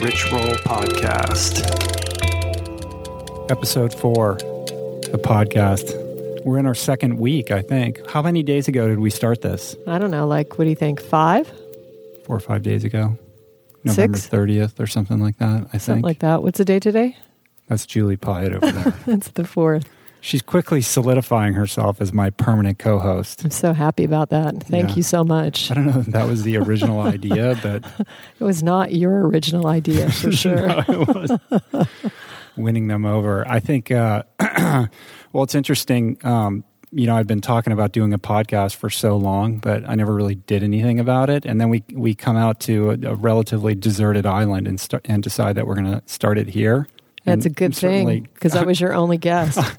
Rich Roll Podcast. Episode four, the podcast. We're in our second week, I think. How many days ago did we start this? I don't know. Like, what do you think? Five? Four or five days ago? November Six? 30th or something like that, I Something think. like that. What's the day today? That's Julie Piatt over there. That's the fourth. She's quickly solidifying herself as my permanent co host. I'm so happy about that. Thank Yeah. you so much. I don't know if that was the original idea, but It was not your original idea for sure. No, it was winning them over. I think. Uh, well, it's interesting. Um, you know, I've been talking about doing a podcast for so long, but I never really did anything about it. And then we we come out to a, a relatively deserted island and start and decide that we're going to start it here. That's a good thing because I was your only guest.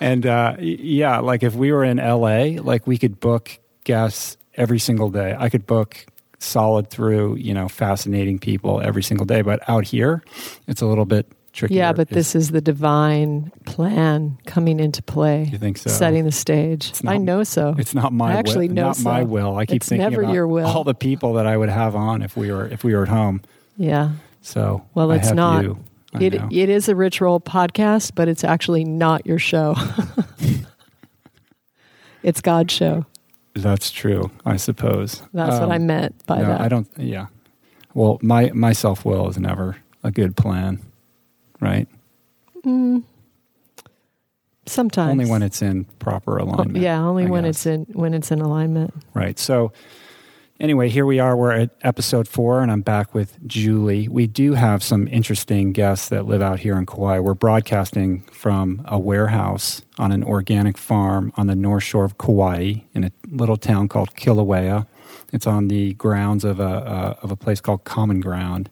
And uh, yeah, like if we were in LA, like we could book guests every single day. I could book solid through, you know, fascinating people every single day. But out here, it's a little bit tricky. yeah, but this is the divine plan coming into play, You think so? setting the stage. Not- I know so. It's not my I actually will, know not my will. I keep It's thinking never about your will. all the people that I would have on if we were if we were at home. yeah. So Well, it's not. You. It, it is a Rich Roll podcast, but it's actually not your show. it's God's show. That's true. I suppose That's what Um, I meant by no, that. I don't. Yeah. Well, my my self will is never a good plan, right? Mm, Sometimes Only when it's in proper Oh, alignment. yeah, only I when guess. it's in when it's in alignment. Right. So, anyway, here we are. We're at episode four, and I'm back with Julie. We do have some interesting guests that live out here in Kauai. We're broadcasting from a warehouse on an organic farm on the north shore of Kauai in a little town called Kilauea. It's on the grounds of a, uh, of a place called Common Ground,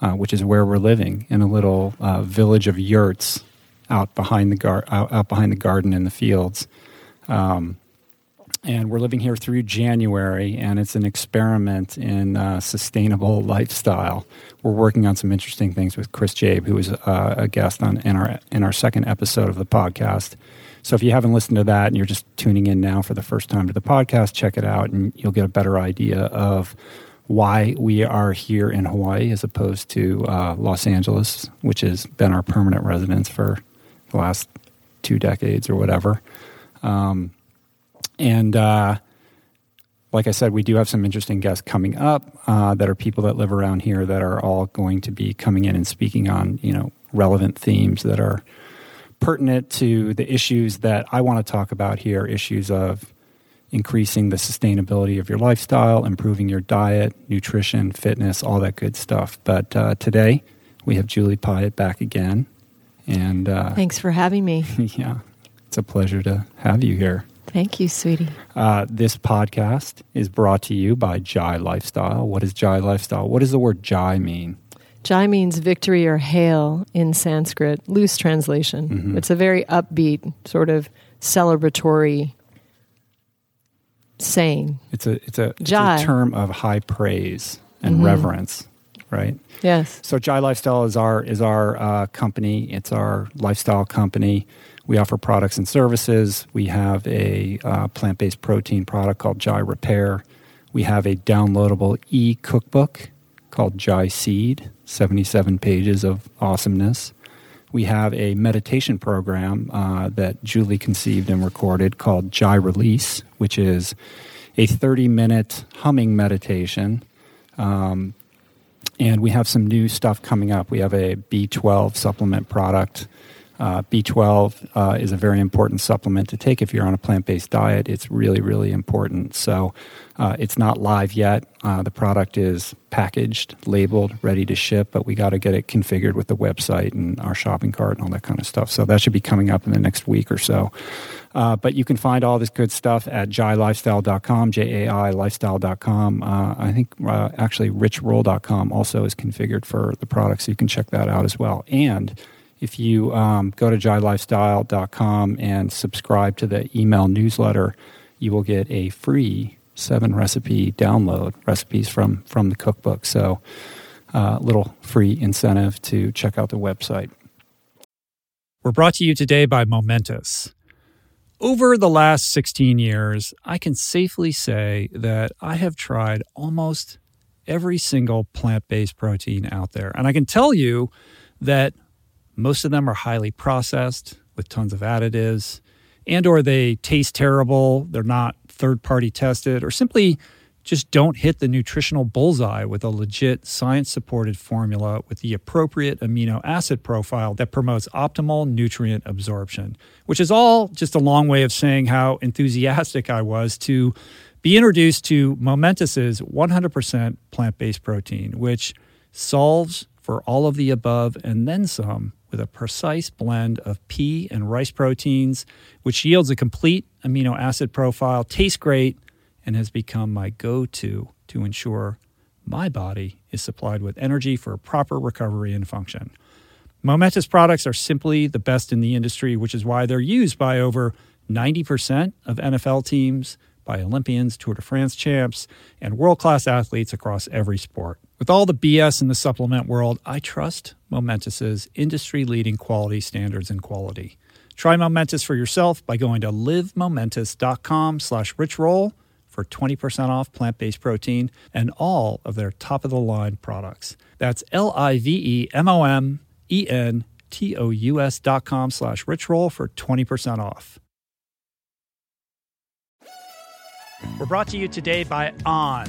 uh, which is where we're living in a little uh, village of yurts out behind the gar- out, behind the garden in the fields. Um, and we're living here through January, and it's an experiment in uh, sustainable lifestyle. We're working on some interesting things with Chris Jabe, who was uh, a guest on in our in our second episode of the podcast. So if you haven't listened to that and you're just tuning in now for the first time to the podcast, check it out, and you'll get a better idea of why we are here in Hawaii as opposed to uh, Los Angeles, which has been our permanent residence for the last two decades or whatever. Um, and uh, like I said, we do have some interesting guests coming up uh, that are people that live around here that are all going to be coming in and speaking on you know relevant themes that are pertinent to the issues that I want to talk about here. Issues of increasing the sustainability of your lifestyle, improving your diet, nutrition, fitness, all that good stuff. But uh, today we have Julie Piatt back again, and uh, Thanks for having me. yeah, it's a pleasure to have you here. Thank you, sweetie. Uh, this podcast is brought to you by Jai Lifestyle. What is Jai Lifestyle? What does the word Jai mean? Jai means victory or hail in Sanskrit, loose translation. Mhm. It's a very upbeat, sort of celebratory saying. It's a it's a, it's a term of high praise and Mhm. reverence, right? Yes. So Jai Lifestyle is our is our uh, company. It's our lifestyle company. We offer products and services. We have a uh, plant based protein product called Jai Repair. We have a downloadable e cookbook called Jai Seed, seventy seven pages of awesomeness. We have a meditation program uh, that Julie conceived and recorded called Jai Release, which is a 30 minute humming meditation. Um, and we have some new stuff coming up. We have a B12 supplement product. Uh, B12 uh, is a very important supplement to take if you're on a plant based diet. It's really, really important. So uh, it's not live yet. Uh, the product is packaged, labeled, ready to ship, but we got to get it configured with the website and our shopping cart and all that kind of stuff. So that should be coming up in the next week or so. Uh, but you can find all this good stuff at jailifestyle.com, J A I lifestyle.com. Uh, I think actually richroll.com also is configured for the product, so you can check that out as well. And if you um, go to jailifestyle.com and subscribe to the email newsletter, you will get a free seven recipe download recipes from from the cookbook. So, uh, little free incentive to check out the website. We're brought to you today by Momentous. Over the last 16 years, I can safely say that I have tried almost every single plant based protein out there. And I can tell you that most of them are highly processed with tons of additives and or they taste terrible, they're not third party tested or simply just don't hit the nutritional bullseye with a legit science supported formula with the appropriate amino acid profile that promotes optimal nutrient absorption, which is all just a long way of saying how enthusiastic I was to be introduced to Momentous's 100% plant based protein, which solves for all of the above and then some with a precise blend of pea and rice proteins, which yields a complete amino acid profile, tastes great, and has become my go to to ensure my body is supplied with energy for proper recovery and function. Momentous products are simply the best in the industry, which is why they're used by over 90% of NFL teams, by Olympians, Tour de France champs, and world class athletes across every sport. With all the BS in the supplement world, I trust Momentous's industry leading quality standards and quality. Try Momentous for yourself by going to livemomentous.com slash richroll for 20% off plant-based protein and all of their top-of-the-line products. That's L-I-V-E-M-O-M-E-N-T-O-U-S dot com slash richroll for 20% off. We're brought to you today by On.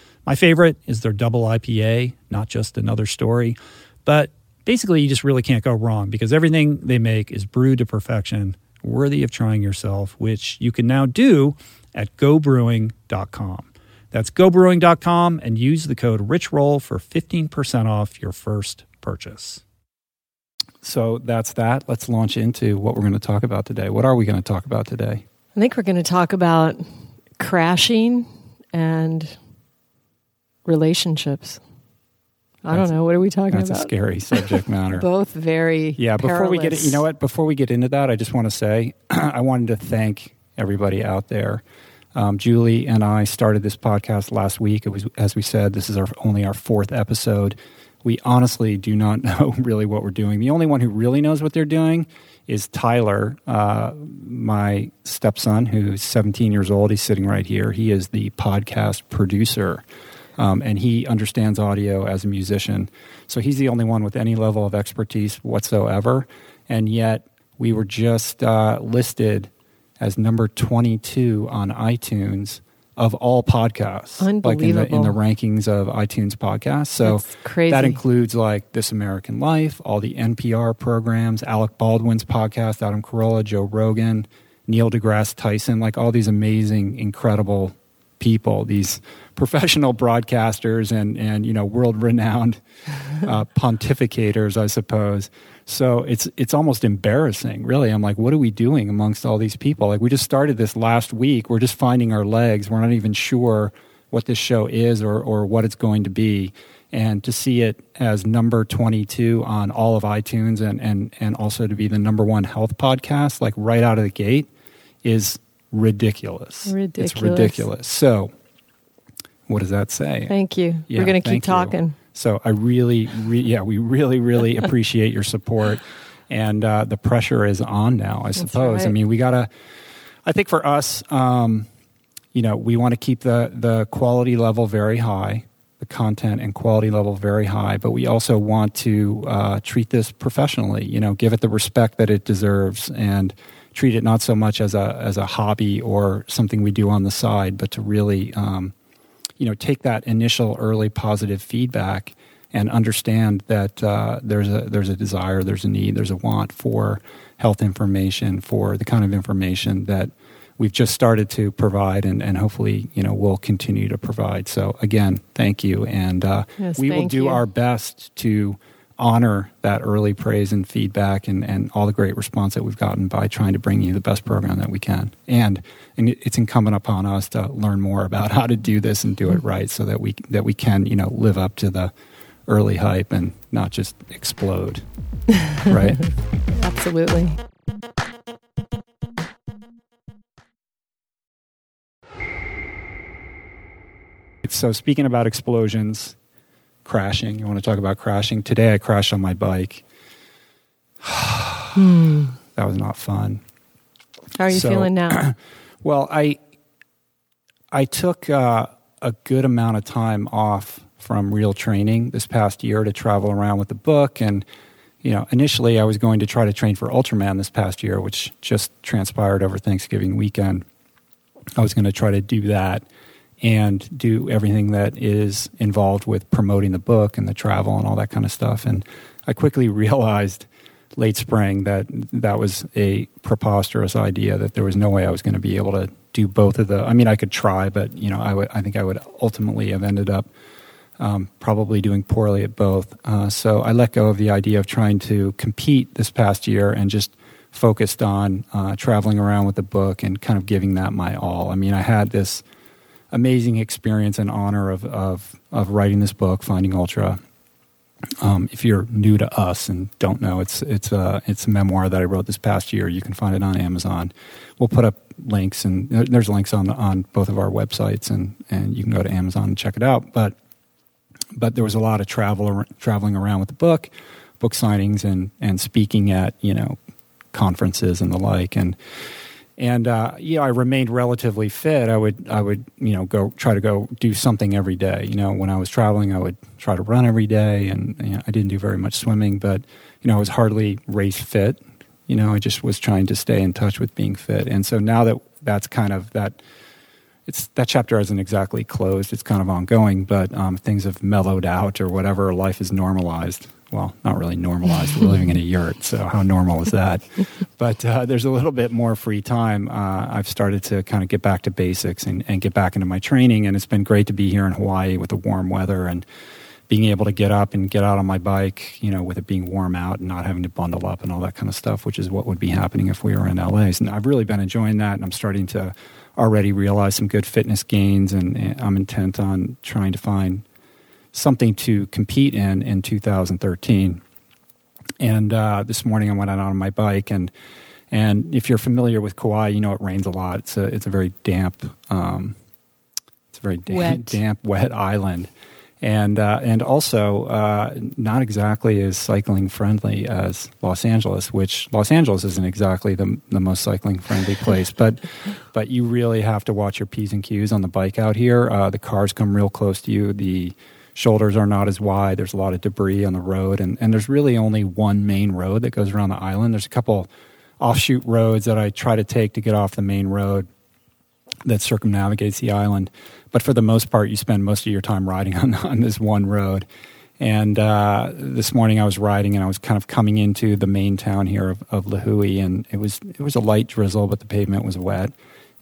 My favorite is their double IPA, not just another story, but basically you just really can't go wrong because everything they make is brewed to perfection, worthy of trying yourself, which you can now do at gobrewing.com. That's gobrewing.com and use the code RichRoll for 15% off your first purchase. So that's that. Let's launch into what we're going to talk about today. What are we going to talk about today? I think we're going to talk about crashing and relationships. I That's- don't know. What are we talking about? That's a scary subject matter. Both very Yeah, before we get perilous. you know what? Before we get into that, I just want to say I wanted to thank everybody out there. Um, Julie and I started this podcast last week. It was, as we said, this is our only our fourth episode. We honestly do not know really what we're doing. The only one who really knows what they're doing is Tyler, uh, my stepson, who's 17 years old. He's sitting right here. He is the podcast producer. Um, and he understands audio as a musician. So he's the only one with any level of expertise whatsoever. And yet, we were just uh, listed as number 22 on iTunes of all podcasts. Like in the, in the rankings of iTunes podcasts. So That's crazy. that includes like This American Life, all the NPR programs, Alec Baldwin's podcast, Adam Carolla, Joe Rogan, Neil deGrasse Tyson, like all these amazing, incredible people, these professional broadcasters and, and you know, world renowned uh, pontificators, I suppose. So it's it's almost embarrassing, really. I'm like, what are we doing amongst all these people? Like, we just started this last week. We're just finding our legs. We're not even sure what this show is or or what it's going to be. And to see it as number 22 on all of iTunes and and and also to be the number one health podcast, like right out of the gate, is ridiculous. It's Ridiculous. ridiculous. So, what does that say? Thank you. Yeah, we're going to keep you. talking. So I really, re- yeah, we really, really appreciate your support, and uh, the pressure is on now. I suppose. I mean, we gotta. I think for us, um, you know, we want to keep the the quality level very high, the content and quality level very high, but we also want to uh, treat this professionally. You know, give it the respect that it deserves, and treat it not so much as a as a hobby or something we do on the side, but to really. Um, you know take that initial early positive feedback and understand that uh, there's a there's a desire, there's a need, there's a want for health information, for the kind of information that we've just started to provide, and, and hopefully you know we'll continue to provide. So again, thank you, and uh, Yes, we will do you. our best to honor that early praise and feedback and, and all the great response that we've gotten by trying to bring you the best program that we can. And, and it's incumbent upon us to learn more about how to do this and do it right so that we, that we can, you know, live up to the early hype and not just explode. right? Absolutely. So speaking about explosions, crashing, you want to talk about crashing? Today I crashed on my bike. Hmm. That was not fun. How are you So- feeling now? Well, I I took uh, a good amount of time off from real training this past year to travel around with the book, and you know, initially I was going to try to train for Ultraman this past year, which just transpired over Thanksgiving weekend. I was going to try to do that and do everything that is involved with promoting the book and the travel and all that kind of stuff. And I quickly realized late spring that that was a preposterous idea that there was no way I was going to be able to do both of the I mean I could try but you know I would I think I would ultimately have ended up um, probably doing poorly at both uh, so I let go of the idea of trying to compete this past year and just focused on uh, traveling around with the book and kind of giving that my all I mean I had this amazing experience and honor of of, of writing this book Finding Ultra um, if you're new to us and don't know, it's it's a it's a memoir that I wrote this past year. You can find it on Amazon. We'll put up links and there's links on on both of our websites and and you can go to Amazon and check it out. But but there was a lot of travel traveling around with the book, book signings and and speaking at you know conferences and the like and and uh, know I remained relatively fit. I would I would you know go try to go do something every day. You know when I was traveling, I would try to run every day, and you know, I didn't do very much swimming, but you know I was hardly race fit. You know I just was trying to stay in touch with being fit, and so now that that's kind of that. It's that chapter isn't exactly closed. It's kind of ongoing, but um, things have mellowed out or whatever. Life is normalized. Well, not really normalized. We're living in a yurt, so how normal is that? but uh, there's a little bit more free time. Uh, I've started to kind of get back to basics and, and get back into my training, and it's been great to be here in Hawaii with the warm weather and being able to get up and get out on my bike, you know, with it being warm out and not having to bundle up and all that kind of stuff, which is what would be happening if we were in LA. And I've really been enjoying that, and I'm starting to already realize some good fitness gains, and, and I'm intent on trying to find something to compete in in 2013. And uh, this morning I went out on my bike, and and if you're familiar with Kauai, you know it rains a lot. It's a it's a very damp, um, it's a very damp, Wet. damp, wet island, and uh, and also uh, not exactly as cycling friendly as Los Angeles, which Los Angeles isn't exactly the the most cycling friendly place, but but you really have to watch your p's and q's on the bike out here. Uh, the cars come real close to you. The shoulders are not as wide. There's a lot of debris on the road, and, and there's really only one main road that goes around the island. There's a couple offshoot roads that I try to take to get off the main road that circumnavigates the island. But for the most part, you spend most of your time riding on, on this one road. And uh, this morning I was riding and I was kind of coming into the main town here of, of Lihue, and it was it was a light drizzle, but the pavement was wet.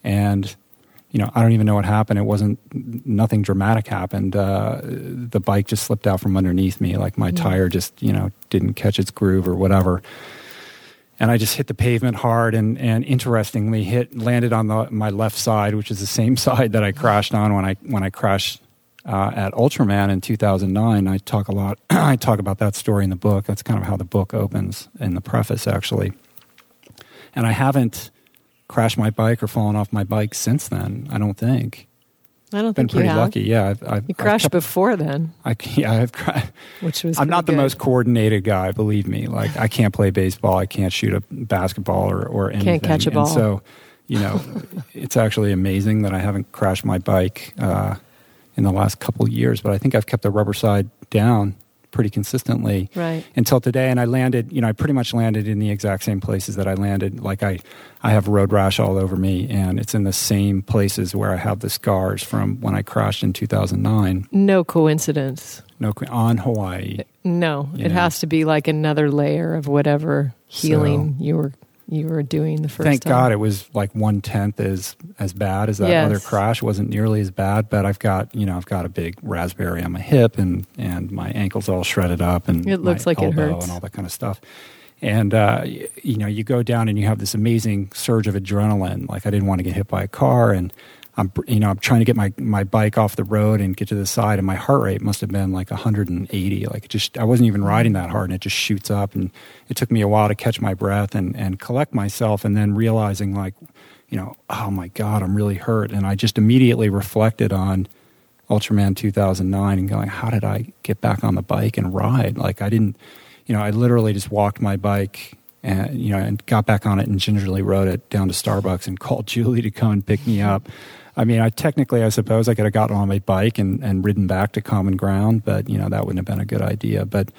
And you know, I don't even know what happened. It wasn't nothing dramatic happened. Uh, the bike just slipped out from underneath me, like my tire just you know didn't catch its groove or whatever. And I just hit the pavement hard, and, and interestingly, hit landed on the, my left side, which is the same side that I crashed on when I when I crashed uh, at Ultraman in 2009. I talk a lot. I talk about that story in the book. That's kind of how the book opens in the preface, actually. And I haven't crashed my bike or fallen off my bike since then. I don't think. I don't Been think you pretty have. lucky. Yeah, I've, I've You I've crashed kept- before then, I, yeah, I've crashed. which was I'm not the pretty most coordinated guy, believe me. Like I can't play baseball, I can't shoot a basketball or or anything. catch a And ball. so, you know, it's actually amazing that I haven't crashed my bike uh, in the last couple of years. But I think I've kept the rubber side down pretty consistently Right. until today. And I landed, you know, I pretty much landed in the exact same places that I landed. Like I, I have road rash all over me, and it's in the same places where I have the scars from when I crashed in 2009. No coincidence. No, on Hawaii. No, it know. has to be like another layer of whatever healing you were you were doing the first Thank time. God it was like one tenth as as bad as that Yes. other crash. It wasn't nearly as bad, but I've got you know I've got a big raspberry on my hip and and my ankle's all shredded up and It looks like it hurts. and all that kind of stuff. And uh, y- you know you go down and you have this amazing surge of adrenaline. Like I didn't want to get hit by a car and. I'm, you know, I'm trying to get my, my bike off the road and get to the side, and my heart rate must have been like 180. Like just, I wasn't even riding that hard, and it just shoots up. And it took me a while to catch my breath and, and collect myself, and then realizing like, you know, oh my God, I'm really hurt. And I just immediately reflected on Ultraman 2009 and going, how did I get back on the bike and ride? Like I didn't, you know, I literally just walked my bike and you know and got back on it and gingerly rode it down to Starbucks and called Julie to come and pick me up. I mean, I technically, I suppose, I could have gotten on my bike and, and ridden back to Common Ground, but you know that wouldn't have been a good idea. But,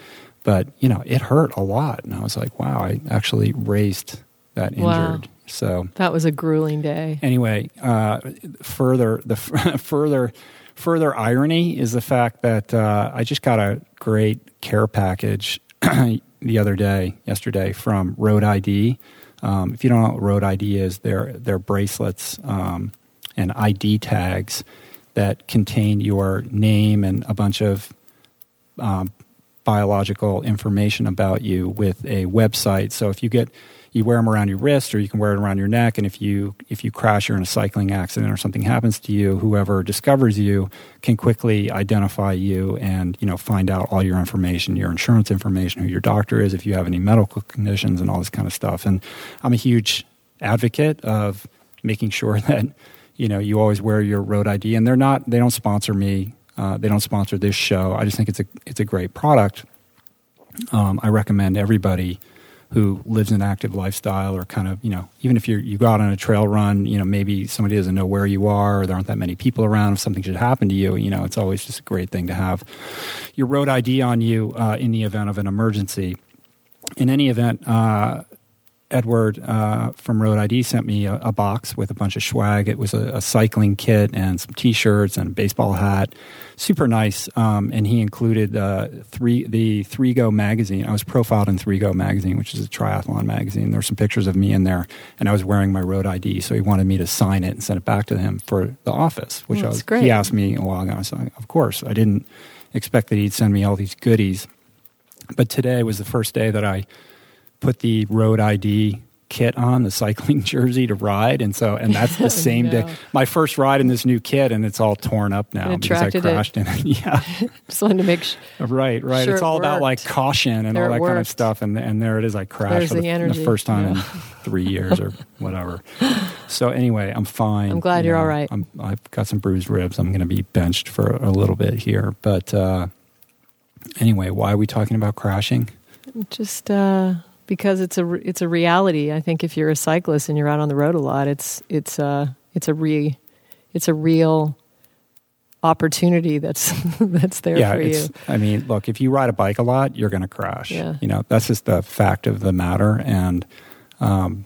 but you know, it hurt a lot, and I was like, wow, I actually raced that injured. Wow. So That was a grueling day. anyway, uh, further the further further irony is the fact that uh, I just got a great care package the other day, yesterday, from Road ID. Um, if you don't know what Road ID is, they're they're bracelets um, and ID tags that contain your name and a bunch of um, biological information about you with a website. So if you get you wear them around your wrist or you can wear it around your neck and if you if you crash or in a cycling accident or something happens to you whoever discovers you can quickly identify you and you know find out all your information your insurance information who your doctor is if you have any medical conditions and all this kind of stuff and i'm a huge advocate of making sure that you know you always wear your road id and they're not they don't sponsor me uh, they don't sponsor this show. I just think it's a it's a great product. Um, i recommend everybody who lives an active lifestyle or kind of you know even if you you go out on a trail run you know maybe somebody doesn't know where you are or there aren't that many people around if something should happen to you you know it's always just a great thing to have your road id on you uh, in the event of an emergency. In any event uh, Edward uh, from Road ID sent me a, a, box with a bunch of swag. It was a, a, cycling kit and some T-shirts and a baseball hat. Super nice. Um, and he included uh, three the Three Go magazine. I was profiled in Three Go magazine, which is a triathlon magazine. There were some pictures of me in there, and I was wearing my Road ID. So he wanted me to sign it and send it back to him for the office, which was. Great. He asked me a while ago. I said, "Of course." I didn't expect that he'd send me all these goodies, but today was the first day that I put the road ID kit on, the cycling jersey to ride, and so and that's the same no. day. My first ride in this new kit, and it's all torn up now because I crashed it. in it. yeah, just wanted to make sh- right, right. sure it's all it about like caution and There all that kind of stuff, and and there it is. I crashed for the, the the first time in three years or whatever. So anyway, I'm fine. I'm glad you you're know. all right. I'm, I've got some bruised ribs. I'm going to be benched for a little bit here, but uh, anyway, why are we talking about crashing? just uh, because it's a it's a reality. I think if you're a cyclist and you're out on the road a lot, it's it's uh, it's a re it's a real opportunity that's that's there yeah, for it's. you. I mean, look, if you ride a bike a lot, you're going to crash. Yeah. You know, that's just the fact of the matter. And, um,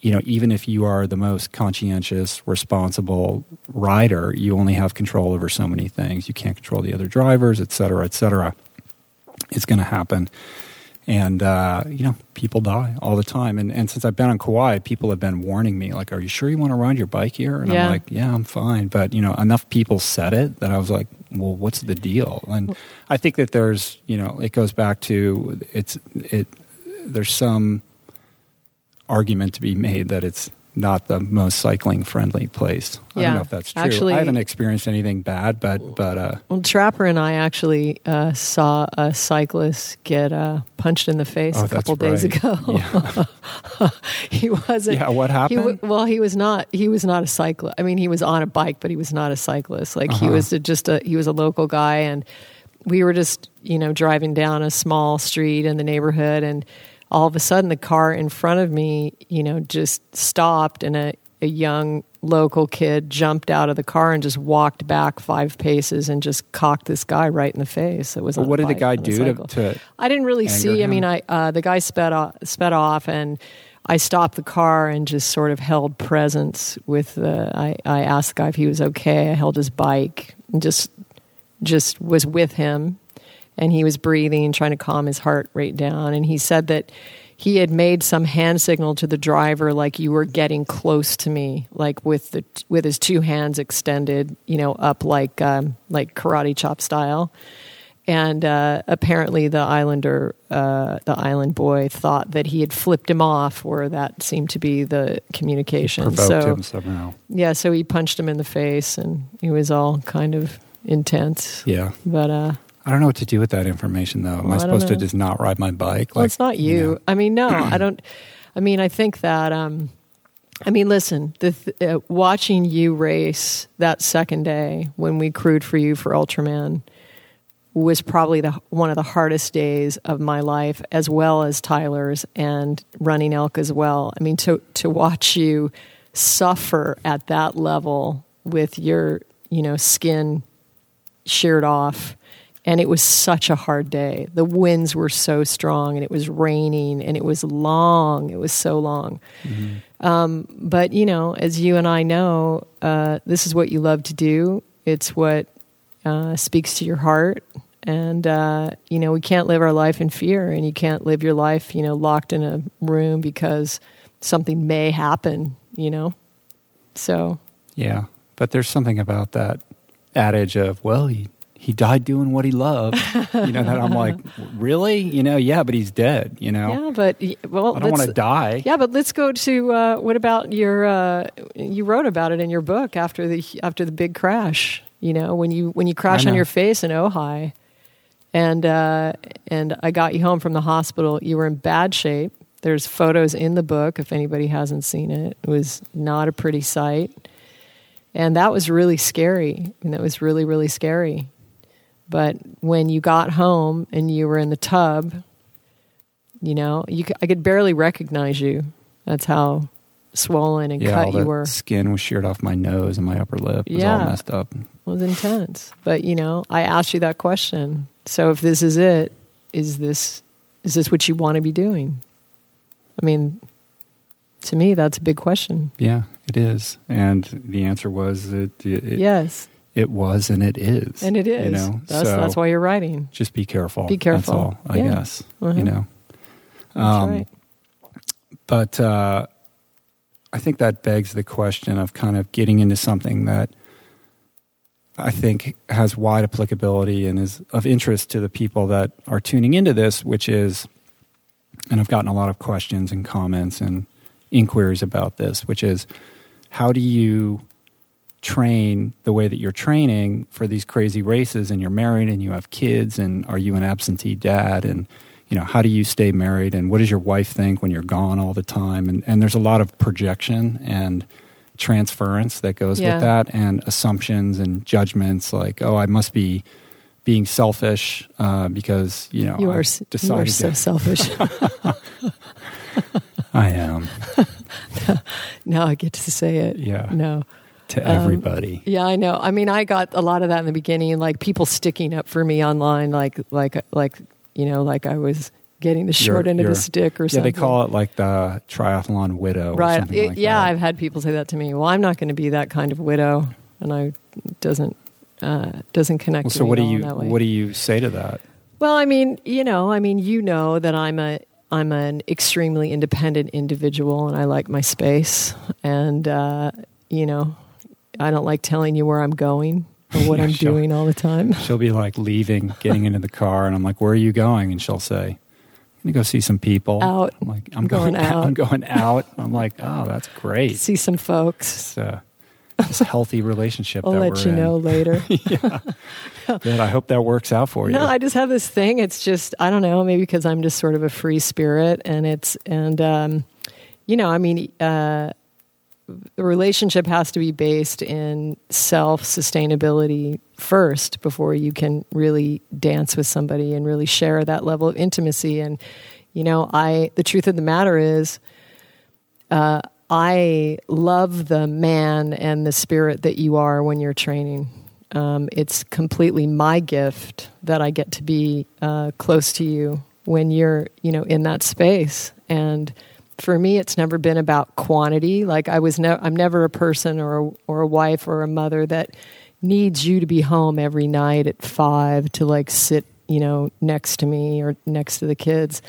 you know, even if you are the most conscientious, responsible rider, you only have control over so many things. You can't control the other drivers, et cetera, et cetera. It's going to happen. And, uh, you know, people die all the time. And, and since I've been on Kauai, people have been warning me, like, are you sure you want to ride your bike here? And Yeah. I'm like, yeah, I'm fine. But, you know, enough people said it that I was like, well, what's the deal? And I think that there's, you know, it goes back to it's, it, there's some argument to be made that it's not the most cycling friendly place. Yeah. I don't know if that's true. Actually- I haven't experienced anything bad, but, but, uh, Well, Trapper and I actually uh, saw a cyclist get uh, punched in the face Oh, a couple days right. ago. he wasn't. yeah, what He happened? w- well, he was not. He was not a cyclist. I mean, he was on a bike, but he was not a cyclist. Like he Uh-huh. was a, just a. He was a local guy, and we were just you know driving down a small street in the neighborhood, and all of a sudden the car in front of me, you know, just stopped, and a, a young local kid jumped out of the car and just walked back five paces and just cocked this guy right in the face. It was. Well, what did the guy do to, cycle. to I didn't really see. I mean, I uh, the guy sped off, sped off, and I stopped the car and just sort of held presence with the. I, I asked the guy if he was okay. I held his bike and just just was with him, and he was breathing, trying to calm his heart rate down. And he said that he had made some hand signal to the driver, like you were getting close to me, like with the with his two hands extended, you know, up like um, like karate chop style and uh, apparently the islander uh, the island boy thought that he had flipped him off or that seemed to be the communication provoked so him somehow? yeah so he punched him in the face and he was all kind of intense Yeah. but uh I don't know what to do with that information, though. Am Well, I I supposed to just not ride my bike? well it's not you, know. i mean no i don't i mean i think that um I mean, listen. The th- uh, watching you race that second day when we crewed for you for Ultraman was probably the one of the hardest days of my life, as well as Tyler's and running elk as well. I mean, to to watch you suffer at that level with your you know skin sheared off, and it was such a hard day. The winds were so strong, and it was raining, and it was long. It was so long. Um, but you know, as you and I know, uh, this is what you love to do. It's what uh, speaks to your heart. And, uh, you know, we can't live our life in fear, and you can't live your life, you know, locked in a room because something may happen, you know? So, Yeah, but there's something about that adage of, well, he he died doing what he loved. you know, that I'm like, really? You know, yeah, but he's dead. You know, yeah, but, well, I don't want to die. Yeah, but let's go to uh, what about your? Uh, you wrote about it in your book after the after the big crash. You know, when you when you crash on your face in Ojai, and uh, and I got you home from the hospital. You were in bad shape. There's photos in the book if anybody hasn't seen it. It was not a pretty sight, and that was really scary. And that was really really scary. But when you got home and you were in the tub, you know, you I could barely recognize you. That's how swollen and Yeah, cut you were. skin was sheared off my nose and my upper lip. It was all messed up. It was intense. But you know, I asked you that question. So if this is it, is this is this what you want to be doing? I mean, to me, that's a big question. Yeah, it is. And the answer was that it, it, yes, it was and it is. and it is. You know, that's so that's why you're writing. just be careful. Be careful. That's all, I Yeah. guess. Uh-huh. You know. That's Um, right. But uh, I think that begs the question of kind of getting into something that I think has wide applicability and is of interest to the people that are tuning into this, which is, and I've gotten a lot of questions and comments and inquiries about this, which is how do you train the way that you're training for these crazy races and you're married and you have kids and are you an absentee dad and you know how do you stay married and what does your wife think when you're gone all the time and and there's a lot of projection and transference that goes Yeah. with that and assumptions and judgments like oh I must be being selfish uh, because you know You are, you are so to- selfish. I am now I get to say it. yeah No. To Um, everybody Yeah, I know. I mean, I got a lot of that in the beginning, like people sticking up for me online, like like like you know, like I was getting the short You're- end of the stick or yeah something. they call it like the triathlon widow or right. something It- like yeah, that. I've had people say that to me. Well, I'm not going to be that kind of widow, and I doesn't uh, doesn't connect. well, so what do you in that way. what do you say to that Well, I mean, you know, I mean, you know that I'm a I'm an extremely independent individual, and I like my space, and uh, you know, I don't like telling you where I'm going or what Yeah, I'm doing all the time. She'll be like leaving, getting into the car, and I'm like, "Where are you going?" And she'll say, "I'm gonna go see some people." Out. I'm like, "I'm Going going, out. I'm going out." I'm like, "Oh, that's great. See some folks. It's uh, this healthy relationship I'll let you in. know later. Good. I hope that works out for you." No, I just have this thing. It's just I don't know. Maybe because I'm just sort of a free spirit, and it's and um, you know, I mean, uh, the relationship has to be based in self sustainability first before you can really dance with somebody and really share that level of intimacy. And you know, I the truth of the matter is. Uh, I love the man and the spirit that you are when you're training. Um, it's completely my gift that I get to be uh, close to you when you're, you know, in that space. And for me, it's never been about quantity. Like I was, ne- I'm never a person or a, or a wife or a mother that needs you to be home every night at five to like sit, you know, next to me or next to the kids.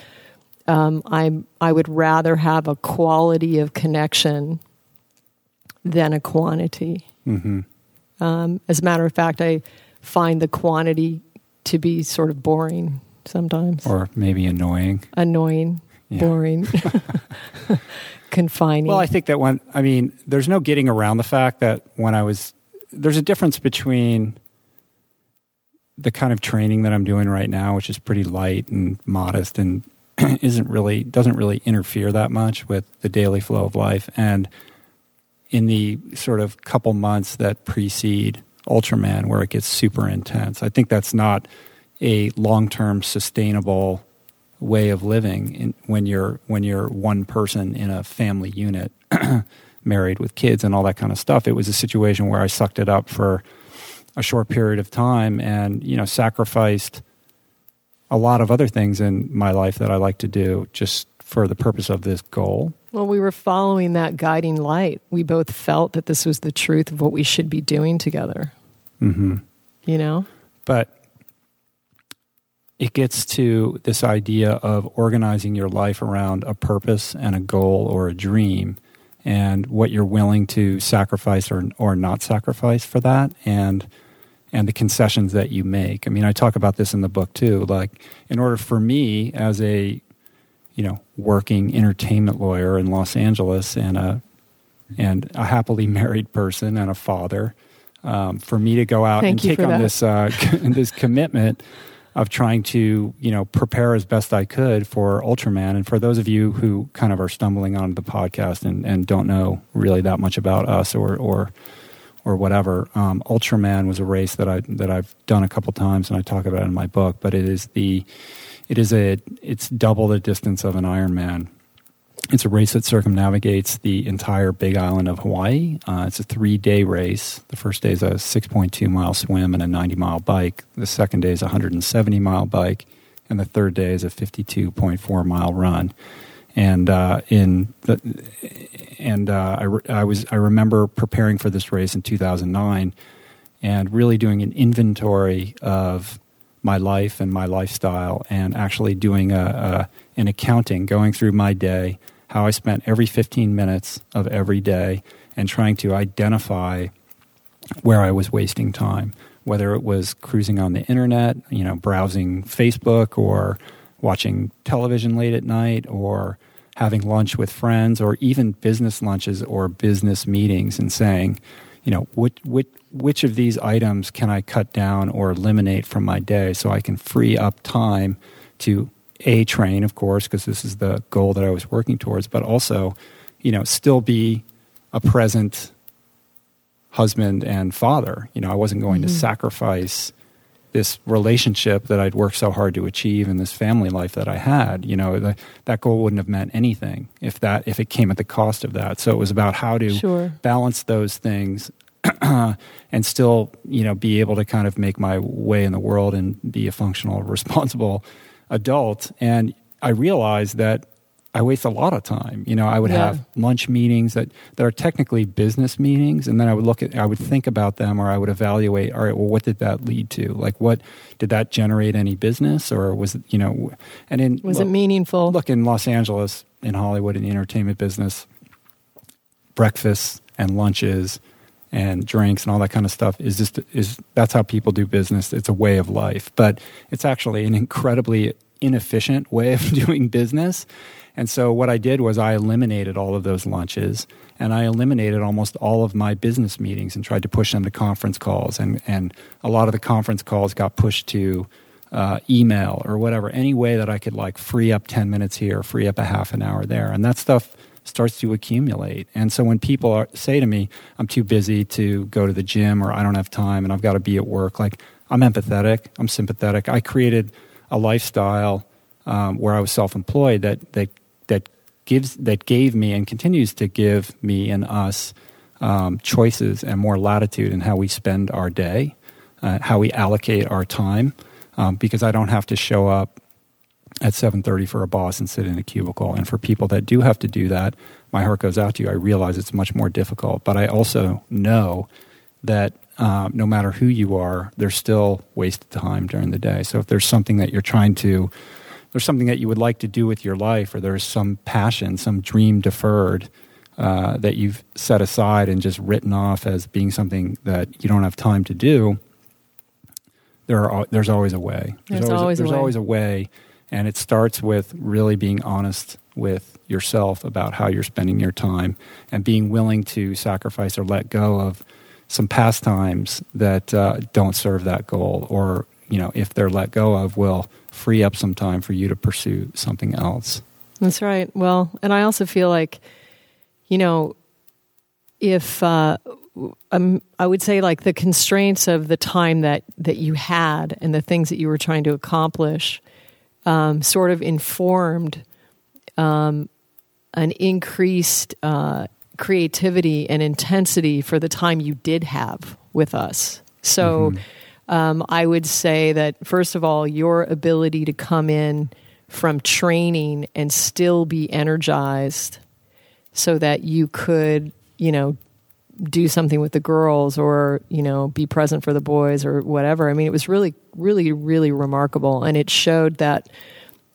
Um, I'm, I would rather have a quality of connection than a quantity. hmm Um, as a matter of fact, I find the quantity to be sort of boring sometimes, Or maybe annoying. annoying. Boring, confining. Well, I think that when I mean, there's no getting around the fact that when I was there's a difference between the kind of training that I'm doing right now, which is pretty light and modest and isn't really doesn't really interfere that much with the daily flow of life, and in the sort of couple months that precede Ultraman, where it gets super intense. I think that's not a long-term sustainable way of living in, when you're when you're one person in a family unit married with kids and all that kind of stuff it was a situation where i sucked it up for a short period of time and you know sacrificed a lot of other things in my life that i like to do just for the purpose of this goal well, we were following that guiding light. We both felt that this was the truth of what we should be doing together. hmm You know, but it gets to this idea of organizing your life around a purpose and a goal or a dream and what you're willing to sacrifice or or not sacrifice for that and and the concessions that you make. I mean, I talk about this in the book too. Like in order for me as a you know, working entertainment lawyer in Los Angeles and a and a happily married person and a father, um, for me to go out Thank and take on that. this uh, this commitment of trying to you know prepare as best I could for Ultraman. And for those of you who kind of are stumbling onto the podcast and, and don't know really that much about us or or or whatever, um, Ultraman was a race that I that I've done a couple times and I talk about it in my book. But it is the it is a it's double the distance of an Ironman. It's a race that circumnavigates the entire Big Island of Hawaii. Uh, it's a three day race. The first day is a 6.2 mile swim and a 90 mile bike. The second day is a 170 mile bike. And the third day is a 52.4 mile run. and uh, in the and uh, I, re- I was I remember preparing for this race in 2009 and really doing an inventory of my life and my lifestyle and actually doing a, a an accounting going through my day how I spent every 15 minutes of every day and trying to identify where I was wasting time whether it was cruising on the internet you know browsing Facebook or watching television late at night or having lunch with friends or even business lunches or business meetings and saying, you know, which, which, which of these items can I cut down or eliminate from my day so I can free up time to A, train, of course, because this is the goal that I was working towards, but also, you know, still be a present husband and father. You know, I wasn't going mm-hmm. to sacrifice this relationship that I'd worked so hard to achieve and this family life that I had. You know, the, that goal wouldn't have meant anything if that if it came at the cost of that. So it was about how to sure. balance those things and still, you know, be able to kind of make my way in the world and be a functional, responsible adult. And I realized that I waste a lot of time. You know, I would yeah. have lunch meetings that, that are technically business meetings, and then I would look at, I would think about them, or I would evaluate. All right, well, what did that lead to? Like, what did that generate any business, or was it, you know, and in was look, it meaningful? Look in Los Angeles, in Hollywood, in the entertainment business, breakfasts and lunches and drinks and all that kind of stuff is just is that's how people do business. It's a way of life, but it's actually an incredibly inefficient way of doing business and so what I did was I eliminated all of those lunches and I eliminated almost all of my business meetings and tried to push them to conference calls. And, and a lot of the conference calls got pushed to uh, email or whatever, any way that I could like free up 10 minutes here, free up a half an hour there. And that stuff starts to accumulate. And so when people are, say to me, I'm too busy to go to the gym or I don't have time and I've got to be at work, like I'm empathetic, I'm sympathetic. I created a lifestyle um, where I was self employed that, that that gives that gave me and continues to give me and us um, choices and more latitude in how we spend our day, uh, how we allocate our time, um, because I don't have to show up at 7.30 for a boss and sit in a cubicle and for people that do have to do that my heart goes out to you i realize it's much more difficult but i also know that uh, no matter who you are there's still wasted time during the day so if there's something that you're trying to there's something that you would like to do with your life, or there's some passion, some dream deferred uh, that you've set aside and just written off as being something that you don't have time to do, there are there's always a way. There's, there's always, always, there's a way. always a way, and it starts with really being honest with yourself about how you're spending your time and being willing to sacrifice or let go of some pastimes that uh, don't serve that goal, or you know, if they're let go of, will free up some time for you to pursue something else. That's right. Well, and I also feel like, you know, if uh, um, I would say like the constraints of the time that that you had and the things that you were trying to accomplish, um, sort of informed um, an increased uh, creativity and intensity for the time you did have with us. So. Mm-hmm um, I would say that, first of all, your ability to come in from training and still be energized so that you could, you know, do something with the girls or, you know, be present for the boys or whatever. I mean, it was really, really, really remarkable. And it showed that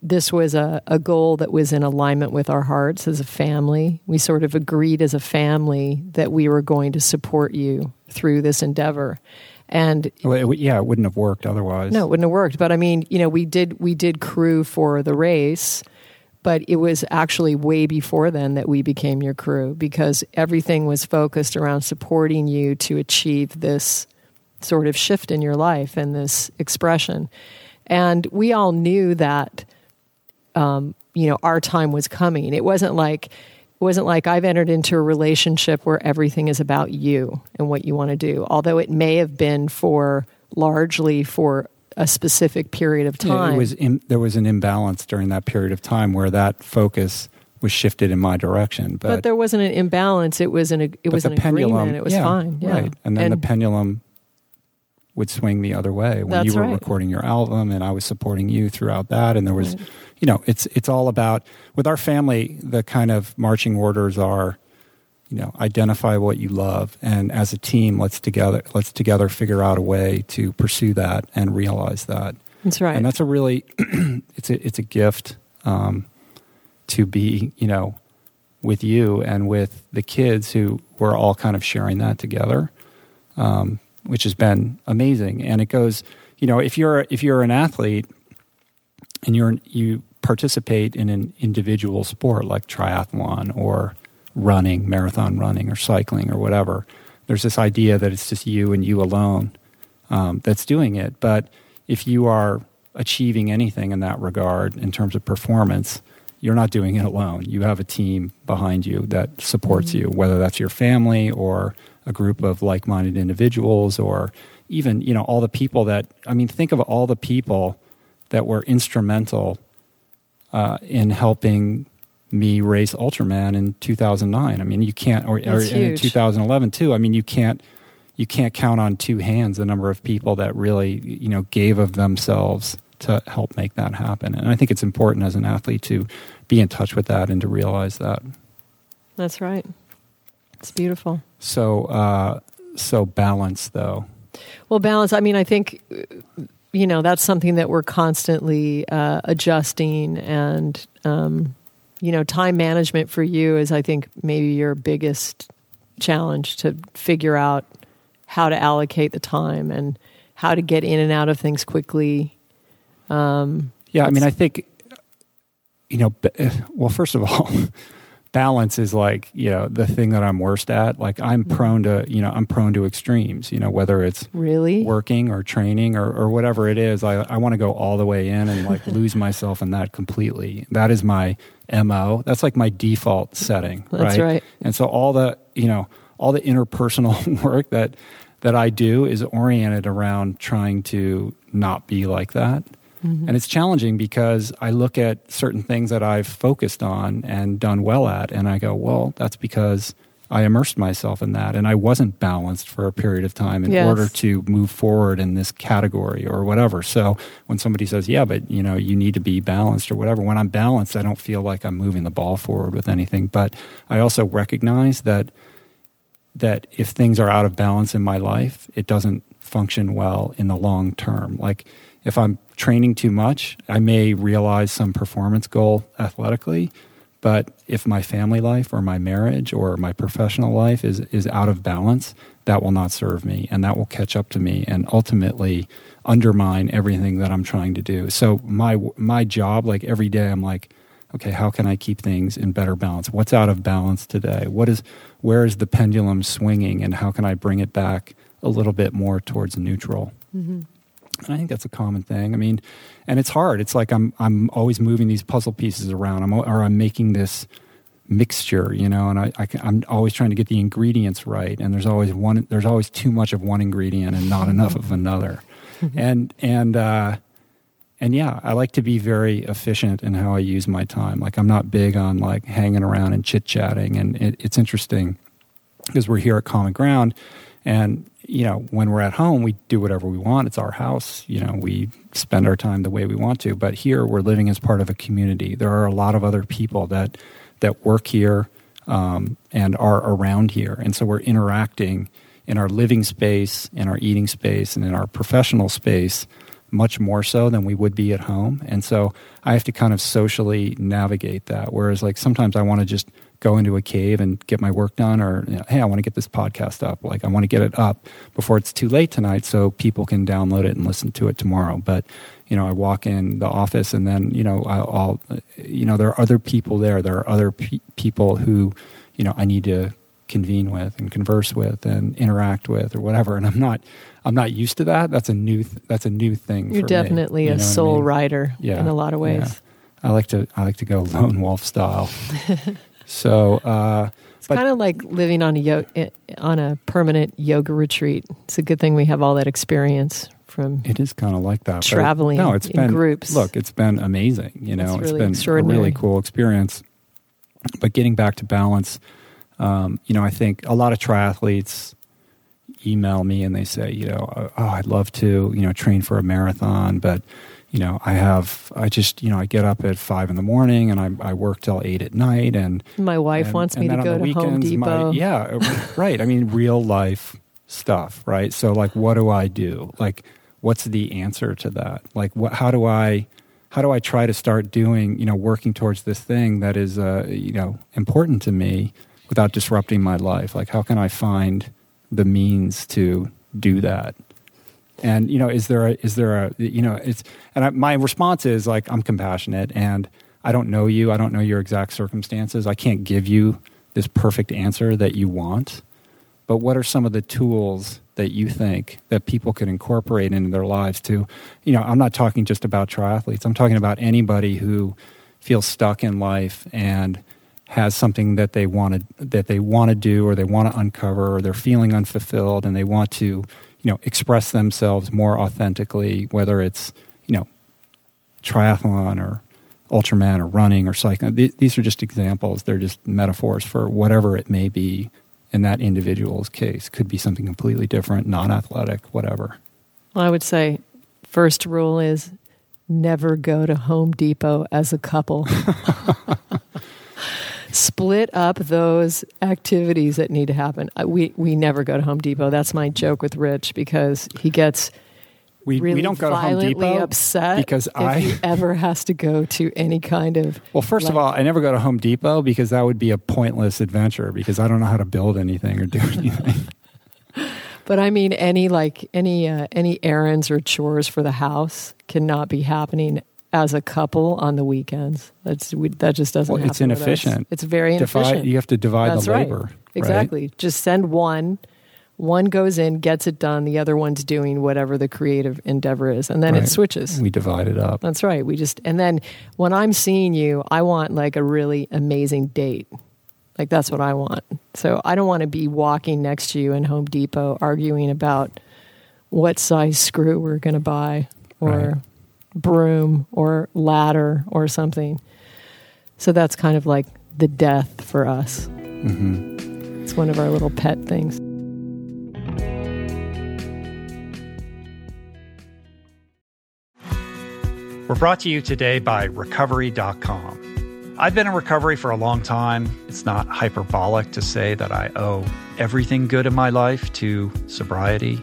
this was a, a goal that was in alignment with our hearts as a family. We sort of agreed as a family that we were going to support you through this endeavor. And well, it, yeah, it wouldn't have worked otherwise. No, it wouldn't have worked. But I mean, you know, we did we did crew for the race, but it was actually way before then that we became your crew because everything was focused around supporting you to achieve this sort of shift in your life and this expression. And we all knew that, um, you know, our time was coming. It wasn't like it wasn't like I've entered into a relationship where everything is about you and what you want to do, although it may have been for largely for a specific period of time. Yeah, was in, there was an imbalance during that period of time where that focus was shifted in my direction. But, but there wasn't an imbalance. It was an it was an pendulum, agreement. It was yeah, fine. Yeah. Right. And then and, the pendulum would swing the other way when you were right. recording your album and I was supporting you throughout that and there was right you know, it's it's all about with our family. The kind of marching orders are, you know, identify what you love, and as a team, let's together let's together figure out a way to pursue that and realize that. That's right. And that's a really it's a it's a gift um, to be you know with you and with the kids who we're all kind of sharing that together, um, which has been amazing. And it goes, you know, if you're if you're an athlete and you're you participate in an individual sport like triathlon or running, marathon running, or cycling or whatever, there's this idea that it's just you and you alone um, that's doing it. But if you are achieving anything in that regard in terms of performance, you're not doing it alone. You have a team behind you that supports you, whether that's your family or a group of like-minded individuals or even, you know, all the people that I mean, think of all the people that were instrumental uh, in helping me race Ultraman in 2009. I mean, you can't, or, or in 2011 too. I mean, you can't, you can't count on two hands the number of people that really, you know, gave of themselves to help make that happen. And I think it's important as an athlete to be in touch with that and to realize that. That's right. It's beautiful. So, uh, so balance though. Well, balance. I mean, I think you know that's something that we're constantly uh, adjusting, and um, you know, time management for you is, I think, maybe your biggest challenge to figure out how to allocate the time and how to get in and out of things quickly. Um, Yeah, I mean, I think you know. eh, Well, first of all, balance is like you know the thing that I'm worst at. Like I'm mm-hmm. prone to you know I'm prone to extremes. You know whether it's really, working or training or, or whatever it is. I I want to go all the way in and like lose myself in that completely. That is my mo. That's like my default setting. That's right. And so all the you know all the interpersonal work that that I do is oriented around trying to not be like that. Mm-hmm. And it's challenging because I look at certain things that I've focused on and done well at, and I go, well, that's because I immersed myself in that and I wasn't balanced for a period of time in Yes. order to move forward in this category or whatever. So when somebody says, yeah, but you know, you need to be balanced or whatever, when I'm balanced, I don't feel like I'm moving the ball forward with anything. But I also recognize that that if things are out of balance in my life, it doesn't function well in the long term. Like if I'm training too much, I may realize some performance goal athletically, but if my family life or my marriage or my professional life is is out of balance, that will not serve me and that will catch up to me and ultimately undermine everything that I'm trying to do. So my my job like every day I'm like okay, how can I keep things in better balance? What's out of balance today? What is where is the pendulum swinging and how can I bring it back a little bit more towards neutral? Mm-hmm. And I think that's a common thing. I mean, and it's hard. It's like I'm I'm always moving these puzzle pieces around. I'm or I'm making this mixture, you know, and I, I can, I'm always trying to get the ingredients right. And there's always one. There's always too much of one ingredient and not enough of another. and and uh, and yeah, I like to be very efficient in how I use my time. Like I'm not big on like hanging around and chit chatting. And it, it's interesting because we're here at Common Ground, and you know when we're at home, we do whatever we want. It's our house. You know, we spend our time the way we want to. But here, we're living as part of a community. There are a lot of other people that that work here um, and are around here, and so we're interacting in our living space, in our eating space, and in our professional space much more so than we would be at home. And so I have to kind of socially navigate that. Whereas, like, sometimes I want to just go into a cave and get my work done, or, you know, hey, I want to get this podcast up. Like, I want to get it up before it's too late tonight so people can download it and listen to it tomorrow. But, you know, I walk in the office and then, you know, I'll, I'll you know, there are other people there. There are other pe- people who, you know, I need to convene with and converse with and interact with or whatever. And I'm not, I'm not used to that. That's a new, th- that's a new thing. You're for me, definitely you a what I soul mean? rider Yeah, in a lot of ways. yeah. I like to, I like to go lone wolf style. so, uh, It's kind of like living on a yo- eh, on a permanent yoga retreat. It's a good thing we have all that experience from. it is kind of like that. Traveling no, it's in been groups. Look, it's been amazing. You know, It's it's really been a really cool experience. But getting back to balance, um, you know, I think a lot of triathletes email me and they say, you know, oh, I'd love to, you know, train for a marathon, but you know, I have, I just, you know, I get up at five in the morning and I, I work till eight at night. And my wife and, wants me to go to weekends, Home Depot. My, yeah, right. I mean, real life stuff, right? So, like, what do I do? Like, what's the answer to that? Like, what, how do I, how do I try to start doing, you know, working towards this thing that is, uh, you know, important to me without disrupting my life? Like, how can I find the means to do that? And you know, is there a, is there a you know it's and I, my response is like I'm compassionate and I don't know you, I don't know your exact circumstances, I can't give you this perfect answer that you want. But what are some of the tools that you think that people could incorporate into their lives to, you know, I'm not talking just about triathletes. I'm talking about anybody who feels stuck in life and has something that they want to that they want to do or they want to uncover or they're feeling unfulfilled and they want to you know express themselves more authentically whether it's you know triathlon or ultraman or running or cycling. These are just examples. They're just metaphors for whatever it may be in that individual's case. Could be something completely different non-athletic whatever. Well, i would say first rule is never go to home depot as a couple split up those activities that need to happen. We we never go to Home Depot. That's my joke with Rich because he gets we, really we don't go to Home Depot upset because if I he ever has to go to any kind of well first like, of all I never go to Home Depot because that would be a pointless adventure because I don't know how to build anything or do anything. but I mean any like any uh, any errands or chores for the house cannot be happening as a couple on the weekends. That's we, that just doesn't. Well, it's inefficient. It's very inefficient. Divide, you have to divide That's the right. labor. Exactly. Right? Just send one. One goes in, gets it done. The other one's doing whatever the creative endeavor is, and then right. it switches. We divide it up. That's right. We just and then when I'm seeing you, I want like a really amazing date. Like that's what I want. So I don't want to be walking next to you in Home Depot arguing about what size screw we're going to buy or Right broom or ladder or something. So that's kind of like the death for us. Mm-hmm. It's one of our little pet things. We're brought to you today by Recovery.com. I've been in recovery for a long time. It's not hyperbolic to say that I owe everything good in my life to sobriety.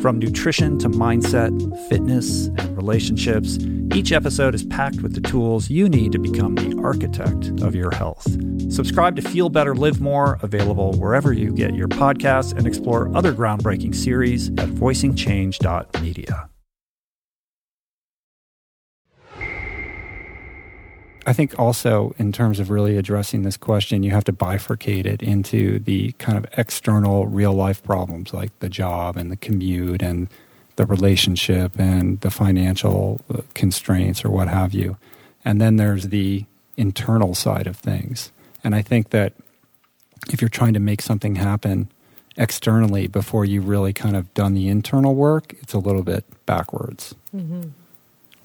From nutrition to mindset, fitness, and relationships, each episode is packed with the tools you need to become the architect of your health. Subscribe to Feel Better, Live More, available wherever you get your podcasts, and explore other groundbreaking series at voicingchange.media. I think also in terms of really addressing this question, you have to bifurcate it into the kind of external real life problems like the job and the commute and the relationship and the financial uh, constraints or what have you. And then there's the internal side of things. And I think that if you're trying to make something happen externally before you've really kind of done the internal work, it's a little bit backwards. Mm-hmm.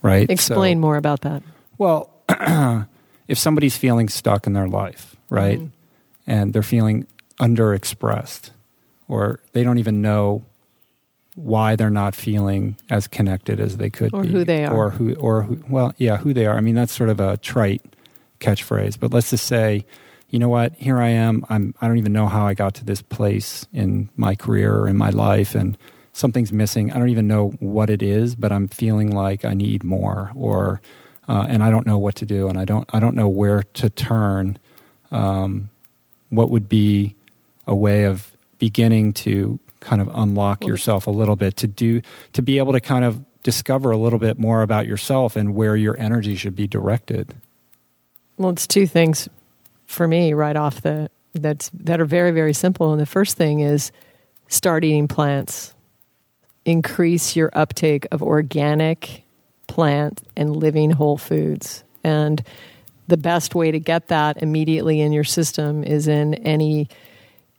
Right? Explain so, more about that. Well, if somebody's feeling stuck in their life, right, mm-hmm. and they're feeling underexpressed, or they don't even know why they're not feeling as connected as they could or be, who they are, or who, or who, well, yeah, who they are. I mean, that's sort of a trite catchphrase, but let's just say, you know what, here I am. I'm. I don't even know how I got to this place in my career or in my life, and something's missing. I don't even know what it is, but I'm feeling like I need more, or uh, and I don't know what to do, and I don't I don't know where to turn. Um, what would be a way of beginning to kind of unlock yourself a little bit to do to be able to kind of discover a little bit more about yourself and where your energy should be directed? Well, it's two things for me right off the that's that are very very simple. And the first thing is start eating plants. Increase your uptake of organic plant and living whole foods. And the best way to get that immediately in your system is in any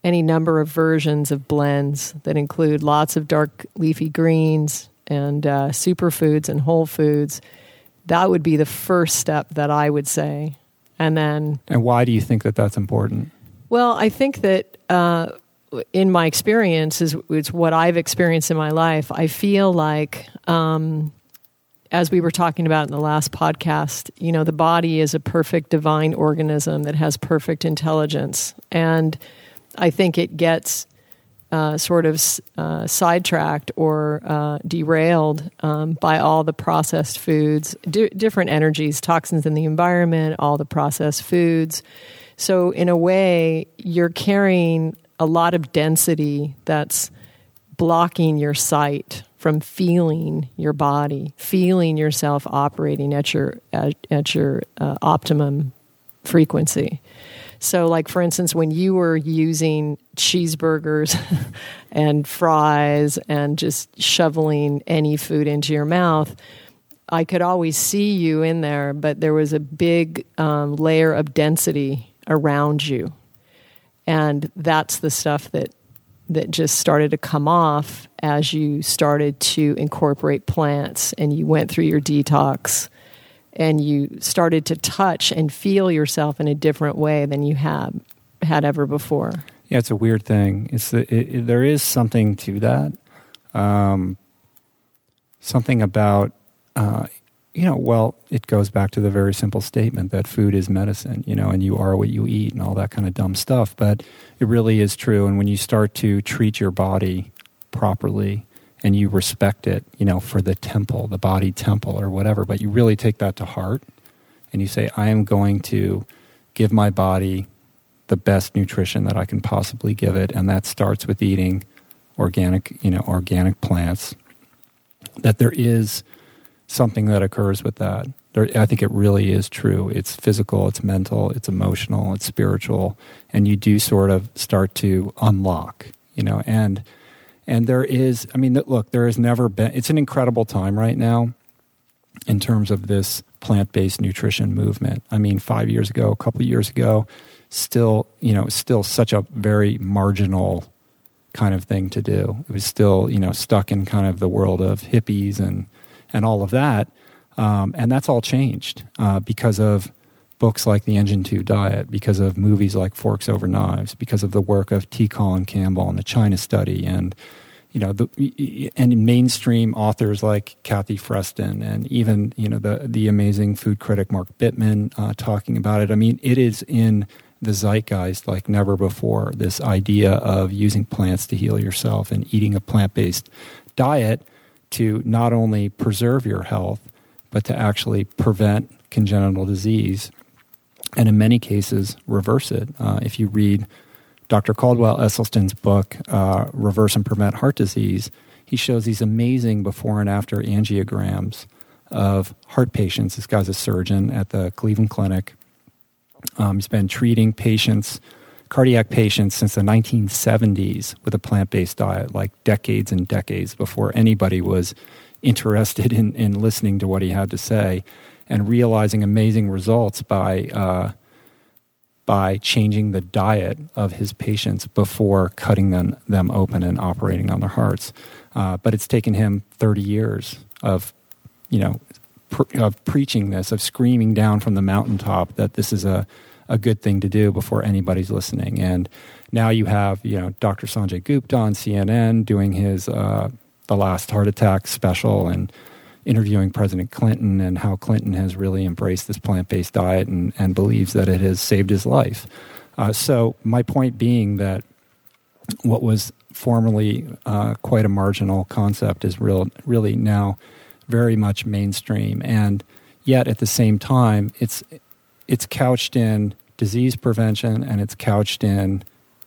any number of versions of blends that include lots of dark leafy greens and uh, superfoods and whole foods. That would be the first step that I would say. And then. And why do you think that that's important? Well, I think that uh, in my experience, is it's what I've experienced in my life. I feel like um, as we were talking about in the last podcast, you know, the body is a perfect divine organism that has perfect intelligence. And I think it gets uh, sort of uh, sidetracked or uh, derailed um, by all the processed foods, di- different energies, toxins in the environment, all the processed foods. So, in a way, you're carrying a lot of density that's blocking your sight from feeling your body, feeling yourself operating at your at, at your uh, optimum frequency. So, like for instance, when you were using cheeseburgers and fries and just shoveling any food into your mouth, I could always see you in there, but there was a big um, layer of density around you, and that's the stuff that that just started to come off as you started to incorporate plants and you went through your detox and you started to touch and feel yourself in a different way than you have had ever before. Yeah, it's a weird thing. It's the, it, it, there is something to that. Um, something about uh, you know, well, it goes back to the very simple statement that food is medicine, you know, and you are what you eat and all that kind of dumb stuff. But it really is true. And when you start to treat your body properly and you respect it, you know, for the temple, the body temple or whatever, but you really take that to heart and you say, I am going to give my body the best nutrition that I can possibly give it. And that starts with eating organic, you know, organic plants. That there is something that occurs with that. I think it really is true. It's physical, it's mental, it's emotional, it's spiritual, and you do sort of start to unlock, you know, and and there is, I mean, look, there has never been. It's an incredible time right now. in terms of this plant based nutrition movement. I mean, five years ago, a couple of years ago, still, you know, still such a very marginal kind of thing to do. It was still, you know, stuck in kind of the world of hippies and and all of that. Um, and that's all changed uh, because of books like The Engine 2 Diet, because of movies like Forks Over Knives, because of the work of T. Colin Campbell and the China Study, and you know, the, and mainstream authors like Kathy Freston, and even you know the the amazing food critic Mark Bittman uh, talking about it. I mean, it is in the zeitgeist like never before. This idea of using plants to heal yourself and eating a plant based diet to not only preserve your health, but to actually prevent congenital disease and in many cases reverse it. Uh, if you read Dr. Caldwell Esselstyn's book, uh, Reverse and Prevent Heart Disease, he shows these amazing before and after angiograms of heart patients. This guy's a surgeon at the Cleveland Clinic. Um, he's been treating patients, cardiac patients, since the 1970s with a plant based diet, like decades and decades before anybody was interested in, in listening to what he had to say and realizing amazing results by uh, by changing the diet of his patients before cutting them them open and operating on their hearts. Uh, but it's taken him 30 years of you know of preaching this, of screaming down from the mountaintop that this is a a good thing to do before anybody's listening. And now you have you know Dr. Sanjay Gupta on CNN doing his uh, the last heart attack special and interviewing President Clinton and how Clinton has really embraced this plant based diet and, and believes that it has saved his life. Uh, so, my point being that what was formerly uh, quite a marginal concept is real, really now very much mainstream. And yet, at the same time, it's, it's couched in disease prevention and it's couched in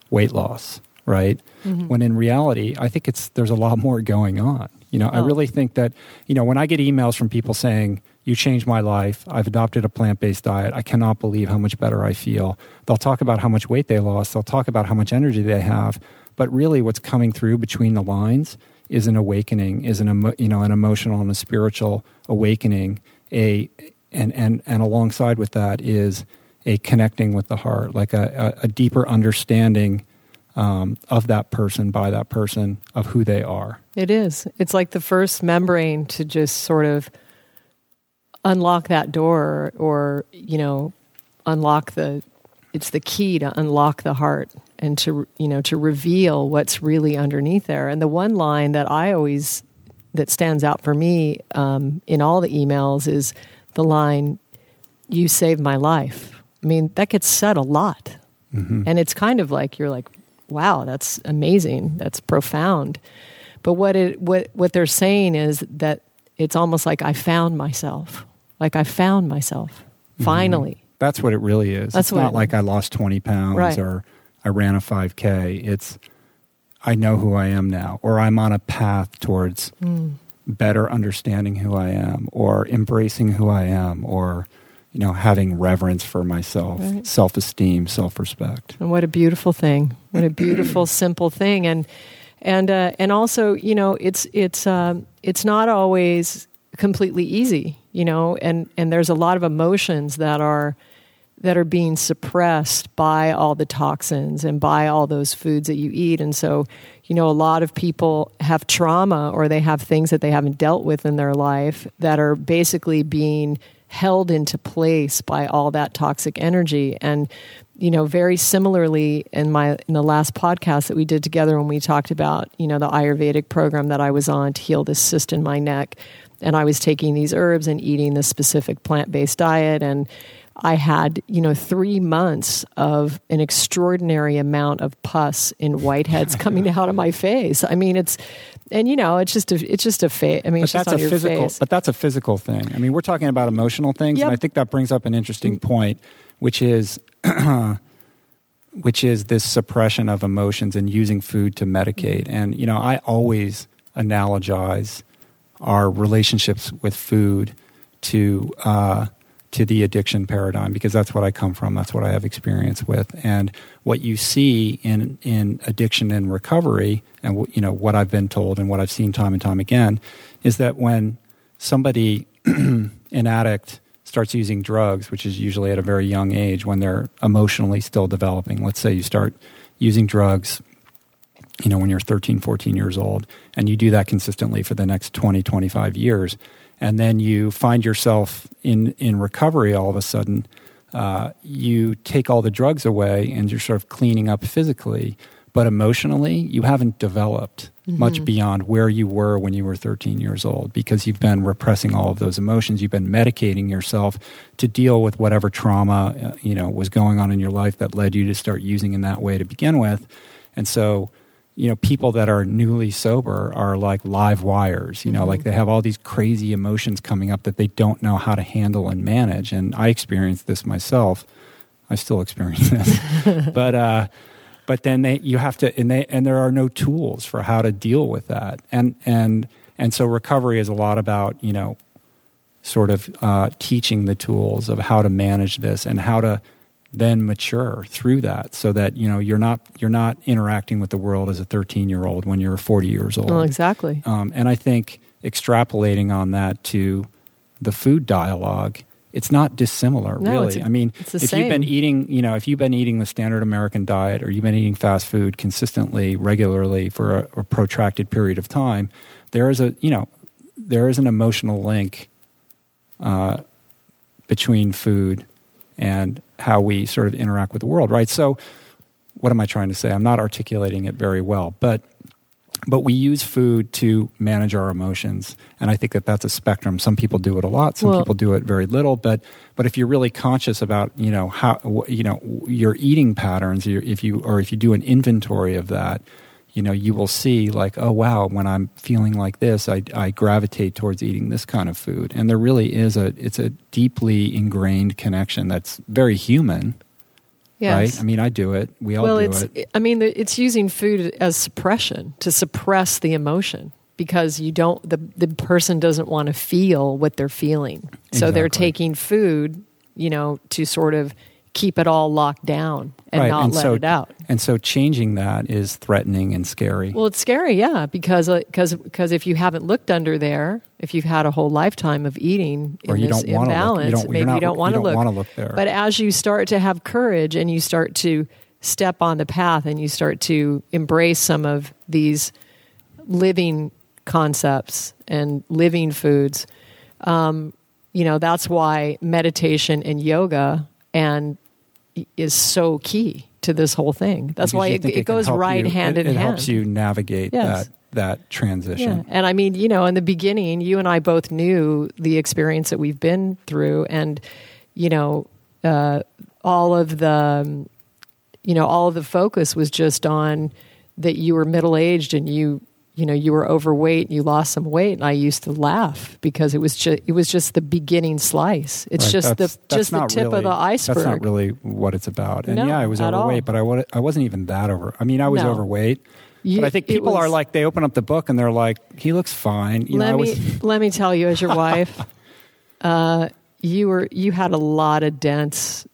weight loss, right? Mm-hmm. When in reality, I think it's, there's a lot more going on. You know, oh. I really think that, you know, when I get emails from people saying, you changed my life. I've adopted a plant based diet. I cannot believe how much better I feel. They'll talk about how much weight they lost. They'll talk about how much energy they have. But really, what's coming through between the lines is an awakening, is an emo- you know an emotional and a spiritual awakening. A and and and alongside with that is a connecting with the heart, like a, a, a deeper understanding um, of that person by that person of who they are. It is. It's like the first membrane to just sort of unlock that door or, you know, unlock the it's the key to unlock the heart and to you know to reveal what's really underneath there and the one line that i always that stands out for me um, in all the emails is the line you saved my life i mean that gets said a lot mm-hmm. and it's kind of like you're like wow, that's amazing. That's profound. But what it what what they're saying is that it's almost like I found myself. Like I found myself mm-hmm. finally. Mm-hmm. That's what it really is. That's it's not like I lost 20 pounds right. or I ran a 5K. It's I know who I am now, or I'm on a path towards mm. Better understanding who I am, or embracing who I am, or you know, having reverence for myself, right. self esteem, self respect. And what a beautiful thing! What a beautiful, simple thing, and and uh, and also, you know, it's it's um, it's not always completely easy, you know, and and there's a lot of emotions that are that are being suppressed by all the toxins and by all those foods that you eat. And so, you know, a lot of people have trauma or they have things that they haven't dealt with in their life that are basically being held into place by all that toxic energy and you know very similarly in my in the last podcast that we did together when we talked about you know the ayurvedic program that I was on to heal this cyst in my neck and I was taking these herbs and eating this specific plant-based diet and I had, you know, three months of an extraordinary amount of pus in whiteheads coming out of my face. I mean, it's, and you know, it's just a, it's just a face. I mean, but that's a physical, face. but that's a physical thing. I mean, we're talking about emotional things, yep. and I think that brings up an interesting point, which is, which is this suppression of emotions and using food to medicate. And you know, I always analogize our relationships with food to. Uh, to the addiction paradigm because that's what I come from. That's what I have experience with. And what you see in in addiction and recovery, and you know what I've been told and what I've seen time and time again, is that when somebody an addict starts using drugs, which is usually at a very young age when they're emotionally still developing. Let's say you start using drugs, you know, when you're 13, 14 years old, and you do that consistently for the next 20, 25 years, and then you find yourself in, in recovery all of a sudden, uh, you take all the drugs away and you're sort of cleaning up physically, but emotionally, you haven't developed mm-hmm. much beyond where you were when you were 13 years old because you've been repressing all of those emotions. You've been medicating yourself to deal with whatever trauma uh, you know was going on in your life that led you to start using in that way to begin with. And so, you know, people that are newly sober are like live wires. You know, mm-hmm. like they have all these crazy emotions coming up that they don't know how to handle and manage. And I experienced this myself. I still experience this, but. uh but then they you have to and they and there are no tools for how to deal with that and and and so recovery is a lot about you know sort of uh, teaching the tools of how to manage this and how to then mature through that so that you know you're not you're not interacting with the world as a 13 year old when you're 40 years old well exactly um, and i think extrapolating on that to the food dialogue it's not dissimilar, no, really. A, I mean, if same. you've been eating, you know, if you've been eating the standard American diet or you've been eating fast food consistently, regularly for a, a protracted period of time, there is a, you know, there is an emotional link uh, between food and how we sort of interact with the world, right? So, what am I trying to say? I'm not articulating it very well, but but we use food to manage our emotions and i think that that's a spectrum some people do it a lot some well, people do it very little but but if you're really conscious about you know how you know your eating patterns if you or if you do an inventory of that you know you will see like oh wow when i'm feeling like this i, I gravitate towards eating this kind of food and there really is a it's a deeply ingrained connection that's very human Yes. Right? I mean, I do it. We all well, do it's, it. I mean, it's using food as suppression to suppress the emotion because you don't the the person doesn't want to feel what they're feeling. So they're taking food, you know, to sort of keep it all locked down and right. not and let so, it out. And so changing that is threatening and scary. Well, it's scary, yeah, because because uh, because if you haven't looked under there, if you've had a whole lifetime of eating or in you this don't imbalance, you don't, maybe not, you don't want to look. look there. But as you start to have courage and you start to step on the path and you start to embrace some of these living concepts and living foods, um, you know that's why meditation and yoga and is so key to this whole thing. That's because why it, it goes right you, hand it, in it hand. It helps you navigate yes. that that transition. Yeah. And I mean, you know, in the beginning, you and I both knew the experience that we've been through, and you know, uh, all of the, you know, all of the focus was just on that you were middle aged and you you know you were overweight and you lost some weight and I used to laugh because it was just it was just the beginning slice. It's right. just that's, the that's just the tip really, of the iceberg. That's not really what it's about. And no, yeah, I was overweight, all. but I I wasn't even that over. I mean, I was no. overweight. You, but I think people was, are like they open up the book and they're like, he looks fine. You let know, me was, let me tell you, as your wife, uh, you were you had a lot of dense,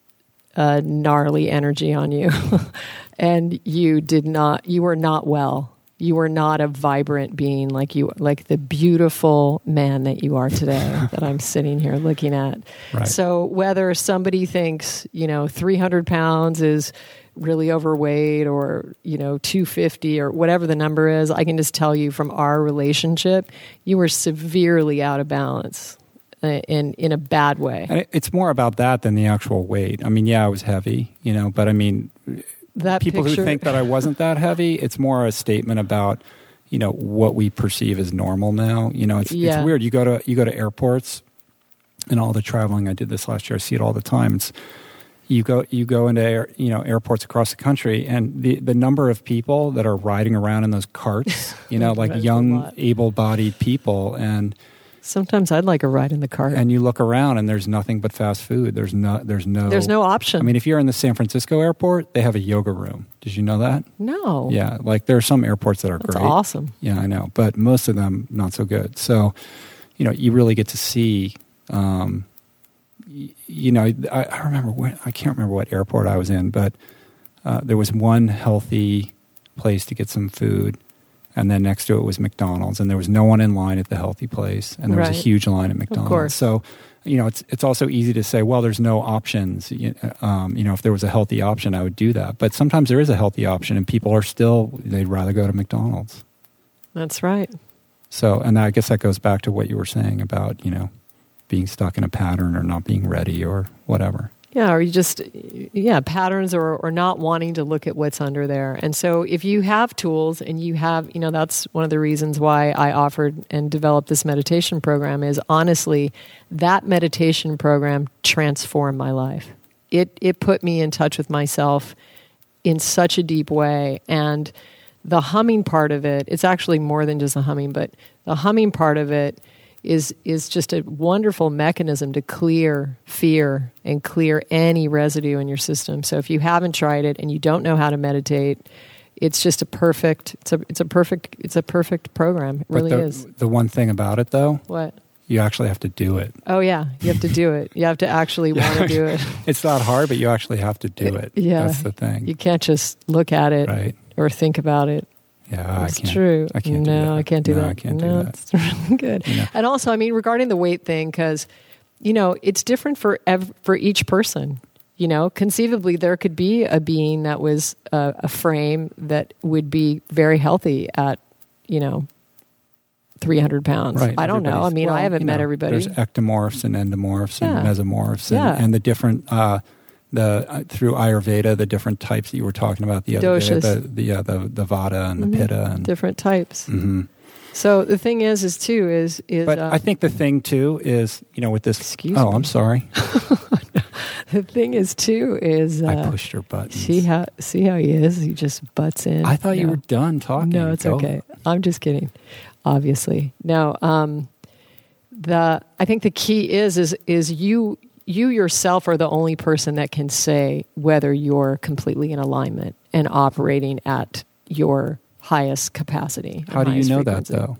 uh, gnarly energy on you, and you did not. You were not well you were not a vibrant being like you like the beautiful man that you are today that I'm sitting here looking at. Right. So whether somebody thinks you know 300 pounds is really overweight or you know 250 or whatever the number is, I can just tell you from our relationship, you were severely out of balance uh, in in a bad way. And it's more about that than the actual weight. I mean, yeah, I was heavy, you know, but I mean that people picture. who think that I wasn't that heavy, it's more a statement about you know what we perceive as normal now. You know, it's yeah. it's weird. You go to you go to airports and all the traveling I did this last year. I see it all the time. It's you go you go into air, you know airports across the country and the the number of people that are riding around in those carts, you know, like young able-bodied people and Sometimes I'd like a ride in the cart. And you look around and there's nothing but fast food. There's no there's no There's no option. I mean, if you're in the San Francisco airport, they have a yoga room. Did you know that? No. Yeah, like there are some airports that are That's great. awesome. Yeah, I know, but most of them not so good. So, you know, you really get to see um, y- you know, I, I remember when I can't remember what airport I was in, but uh, there was one healthy place to get some food and then next to it was McDonald's, and there was no one in line at the healthy place, and there was a huge line at McDonald's. So, you know, it's it's also easy to say, well, there's no options. You, um, you know, if there was a healthy option, I would do that. But sometimes there is a healthy option, and people are still they'd rather go to McDonald's. That's right. So, and I guess that goes back to what you were saying about you know being stuck in a pattern or not being ready or whatever. Yeah, or you just, yeah, patterns or, or not wanting to look at what's under there. And so if you have tools and you have, you know, that's one of the reasons why I offered and developed this meditation program is honestly, that meditation program transformed my life. It, it put me in touch with myself in such a deep way. And the humming part of it, it's actually more than just the humming, but the humming part of it is is just a wonderful mechanism to clear fear and clear any residue in your system. So if you haven't tried it and you don't know how to meditate, it's just a perfect it's a it's a perfect it's a perfect program. It really but the, is. The one thing about it, though, What? you actually have to do it. Oh yeah, you have to do it. You have to actually want to do it. It's not hard, but you actually have to do it. Yeah. that's the thing, You can't just look at it right? or think about it. Yeah, It's I can't. true. I can't do no, that. I can't do No, that. I can't do no, that. it's really good. You know? And also, I mean, regarding the weight thing, because you know, it's different for ev- for each person. You know, conceivably, there could be a being that was a, a frame that would be very healthy at, you know, three hundred pounds. Right. I don't know. I mean, well, I haven't met know, everybody. There's ectomorphs and endomorphs Yeah. and mesomorphs, and, Yeah. and the different uh, the uh, through Ayurveda, the different types that you were talking about the other Doshas. day, the the yeah, the, the Vata and the Mhm. Pitta, and Different types. hmm So the thing is, is too is is but uh, I think the thing too is you know with this. Excuse oh, me. I'm sorry, the thing is too is I uh, pushed your buttons. see how see how he is. He just butts in. I thought you were done talking. No, it's Go. okay. I'm just kidding. Obviously, no. Um, the I think the key is is is you you yourself are the only person that can say whether you're completely in alignment and operating at your highest capacity. How do you know frequency. that though?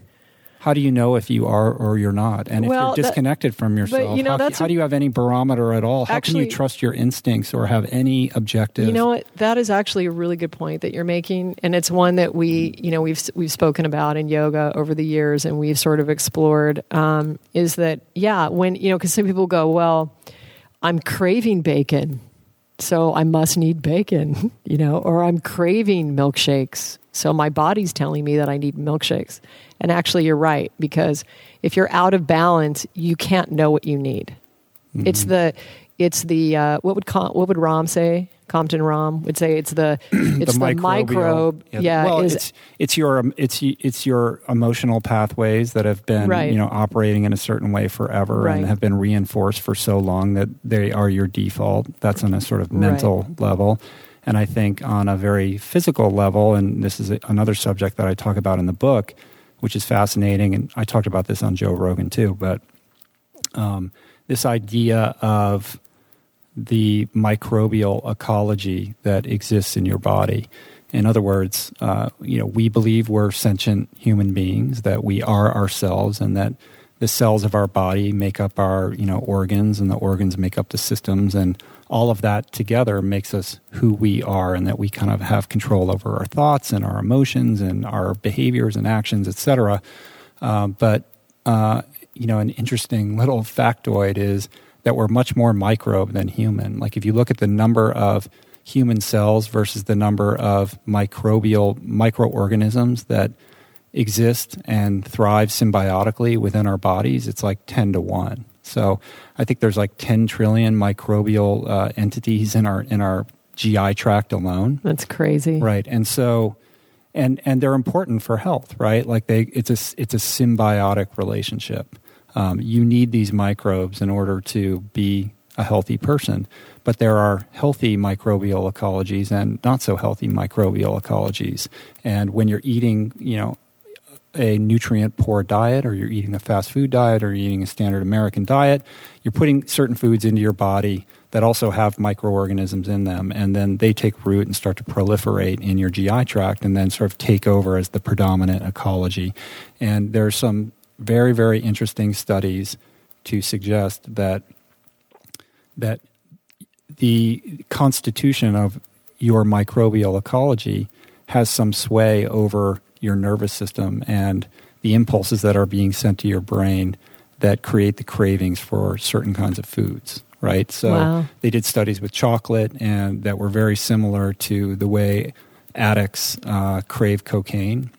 How do you know if you are or you're not? And if Well, you're that- disconnected from yourself, you know, how, how a- do you have any barometer at all? How can Actually- you trust your instincts or have any objective? You know what? That is actually a really good point that you're making, and it's one that we, you know, we've we've spoken about in yoga over the years, and we've sort of explored. Um, is that yeah? When you know, because some people go, well, I'm craving bacon, so I must need bacon, you know, or I'm craving milkshakes, so my body's telling me that I need milkshakes. And actually, you're right because if you're out of balance, you can't know what you need. It's Mm-hmm. the it's the uh, what would Com- what would Rom say? Compton Rom would say it's the it's the, microbial- microbe. Yeah, well, is, it's it's your um, it's it's your emotional pathways that have been Right. you know operating in a certain way forever Right. and have been reinforced for so long that they are your default. That's on a sort of mental level. And I think on a very physical level, and this is a, another subject that I talk about in the book, which is fascinating, and I talked about this on Joe Rogan too. But um, this idea of the microbial ecology that exists in your body. In other words, uh, you know, we believe we're sentient human beings, that we are ourselves, and that the cells of our body make up our, you know, organs, and the organs make up the systems, and all of that together makes us who we are, and that we kind of have control over our thoughts and our emotions and our behaviors and actions, etc. Uh, but uh, you know, an interesting little factoid is that we're much more microbe than human. Like if you look at the number of human cells versus the number of microbial microorganisms that exist and thrive symbiotically within our bodies, it's like 10 to 1. So I think there's like 10 trillion microbial uh, entities in our in our GI tract alone. that's crazy. Right. And so and and they're important for health, right? Like they it's a it's a symbiotic relationship. Um, you need these microbes in order to be a healthy person. But there are healthy microbial ecologies and not so healthy microbial ecologies. And when you're eating, you know, a nutrient poor diet or you're eating a fast food diet or you're eating a standard American diet, you're putting certain foods into your body that also have microorganisms in them. And then they take root and start to proliferate in your GI tract and then sort of take over as the predominant ecology. And there are some very, very interesting studies to suggest that that the constitution of your microbial ecology has some sway over your nervous system and the impulses that are being sent to your brain that create the cravings for certain kinds of foods right so Wow. they did studies with chocolate and that were very similar to the way addicts uh, crave cocaine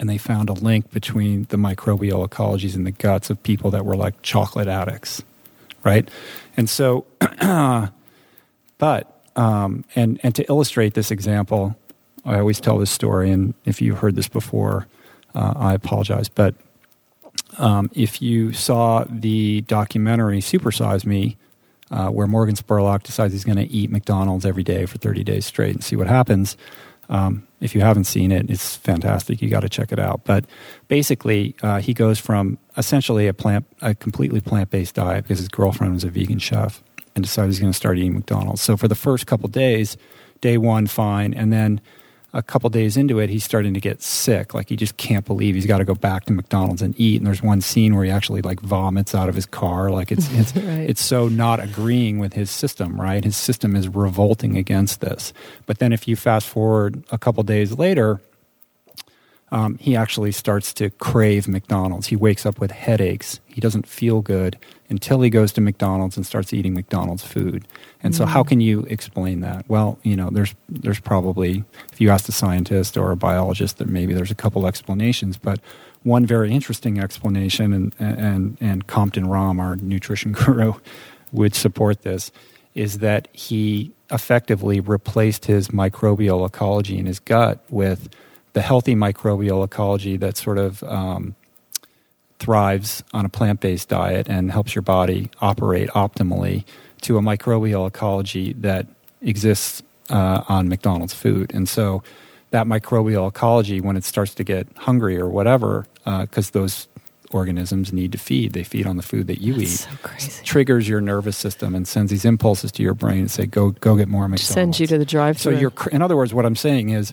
and they found a link between the microbial ecologies in the guts of people that were like chocolate addicts right? And so but um, and and to illustrate this example i always tell this story and if you've heard this before uh, i apologize but um, if you saw the documentary supersize me uh, where morgan spurlock decides he's going to eat mcdonald's every day for 30 days straight and see what happens um, if you haven't seen it, it's fantastic. You got to check it out. But basically, uh, he goes from essentially a plant, a completely plant-based diet because his girlfriend was a vegan chef, and decides he's going to start eating McDonald's. So for the first couple days, day one fine, and then a couple days into it, he's starting to get sick. Like he just can't believe he's got to go back to McDonald's and eat. And there's one scene where he actually like vomits out of his car. Like it's it's Right. it's so not agreeing with his system, right? His system is revolting against this. But then if you fast forward a couple days later, um, he actually starts to crave McDonald's. He wakes up with headaches. He doesn't feel good until he goes to McDonald's and starts eating McDonald's food. And so, how can you explain that? Well, you know, there's there's probably if you ask a scientist or a biologist, that maybe there's a couple explanations. But one very interesting explanation, and and and Compton Rom, our nutrition guru, would support this, is that he effectively replaced his microbial ecology in his gut with the healthy microbial ecology that sort of um, thrives on a plant based diet and helps your body operate optimally to a microbial ecology that exists uh, on McDonald's food. And so that microbial ecology, when it starts to get hungry or whatever, because those organisms need to feed, they feed on the food that you That's eat. so. Triggers your nervous system and sends these impulses to your brain and say, "Go, go get more McDonald's." Sends you to the So drive-through. your, cra- in other words, what I'm saying is,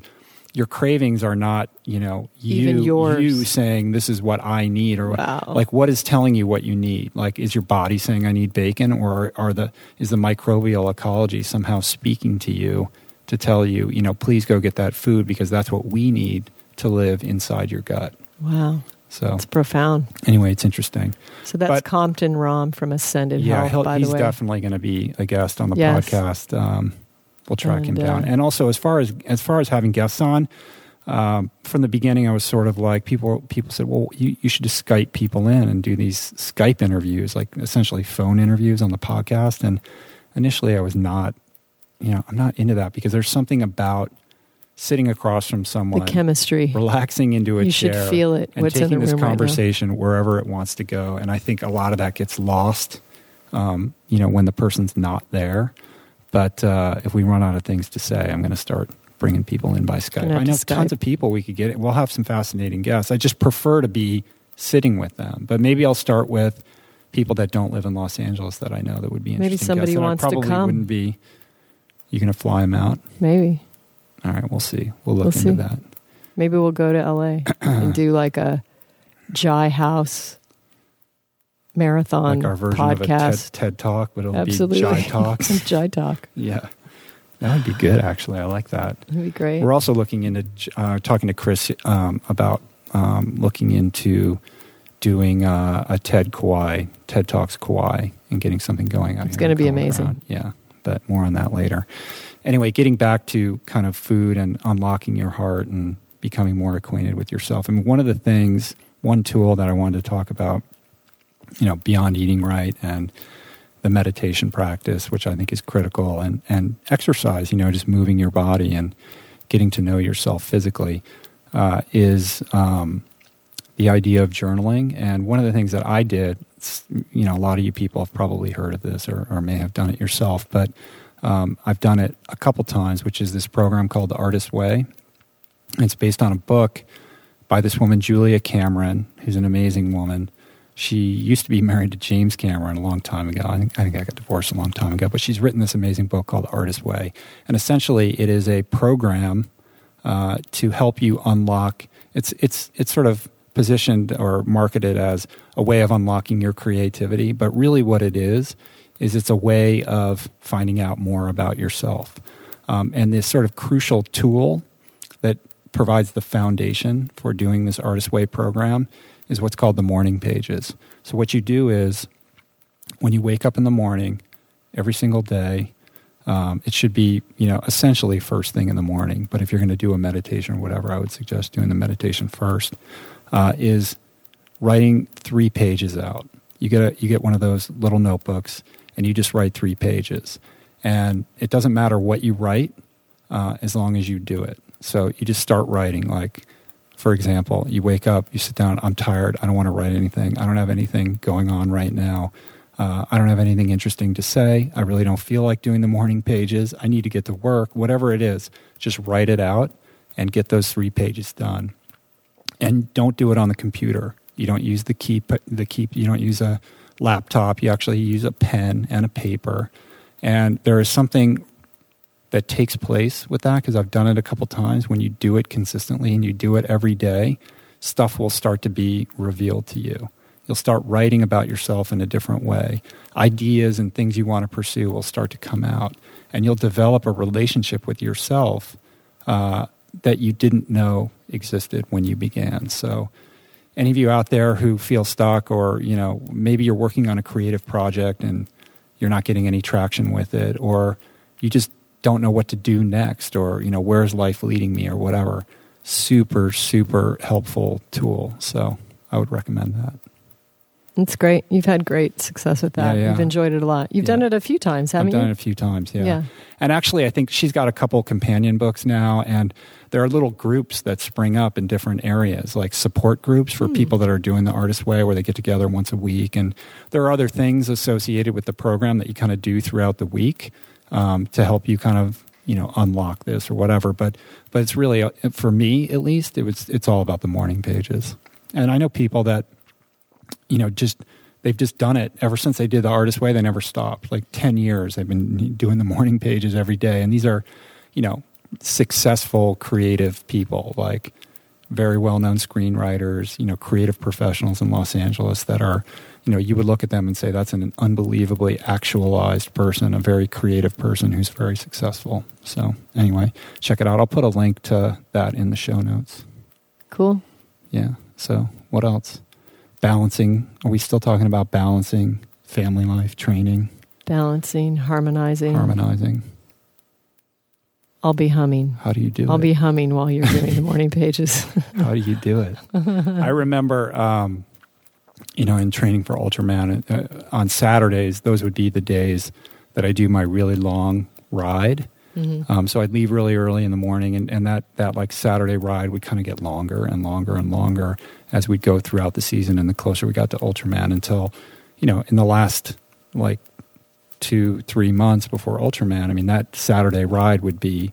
your cravings are not, you know, you, you saying this is what I need, or Wow. like what is telling you what you need. Like, is your body saying I need bacon, or are the is the microbial ecology somehow speaking to you to tell you, you know, please go get that food because that's what we need to live inside your gut. wow, So it's profound. anyway, it's interesting. So that's But- Compton Rom from Ascended yeah, Health, by he's the way. definitely going to be a guest on the Yes. podcast. Um, we'll track him down. uh, And also, as far as as far as having guests on, um, from the beginning, I was sort of like people. People said, "Well, you, you should just Skype people in and do these Skype interviews, like essentially phone interviews on the podcast." And initially, I was not, you know, I'm not into that because there's something about sitting across from someone, the chemistry. relaxing into a You should feel it, and what's in taking the this room right conversation wherever it wants to go. And I think a lot of that gets lost, um, you know, when the person's not there. But uh, if we run out of things to say, I'm going to start bringing people in by Skype. I know to tons of people we could get. We'll have some fascinating guests. I just prefer to be sitting with them. But maybe I'll start with people that don't live in Los Angeles that I know that would be interesting. Maybe somebody guests. And I wants to probably come. Wouldn't be. You going to fly them out? Maybe. All right, we'll see. We'll look We'll into see. that. Maybe we'll go to LA and do like a Jai House marathon like our version of a TED, podcast. TED Talk, but it'll Absolutely. be Jai Talks. Jai Talk. yeah, that would be good. Actually, I like that. That'd be great. We're also looking into uh, talking to Chris um, about um, looking into doing uh, a TED Kauai, TED Talks Kauai, and getting something going out It's gonna be Colorado. amazing. Yeah, but more on that later. Anyway, getting back to kind of food and unlocking your heart and becoming more acquainted with yourself. I mean, one of the things, one tool that I wanted to talk about, you know, beyond eating right and the meditation practice, which I think is critical, and, and exercise, you know, just moving your body and getting to know yourself physically, uh, is um, the idea of journaling. And one of the things that I did, you know, a lot of you people have probably heard of this or, or may have done it yourself, but um, I've done it a couple times, which is this program called The Artist Way. It's based on a book by this woman, Julia Cameron, who's an amazing woman. She used to be married to James Cameron a long time ago. I think I, think I got divorced a long time ago, but she's written this amazing book called The Artist Way. And essentially, it is a program uh, to help you unlock. It's it's it's sort of positioned or marketed as a way of unlocking your creativity, but really what it is is it's a way of finding out more about yourself. Um, and this sort of crucial tool that provides the foundation for doing this Artist Way program is what's called the morning pages. So what you do is when you wake up in the morning every single day, um, it should be you know essentially first thing in the morning. But if you're going to do a meditation or whatever, I would suggest doing the meditation first. Uh, is writing three pages out. You get a, you get one of those little notebooks and you just write three pages. And it doesn't matter what you write uh, as long as you do it. So you just start writing. Like, for example, you wake up, you sit down, I'm tired, I don't want to write anything, I don't have anything going on right now. Uh, I don't have anything interesting to say. I really don't feel like doing the morning pages. I need to get to work. Whatever it is, just write it out and get those three pages done. And don't do it on the computer. You don't use the keep. The keep. You don't use a laptop. You actually use a pen and a paper. And there is something that takes place with that because I've done it a couple times. When you do it consistently and you do it every day, stuff will start to be revealed to you. You'll start writing about yourself in a different way. Ideas and things you want to pursue will start to come out, and you'll develop a relationship with yourself uh, that you didn't know existed when you began. So, any of you out there who feel stuck, or you know, maybe you're working on a creative project and you're not getting any traction with it, or you just don't know what to do next, or you know, where's life leading me, or whatever. Super, super helpful tool. So, I would recommend that. It's great. You've had great success with that. Yeah, yeah. You've enjoyed it a lot. You've Yeah. done it a few times, haven't I've done you? it a few times, yeah. Yeah. And actually, I think she's got a couple companion books now, and there are little groups that spring up in different areas, like support groups for hmm. people that are doing the artist way, where they get together once a week. And there are other things associated with the program that you kind of do throughout the week um, to help you kind of you know unlock this or whatever. But but it's really uh, for me at least, it was it's all about the morning pages. And I know people that you know just they've just done it ever since they did the artist way they never stopped like 10 years they've been doing the morning pages every day and these are you know successful creative people like very well-known screenwriters you know creative professionals in los angeles that are you know you would look at them and say that's an unbelievably actualized person a very creative person who's very successful so anyway check it out i'll put a link to that in the show notes Cool. yeah. So what else? Balancing. Are we still talking about balancing family life, training, Balancing, harmonizing. harmonizing? I'll be humming. How do you do it? I'll be humming while you're doing the morning pages. How do you do it? I remember, um, you know, in training for Ultraman uh, on Saturdays, those would be the days that I do my really long ride. Mhm. Um, so I'd leave really early in the morning, and, and that, that like Saturday ride would kind of get longer and longer and longer as we'd go throughout the season, and the closer we got to Ultraman until, you know, in the last like two, three months before Ultraman, I mean, that Saturday ride would be,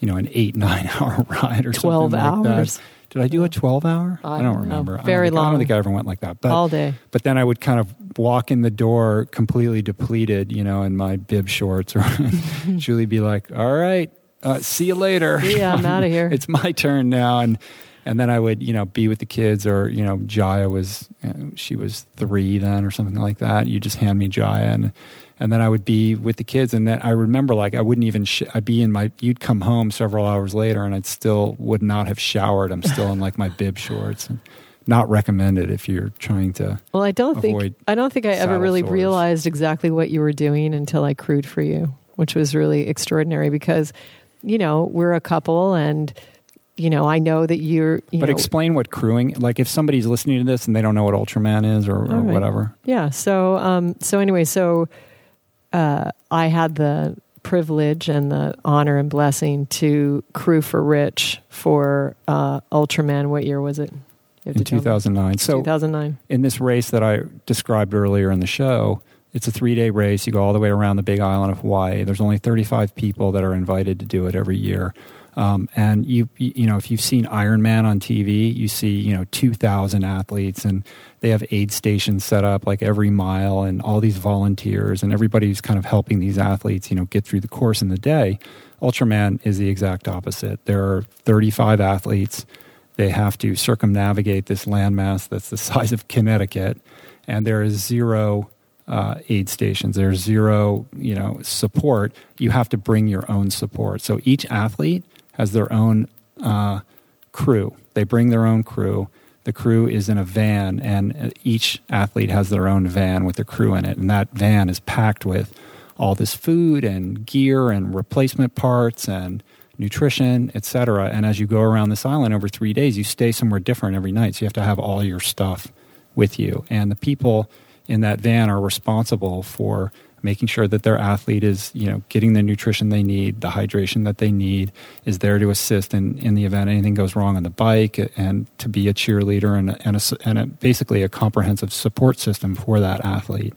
you know, an eight, nine hour ride or 12 something like that. hours. Did I do a 12 hour? I don't don't remember. I don't Very think- I don't think I ever went like that. But All day. but then I would kind of walk in the door completely depleted, you know, in my bib shorts, or Julie be like, "All right, uh, see you later. Yeah, I'm out of here." it's my turn now." And and then I would, you know, be with the kids, or you know, Jaya was you know, she was three then, or something like that. You just hand me Jaya, and and then I would be with the kids, and then I remember like I wouldn't even sh- I'd be in my. You'd come home several hours later, and I'd still would not have showered. I'm still in like my bib shorts. And, not recommended if you're trying to Well, I don't Avoid think I don't think I ever really sores. realized exactly what you were doing until I crewed for you, which was really extraordinary because, you know, we're a couple and you know, I know that you're you but know, explain what crewing like if somebody's listening to this and they don't know what ultraman is or, or right. whatever Yeah. So, um, so anyway, so uh, I had the privilege and the honor and blessing to crew for Rich for uh, Ultraman. What year was it? In to tell me. 2009 so 2009. in this race that i described earlier in the show it's a three day race you go all the way around the big island of hawaii there's only 35 people that are invited to do it every year um, and you you know if you've seen ironman on tv you see you know 2000 athletes and they have aid stations set up like every mile and all these volunteers and everybody's kind of helping these athletes you know get through the course in the day ultraman is the exact opposite there are 35 athletes they have to circumnavigate this landmass that's the size of Connecticut, and there is zero uh, aid stations. There's zero, you know, support. You have to bring your own support. So each athlete has their own uh, crew. They bring their own crew. The crew is in a van, and uh, each athlete has their own van with the crew in it. And that van is packed with all this food and gear and replacement parts and nutrition, etc. And as you go around this island over three days, you stay somewhere different every night. So you have to have all your stuff with you. And the people in that van are responsible for making sure that their athlete is, you know, getting the nutrition they need, the hydration that they need, is there to assist in, in the event anything goes wrong on the bike, and to be a cheerleader and, and, a, and a, basically a comprehensive support system for that athlete.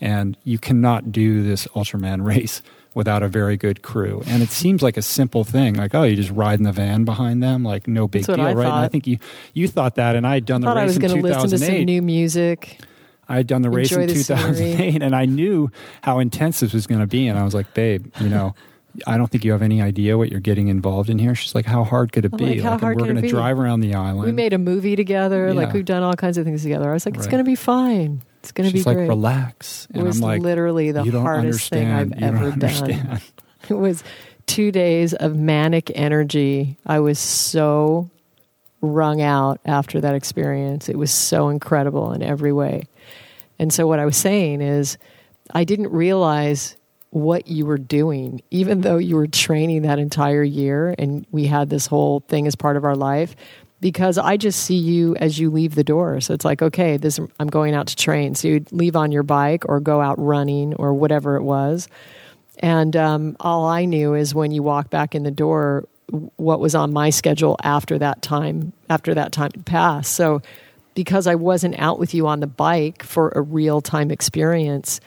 And you cannot do this Ultraman race without a very good crew. And it seems like a simple thing, like oh, you just ride in the van behind them, like no big deal, I right? And I think you you thought that, and I had done the thought race I was in going to listen to some new music. I had done the race enjoy in the scenery. 2008, and I knew how intense this was going to be. And I was like, babe, you know. I don't think you have any idea what you're getting involved in here. She's like, "How hard could it I'm be? like, "How hard we're going to drive around the island." We made a movie together. Like we've done all kinds of things together. I was like, it's Right. going to be fine. It's going to be She's like, great. "Relax," it was I'm like, literally the "You don't hardest thing I've understand. You don't ever done. It was two days of manic energy. I was so wrung out after that experience. It was so incredible in every way. And so, what I was saying is, I didn't realize what you were doing, even though you were training that entire year and we had this whole thing as part of our life. Because I just see you as you leave the door. So it's like, okay, this I'm going out to train. So you'd leave on your bike or go out running or whatever it was. And um, all I knew is when you walk back in the door, what was on my schedule after that time, after that time passed. So because I wasn't out with you on the bike for a real time experience,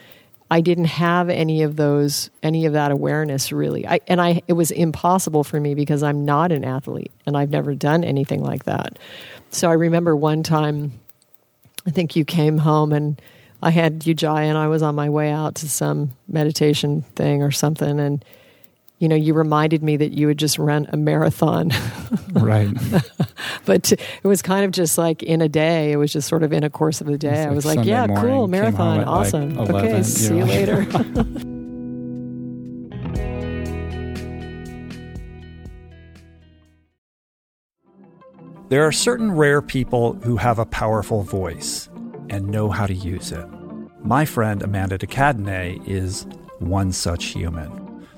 I didn't have any of those, any of that awareness really. I, and I, it was impossible for me because I'm not an athlete and I've never done anything like that. So I remember one time, I think you came home and I had Ujjayi and I was on my way out to some meditation thing or something. And, you know, you reminded me that you had just run a marathon. right. but it was kind of just like in a day. It was just sort of in a course of the day. It's I was like, Sunday yeah, morning, cool, marathon, home at, like, awesome. 11, okay, you see you later. There are certain rare people who have a powerful voice and know how to use it. My friend Amanda de Cadenet is one such human.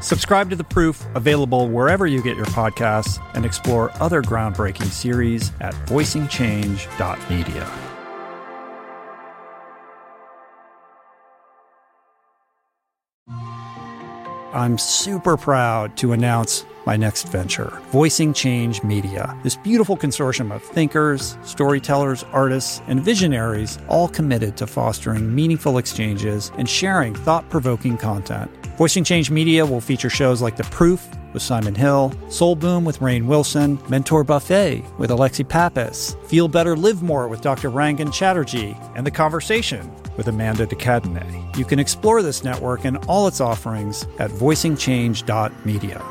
Subscribe to The Proof, available wherever you get your podcasts, and explore other groundbreaking series at voicingchange.media. I'm super proud to announce my next venture, Voicing Change Media. This beautiful consortium of thinkers, storytellers, artists, and visionaries, all committed to fostering meaningful exchanges and sharing thought provoking content. Voicing Change Media will feature shows like The Proof with Simon Hill, Soul Boom with Rainn Wilson, Mentor Buffet with Alexi Pappas, Feel Better Live More with Dr. Rangan Chatterjee, and The Conversation with Amanda de Cadenet. You can explore this network and all its offerings at voicingchange.media.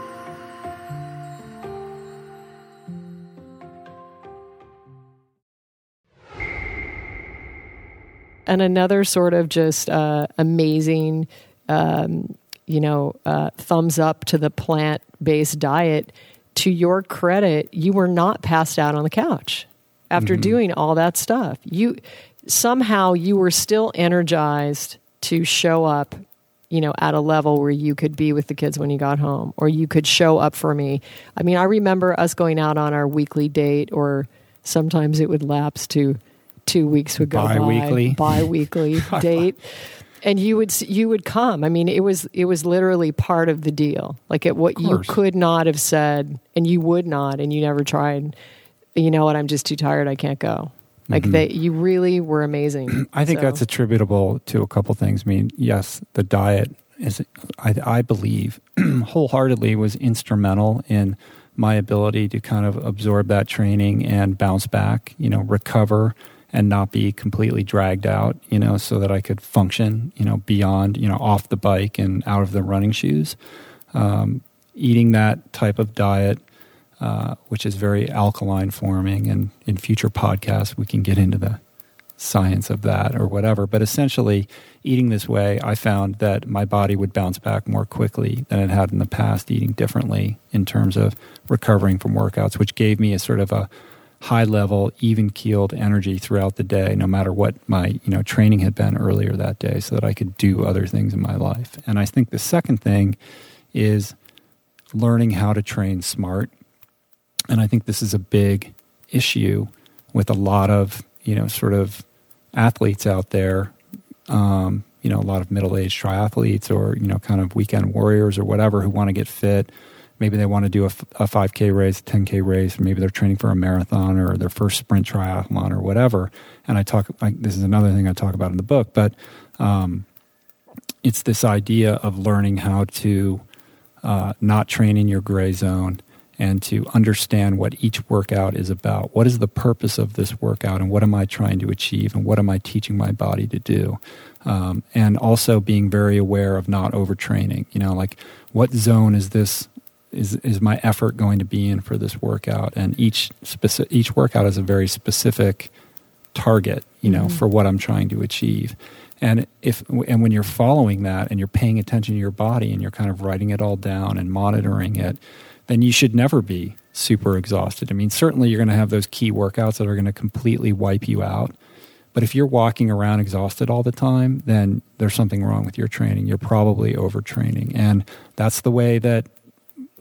and another sort of just uh, amazing, um, you know, uh, thumbs up to the plant based diet. To your credit, you were not passed out on the couch after doing all that stuff. You somehow you were still energized to show up you know, at a level where you could be with the kids when you got home, or you could show up for me. I mean, I remember us going out on our weekly date, or sometimes it would lapse to two weeks would go Bi-weekly. by, bi-weekly date. And you would you would come. I mean, it was it was literally part of the deal. Like at what you could not have said, and you would not, and you never tried. You know what? I'm just too tired. I can't go. Like Mhm. they, you really were amazing. I think So- that's attributable to a couple things. I mean, yes, the diet is, I, I believe, wholeheartedly was instrumental in my ability to kind of absorb that training and bounce back, you know, recover and not be completely dragged out, you know, so that I could function, you know, beyond, you know, off the bike and out of the running shoes. Um, eating that type of diet, uh, which is very alkaline forming, and in future podcasts, we can get into the science of that or whatever. But essentially, eating this way, I found that my body would bounce back more quickly than it had in the past, eating differently in terms of recovering from workouts, which gave me a sort of a high level, even keeled energy throughout the day, no matter what my you know training had been earlier that day, so that I could do other things in my life. And I think the second thing is learning how to train smart. And I think this is a big issue with a lot of, you know, sort of athletes out there, um, you know, a lot of middle aged triathletes or, you know, kind of weekend warriors or whatever who want to get fit. Maybe they want to do a, a 5K race, 10K race. Maybe they're training for a marathon or their first sprint triathlon or whatever. And I talk, like, this is another thing I talk about in the book, but um, it's this idea of learning how to uh, not train in your gray zone and to understand what each workout is about. What is the purpose of this workout and what am I trying to achieve and what am I teaching my body to do? Um, and also being very aware of not overtraining. You know, like what zone is this? Is, is my effort going to be in for this workout? And each specific each workout is a very specific target, you know, Mhm. for what I'm trying to achieve. And if and when you're following that and you're paying attention to your body and you're kind of writing it all down and monitoring it, then you should never be super exhausted. I mean, certainly you're going to have those key workouts that are going to completely wipe you out. But if you're walking around exhausted all the time, then there's something wrong with your training. You're probably overtraining. And that's the way that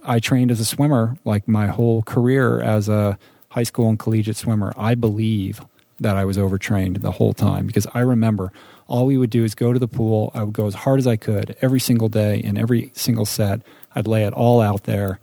I trained as a swimmer, like my whole career as a high school and collegiate swimmer. I believe that I was overtrained the whole time because I remember all we would do is go to the pool. I would go as hard as I could every single day in every single set. I'd lay it all out there,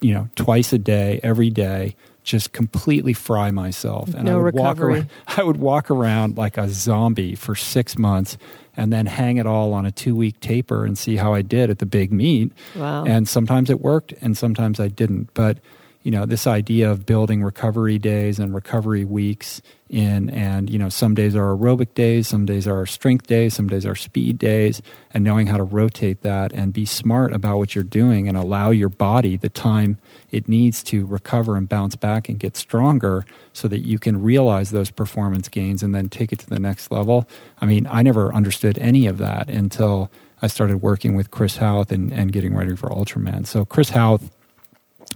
you know, twice a day, every day, just completely fry myself. And No I would walk recovery. around, I would walk around like a zombie for six months and then hang it all on a two week taper and see how I did at the big meet. Wow. And sometimes it worked and sometimes I didn't. But, you know, this idea of building recovery days and recovery weeks in, and, you know, some days are aerobic days, some days are strength days, some days are speed days, and knowing how to rotate that and be smart about what you're doing and allow your body the time it needs to recover and bounce back and get stronger so that you can realize those performance gains and then take it to the next level. I mean, I never understood any of that until I started working with Chris Hauth and, and getting ready for Ultraman. So Chris Hauth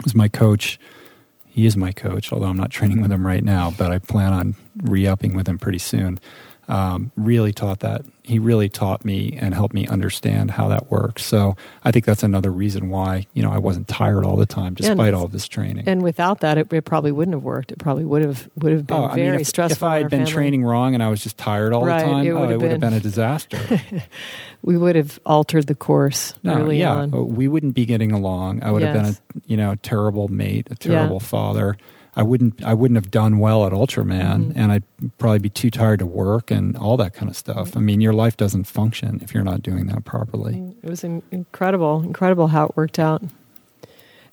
was my coach. He is my coach, although I'm not training with him right now, but I plan on re-upping with him pretty soon. Um, really taught that. He really taught me and helped me understand how that works. So I think that's another reason why you know I wasn't tired all the time, Yeah, and despite all this training. and without that, it, it probably wouldn't have worked. It probably would have would have been Oh, I very mean, if, stressful. if I had been family. training wrong and I was just tired all Right, the time, it oh, would it have would have been- been a disaster. we would have altered the course No, early yeah, on. we wouldn't be getting along. I would have been a you know terrible mate, a terrible father. I wouldn't I wouldn't have done well at Ultraman, Mhm. and I'd probably be too tired to work and all that kind of stuff. I mean, your life doesn't function if you're not doing that properly. It was incredible, incredible how it worked out.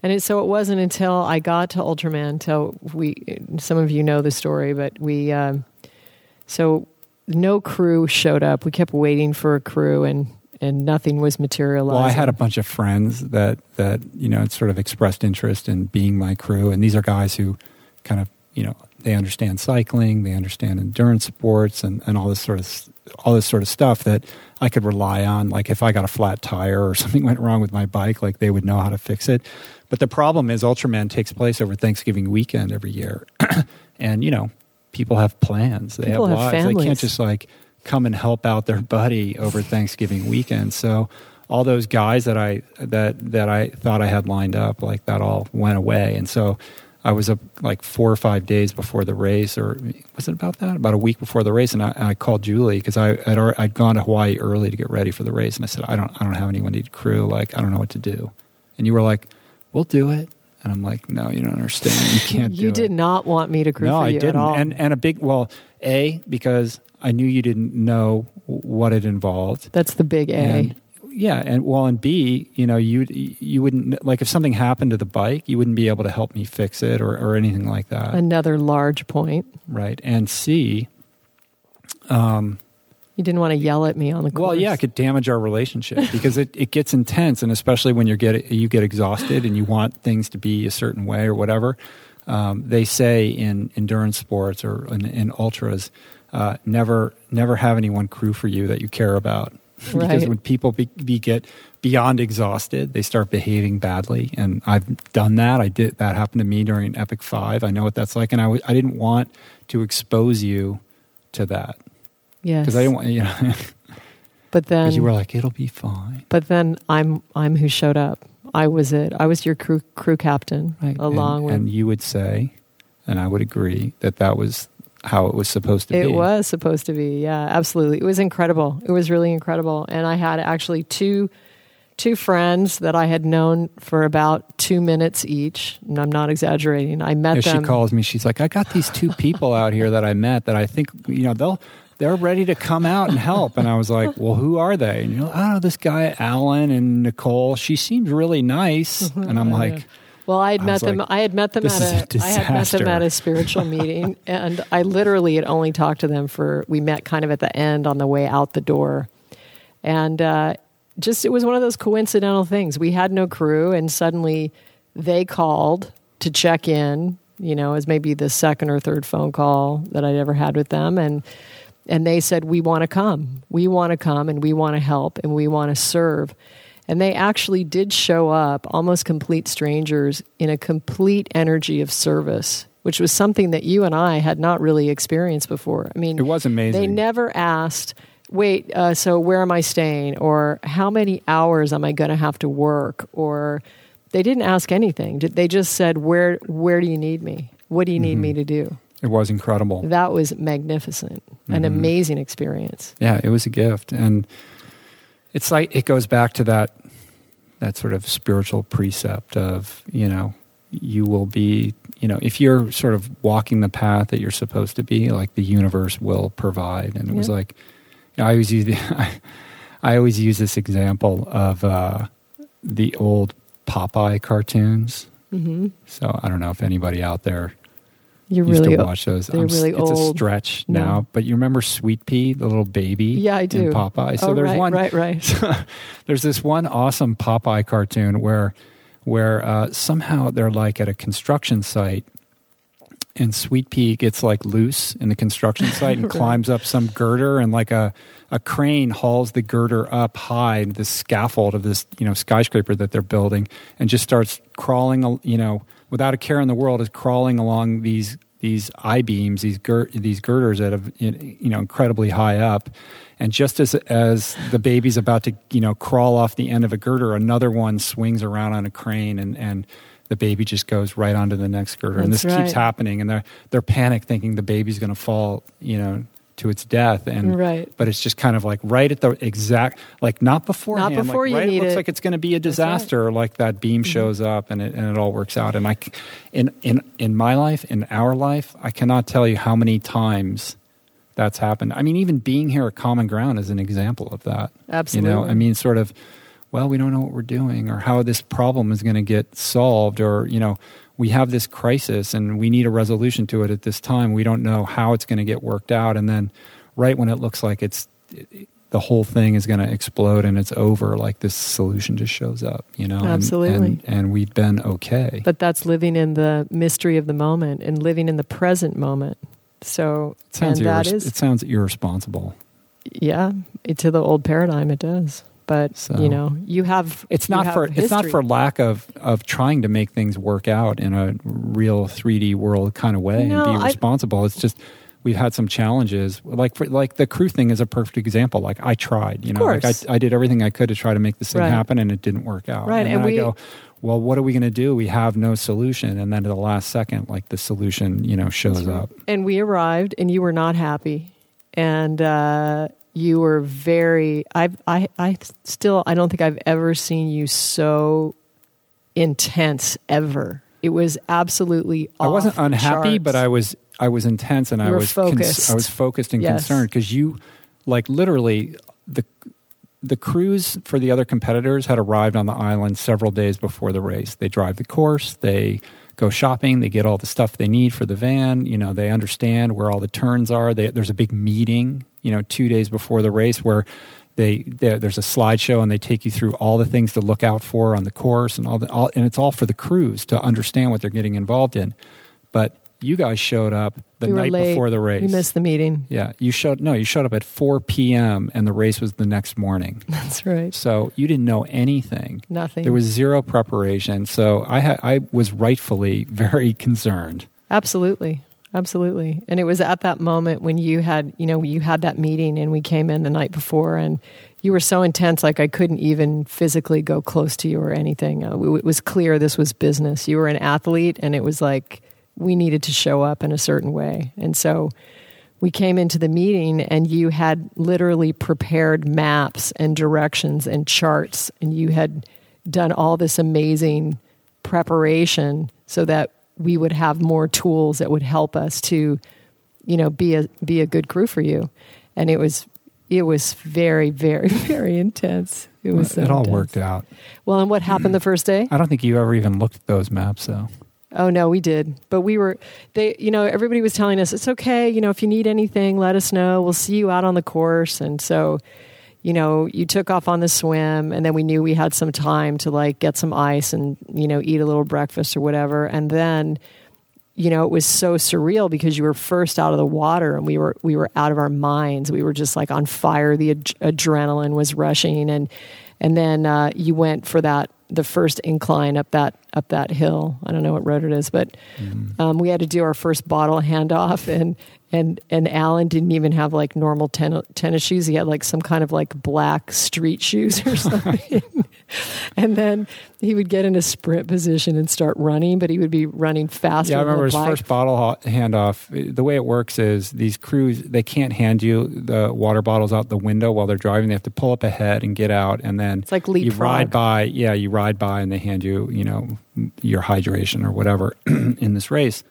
And it, so it wasn't until I got to Ultraman until we. Some of you know the story, but we. Um, so no crew showed up. We kept waiting for a crew, and and nothing was materialized. Well, I had a bunch of friends that that you know sort of expressed interest in being my crew, and these are guys who kind of you know they understand cycling, they understand endurance sports, and, and all this sort of all this sort of stuff that I could rely on. Like if I got a flat tire or something went wrong with my bike, like they would know how to fix it. But the problem is, Ultraman takes place over Thanksgiving weekend every year, and you know people have plans, they People have have lives, they can't just like come and help out their buddy over Thanksgiving weekend. So all those guys that I that that I thought I had lined up, like that all went away. And so I was up like four or five days before the race, or was it about that? About a week before the race, and I, I called Julie because I had I'd gone to Hawaii early to get ready for the race, and I said I don't I don't have anyone to crew, like I don't know what to do. And you were like, "We'll do it." And I'm like, no, you don't understand. You can't. you did it. not want me to crew No, for I you didn't. at all. And and a big well, a because I knew you didn't know what it involved. That's the big A. And yeah, and well, and B, you know, you you wouldn't like if something happened to the bike, you wouldn't be able to help me fix it or or anything like that, Another large point. right? And C, um, You didn't want to yell at me on the course. well, yeah, it could damage our relationship because it, it gets intense, and especially when you get you get exhausted and you want things to be a certain way or whatever. Um, they say in endurance sports or in, in ultras, uh, never never have anyone crew for you that you care about. because when people be, be get beyond exhausted, they start behaving badly, and I've done that. I did that happened to me during Epic Five. I know what that's like, and I w- I didn't want to expose you to that yes. because I didn't want you know. But then, Because you were like, it'll be fine. but then I'm I'm who showed up. I was it. I was your crew crew captain, Right. along and, with. and you would say, and I would agree that that was how it was supposed to it be. It was supposed to be. Yeah, absolutely. It was incredible. It was really incredible. And I had actually two two friends that I had known for about two minutes each. And I'm not exaggerating. I met If she calls me, she's like, I got these two people out here that I met that I think you know they'll they're ready to come out and help. And I was like, well, who are they? And you're like, oh, this guy Alan and Nicole. She seems really nice. And I'm like, Well, I had I met them. like, I had met them at a. a I had met them at a spiritual meeting, and I literally had only talked to them for. We met kind of at the end on the way out the door, and uh, just it was one of those coincidental things. We had no crew, and suddenly they called to check in. You know, as maybe the second or third phone call that I'd ever had with them, and and they said, "We want to come. We want to come, and we want to help, and we want to serve." And they actually did show up, almost complete strangers, in a complete energy of service, which was something that you and I had not really experienced before. I mean, it was amazing. they never asked, wait, uh, so where am I staying? Or how many hours am I going to have to work? Or they didn't ask anything. They just said, where, where do you need me? What do you need Mm-hmm. me to do? It was incredible. That was magnificent, an Mhm. amazing experience. yeah it was a gift and it's like it goes back to that that sort of spiritual precept of you know you will be you know if you're sort of walking the path that you're supposed to be like the universe will provide and it was like you know, i always use the, I, I always use this example of uh, the old popeye cartoons hmm so i don't know if anybody out there You're used to watch those. they're I'm really it's a old. stretch No. now, but you remember Sweet Pea, the little baby? Yeah, I do. In Popeye. So oh, there's right, one. right, right. there's this one awesome Popeye cartoon where, where uh, somehow they're like at a construction site, and Sweet Pea gets like loose in the construction site and Right. climbs up some girder, and like a a crane hauls the girder up high, the scaffold of this you know skyscraper that they're building, and just starts crawling, you know, without a care in the world, is crawling along these these I beams, these gir- these girders that have you know incredibly high up, and just as as the baby's about to you know crawl off the end of a girder, another one swings around on a crane and and the baby just goes right onto the next girder, and That's this keeps happening, and they're they're panic thinking the baby's going to fall, you know, to its death, and Right. but it's just kind of like right at the exact like not beforehand, not before you right, need it looks it. like it's going to be a That's right. Mm-hmm. disaster, like that beam shows up and it and it all works out, and I in in in my life, in our life, I cannot tell you how many times that's happened. I mean, even being here at Common Ground is an example of that. Absolutely. You know, I mean, sort of, well, we don't know what we're doing or how this problem is going to get solved, or, you know, we have this crisis and we need a resolution to it at this time. We don't know how it's going to get worked out. And then, right when it looks like it's, it, the whole thing is going to explode and it's over, like this solution just shows up, you know? Absolutely. And, and we've been okay. But that's living in the mystery of the moment and living in the present moment. So, it sounds, and that irres- is, it sounds irresponsible. yeah, to the old paradigm, it does. But So- you know, you have It's not have for it's not for lack of of trying to make things work out in a real 3D world kind of way No, and be I- responsible. It's just we've had some challenges. Like for, like the crew thing is a perfect example. Like I tried, you know, like I. I did everything I could to try to make this thing Right. happen, and it didn't work out. Right, and, and we- I go, well, what are we going to do? We have no solution, and then at the last second, like the solution, you know, shows up. And we arrived, and you were not happy, and uh, you were very. I, I, I still, I don't think I've ever seen you so intense ever. It was absolutely. I wasn't unhappy, charts. but I was I was intense and You I was focused. I was focused and Yes. concerned because you, like literally, the the crews for the other competitors had arrived on the island several days before the race. They drive the course, they go shopping, they get all the stuff they need for the van. You know, they understand where all the turns are. They, there's a big meeting, you know, two days before the race where. They, there- there's a slideshow and they take you through all the things to look out for on the course and all the all, and it's all for the crews to understand what they're getting involved in. But you guys showed up the We night late. before the race. You missed the meeting. yeah, you showed no, you showed up at 4 p.m. and the race was the next morning. That's right. So you didn't know anything. Nothing. There was zero preparation. So I had I was rightfully very concerned. Absolutely. Absolutely. And it was at that moment when you had, you know, you had that meeting and we came in the night before and you were so intense, like I couldn't even physically go close to you or anything. Uh, it was clear this was business. You were an athlete and it was like we needed to show up in a certain way. And so we came into the meeting and you had literally prepared maps and directions and charts and you had done all this amazing preparation so that we would have more tools that would help us to you know be a be a good crew for you and it was it was very very very intense it was so it all intense. worked out. well and what happened the first day I don't think you ever even looked at those maps though. Oh no, we did. But we were they you know, everybody was telling us it's okay, you know, if you need anything, let us know. We'll see you out on the course. And so, you know, you took off on the swim and then we knew we had some time to like get some ice and, you know, eat a little breakfast or whatever. And then you know, it was so surreal because you were first out of the water and we were we were out of our minds. We were just like on fire. The ad- adrenaline was rushing, and and then uh, you went for that the first incline up that up that hill. I don't know what road it is, but um, we had to do our first bottle handoff, and and and Alan didn't even have like normal ten- tennis shoes. He had like some kind of like black street shoes or something. and then he would get in a sprint position and start running, but he would be running faster. Yeah, I remember his first bottle handoff. The way it works is these crews they can't hand you the water bottles out the window while they're driving. They have to pull up ahead and get out, and then It's like leapfrog. you ride by. Yeah, you ride by, and they hand you you know your hydration or whatever in this race.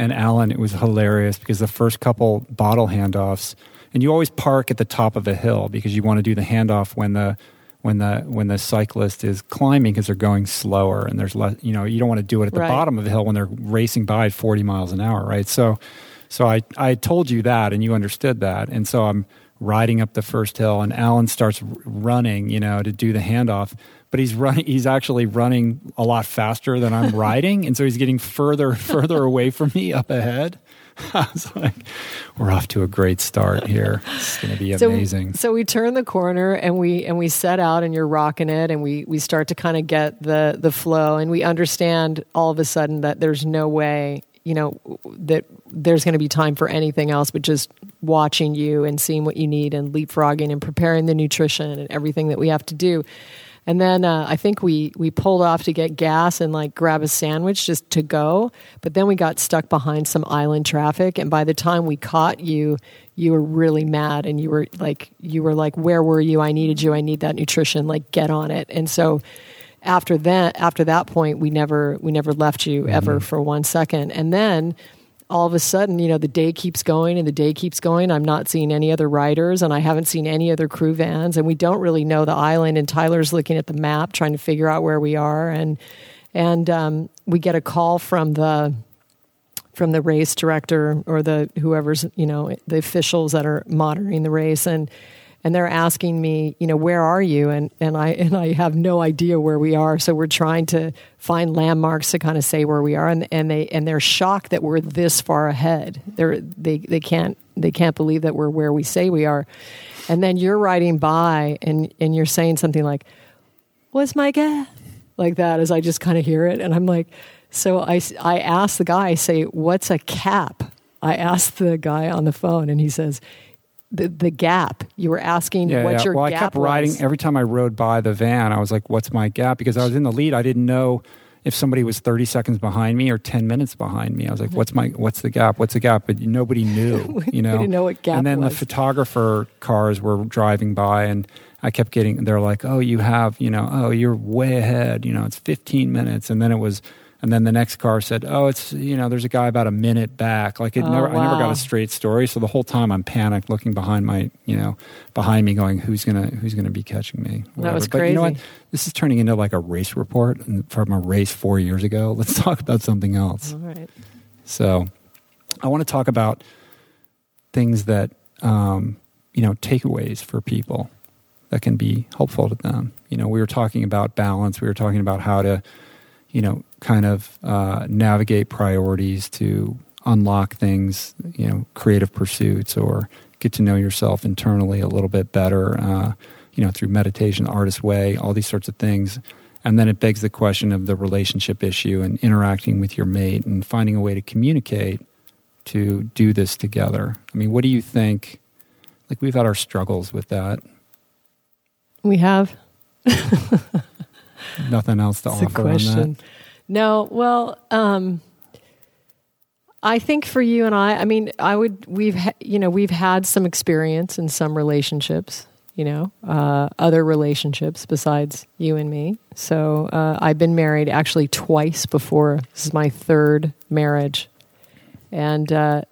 And Alan, it was hilarious because the first couple bottle handoffs, and you always park at the top of a hill because you want to do the handoff when the when the when the cyclist is climbing because they're going slower and there's less you know you don't want to do it at the Right. bottom of the hill when they're racing by at 40 miles an hour right? So so I I told you that and you understood that. And so I'm riding up the first hill and Alan starts running you know to do the handoff but he's running he's actually running a lot faster than I'm riding. And so he's getting further and further away from me up ahead. I was like we're off to a great start here. It's going to be so, amazing. So we turn the corner and we and we set out and you're rocking it and we we start to kind of get the the flow. And we understand all of a sudden that there's no way you know that there's going to be time for anything else but just watching you and seeing what you need and leapfrogging and preparing the nutrition and everything that we have to do. And then uh, I think we we pulled off to get gas and like grab a sandwich just to go. But then we got stuck behind some island traffic, and by the time we caught you, you were really mad, and you were like you were like, "Where were you? I needed you. I need that nutrition. Like get on it." And so after that after that point, we never we never left you ever for one second. And then all of a sudden, you know, the day keeps going and the day keeps going. I'm not seeing any other riders and I haven't seen any other crew vans. And we don't really know the island and Tyler's looking at the map trying to figure out where we are. And and um, we get a call from the from the race director or the whoever's, you know, the officials that are monitoring the race. And and they're asking me, you know, where are you? And and I and I have no idea where we are. So we're trying to find landmarks to kind of say where we are. And and they and they're shocked that we're this far ahead. They're they they can't they can't believe that we're where we say we are. And then you're riding by and and you're saying something like, "What's my guess?" Like that as I just kind of hear it, and I'm like, so I I asked the guy, I say, "What's a cap?" I asked the guy on the phone, and he says, "the the gap." You were asking Yeah, what yeah. your well, I gap kept riding every time I rode by the van. I was like, "What's my gap?" Because I was in the lead. I didn't know if somebody was thirty seconds behind me or ten minutes behind me. I was like, "What's my What's the gap? What's the gap?" But nobody knew. You know, didn't know what gap and then was. the photographer cars were driving by, and I kept getting. They're like, "Oh, you have, you know, oh, you're way ahead. You know, it's fifteen minutes." And then it was. And then the next car said, "Oh, it's you know, there's a guy about a minute back." Like it Oh, never, I never got a straight story. So the whole time I'm panicked, looking behind my, you know, behind me, going, "Who's gonna, who's gonna be catching me?" That was But you know what? crazy. This is turning into like a race report from a race four years ago. Let's talk about something else. All right. So, I want to talk about things that um, you know takeaways for people that can be helpful to them. You know, we were talking about balance. We were talking about how to, you know, kind of uh, navigate priorities to unlock things. You know, creative pursuits or get to know yourself internally a little bit better. Uh, you know, through meditation, artist way, all these sorts of things. And then it begs the question of the relationship issue and interacting with your mate and finding a way to communicate to do this together. I mean, what do you think? Like, we've had our struggles with that. We have. Nothing else to a offer on question. that. No, well, um, I think for you and I, I mean, I would we've ha- you know we've had some experience in some relationships, you know, uh, other relationships besides you and me. So uh, I've been married actually twice before. This is my third marriage, and uh,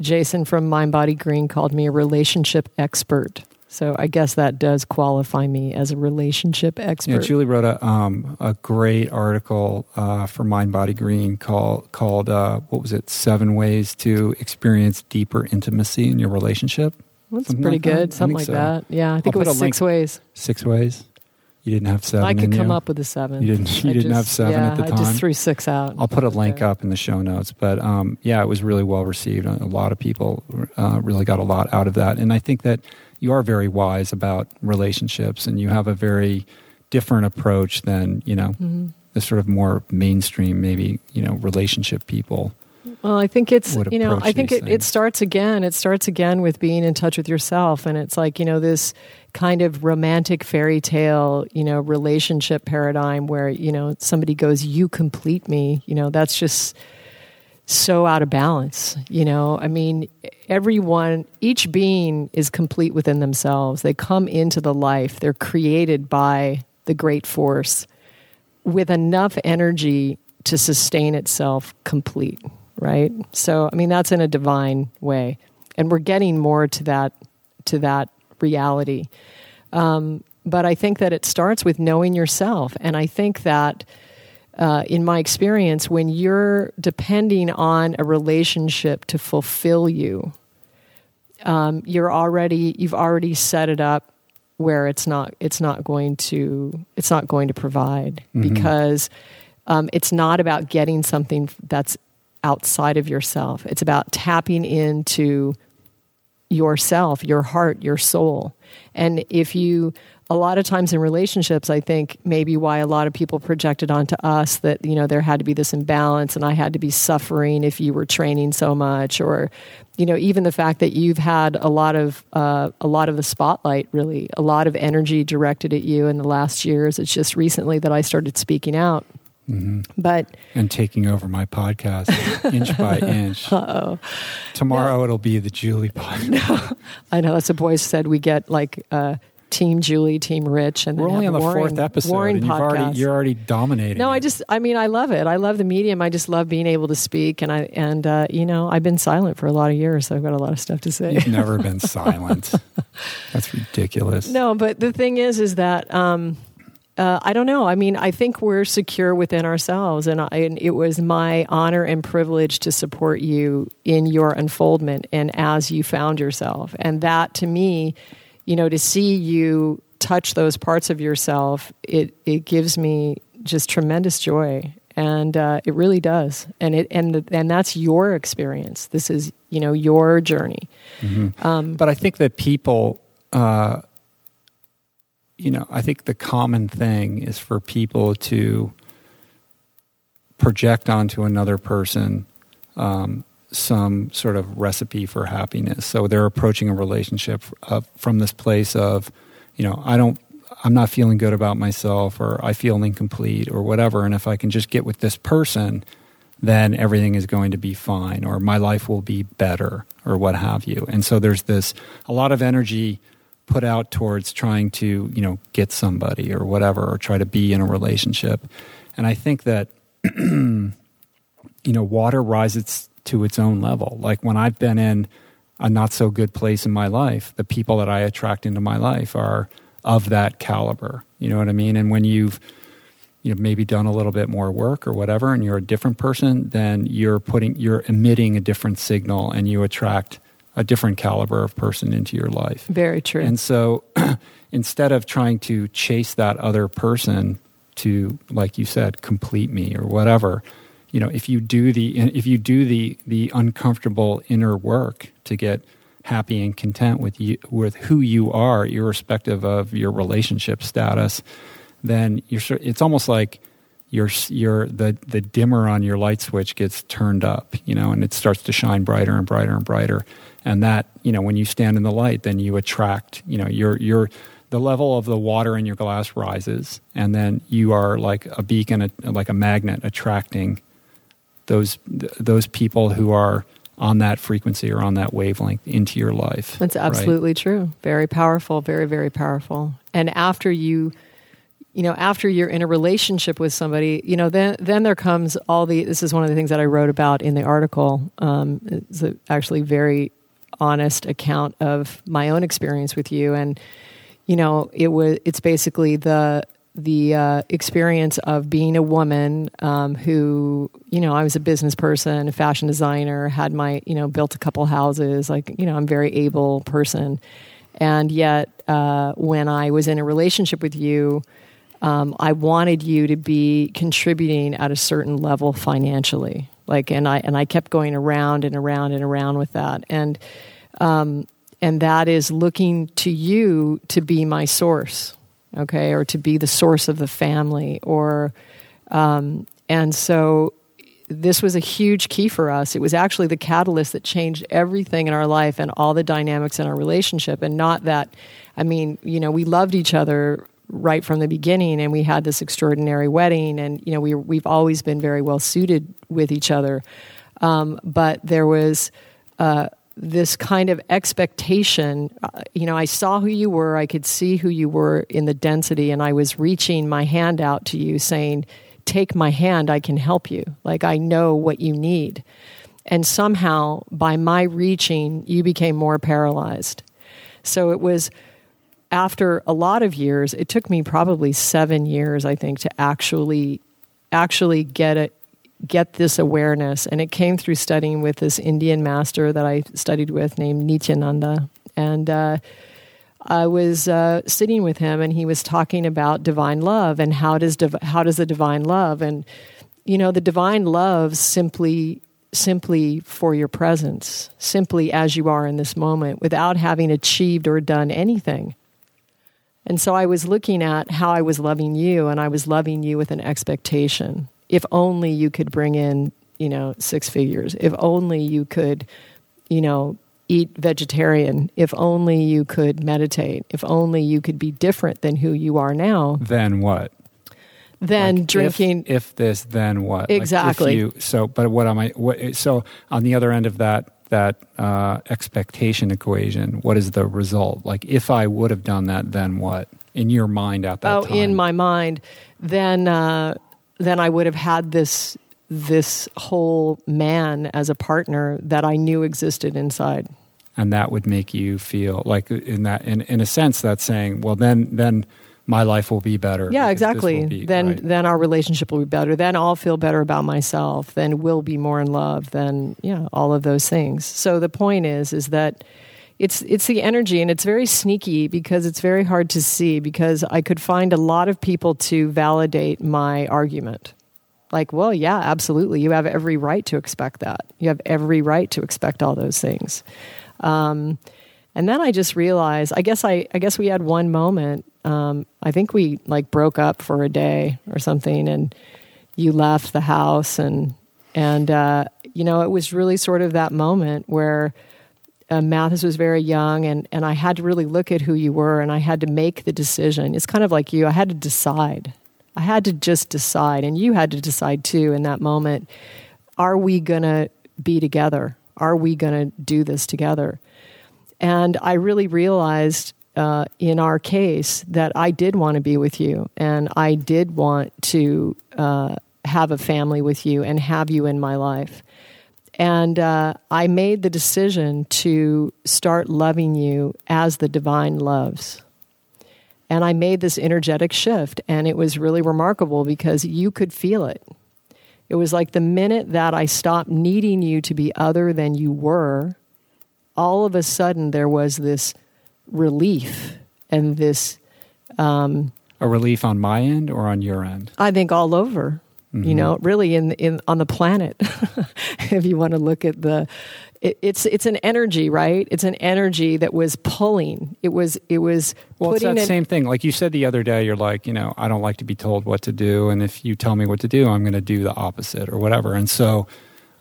Jason from Mind Body Green called me a relationship expert. So I guess that does qualify me as a relationship expert. Yeah, Julie wrote a um, a great article uh, for Mind Body Green called called uh, what was it? Seven ways to experience deeper intimacy in your relationship. That's Something prety like good. I Something like so. that. Yeah, I think I'll it was six link- ways. Six ways. You didn't have seven. I could come you? up with a seven. You didn't. You I didn't have seven yeah, at the time. I just threw six out. I'll put a link Okay. up in the show notes. But um, yeah, it was really well received. A lot of people uh, really got a lot out of that. And I think that you are very wise about relationships and you have a very different approach than, you know, Mhm. the sort of more mainstream, maybe, you know, relationship people. Well, I think it's you know I think it, it starts again. It starts again with being in touch with yourself, and it's like you know this kind of romantic fairy tale you know relationship paradigm where you know somebody goes, "You complete me." You know that's just so out of balance. You know, I mean, everyone, each being is complete within themselves. They come into the life. They're created by the great force with enough energy to sustain itself complete, right? So, I mean, that's in a divine way, and we're getting more to that to that reality. Um, but I think that it starts with knowing yourself, and I think that. Uh, in my experience, when you're depending on a relationship to fulfill you, um, you're already you've already set it up where it's not it's not going to it's not going to provide Mhm. because um, it's not about getting something that's outside of yourself. It's about tapping into yourself, your heart, your soul. And if you, a lot of times in relationships, I think maybe why a lot of people projected onto us that, you know, there had to be this imbalance and I had to be suffering if you were training so much, or, you know, even the fact that you've had a lot of, uh, a lot of the spotlight, really, a lot of energy directed at you in the last years. It's just recently that I started speaking out. hmm But And taking over my podcast inch by inch. uh-oh. Tomorrow it'll be the Julie podcast. I know that's a boy said we get like uh, Team Julie, Team Rich, and We're only on the warring- fourth episode, warring and you've already podcasts. you're already dominating. No, I just, I mean, I love it. I love the medium. I just love being able to speak, and I, and uh, you know, I've been silent for a lot of years, so I've got a lot of stuff to say. You've never been silent. That's ridiculous. No, but the thing is, is that um, uh, I don't know. I mean, I think we're secure within ourselves, and, I, and it was my honor and privilege to support you in your unfoldment and as you found yourself. And that, to me, you know, to see you touch those parts of yourself, it it gives me just tremendous joy. And uh, it really does, and it and and that's your experience. This is you know your journey. Mhm. Um, But I think that people, uh, you know, I think the common thing is for people to project onto another person um, some sort of recipe for happiness. So they're approaching a relationship uh, from this place of, you know, I don't, I'm not feeling good about myself, or I feel incomplete, or whatever. And if I can just get with this person, then everything is going to be fine, or my life will be better, or what have you. And so there's this a lot of energy put out towards trying to, you know, get somebody or whatever, or try to be in a relationship. And I think that, you know, water rises to its own level. Like when I've been in a not so good place in my life, the people that I attract into my life are of that caliber. You know what I mean? And when you've you know maybe done a little bit more work or whatever and you're a different person, then you're putting you're emitting a different signal and you attract a different caliber of person into your life. Very true. And so instead of trying to chase that other person to like you said complete me or whatever, you know, if you do the if you do the the uncomfortable inner work to get happy and content with you with who you are irrespective of your relationship status, then you're it's almost like your your the the dimmer on your light switch gets turned up, you know, and it starts to shine brighter and brighter and brighter. And that, you know, when you stand in the light, then you attract, you know, your your the level of the water in your glass rises, and then you are like a beacon, like a magnet, attracting those those people who are on that frequency or on that wavelength into your life. That's absolutely right? true. Very powerful, very very powerful. And after you you know after you're in a relationship with somebody you know then then there comes all the this is one of the things that i wrote about in the article um, it's a actually very honest account of my own experience with you and you know it was it's basically the the uh, experience of being a woman um, who, you know, I was a business person, a fashion designer, had my, you know, built a couple houses. Like, you know, I'm a very able person. And yet, uh, when I was in a relationship with you, um, I wanted you to be contributing at a certain level financially. Like, and I and I kept going around and around and around with that, and um, and that is looking to you to be my source okay, or to be the source of the family, or um, and so this was a huge key for us. It was actually the catalyst that changed everything in our life and all the dynamics in our relationship. And not that, I mean, you know, we loved each other right from the beginning, and we had this extraordinary wedding, and you know, we we've always been very well suited with each other. Um, but there was. Uh, this kind of expectation. Uh, you know, I saw who you were, I could see who you were in the density, and I was reaching my hand out to you saying, Take my hand, I can help you. Like, I know what you need. And somehow, by my reaching, you became more paralyzed. So it was after a lot of years, it took me probably seven years, I think, to actually actually get it get this awareness. And it came through studying with this Indian master that I studied with named Nityananda. And uh, I was uh, sitting with him, and he was talking about divine love and how does div- how does the divine love and you know the divine love simply simply for your presence, simply as you are in this moment, without having achieved or done anything. And so I was looking at how I was loving you, and I was loving you with an expectation if only you could bring in, you know, six figures. If only you could, you know, eat vegetarian. If only you could meditate. If only you could be different than who you are now. Then what? Then like drinking. If, if, this, then what? Exactly. Like you, so, but what am I? What, so on the other end of that that uh, expectation equation, what is the result? Like if I would have done that, then what? In your mind at that oh, time? in my mind, then uh, then I would have had this this whole man as a partner that I knew existed inside. And that would make you feel like in that in, in a sense that's saying, well then then my life will be better. Yeah, exactly. Be, then right. then our relationship will be better. Then I'll feel better about myself. Then we'll be more in love. Then yeah, all of those things. So the point is is that it's it's the energy and it's very sneaky because it's very hard to see because I could find a lot of people to validate my argument. Like, well, yeah, absolutely. You have every right to expect that. You have every right to expect all those things. Um, and then I just realized, I guess I, I guess we had one moment. Um, I think we like broke up for a day or something, and you left the house, and and uh, you know, it was really sort of that moment where uh, Mathis was very young, and, and I had to really look at who you were, and I had to make the decision. It's kind of like you. I had to decide. I had to just decide, and you had to decide too in that moment. Are we going to be together? Are we going to do this together? And I really realized uh, in our case that I did want to be with you, and I did want to uh, have a family with you and have you in my life. And uh, I made the decision to start loving you as the divine loves. And I made this energetic shift, and it was really remarkable because you could feel it. It was like the minute that I stopped needing you to be other than you were, all of a sudden there was this relief and this. Um, a relief on my end or on your end? I think all over. Mm-hmm. You know, really in in on the planet. if you want to look at the, it, it's it's an energy, right? It's an energy that was pulling. It was it was. Well, it's that an, same thing. Like you said the other day, you're like, you know, I don't like to be told what to do, and if you tell me what to do, I'm going to do the opposite or whatever. And so,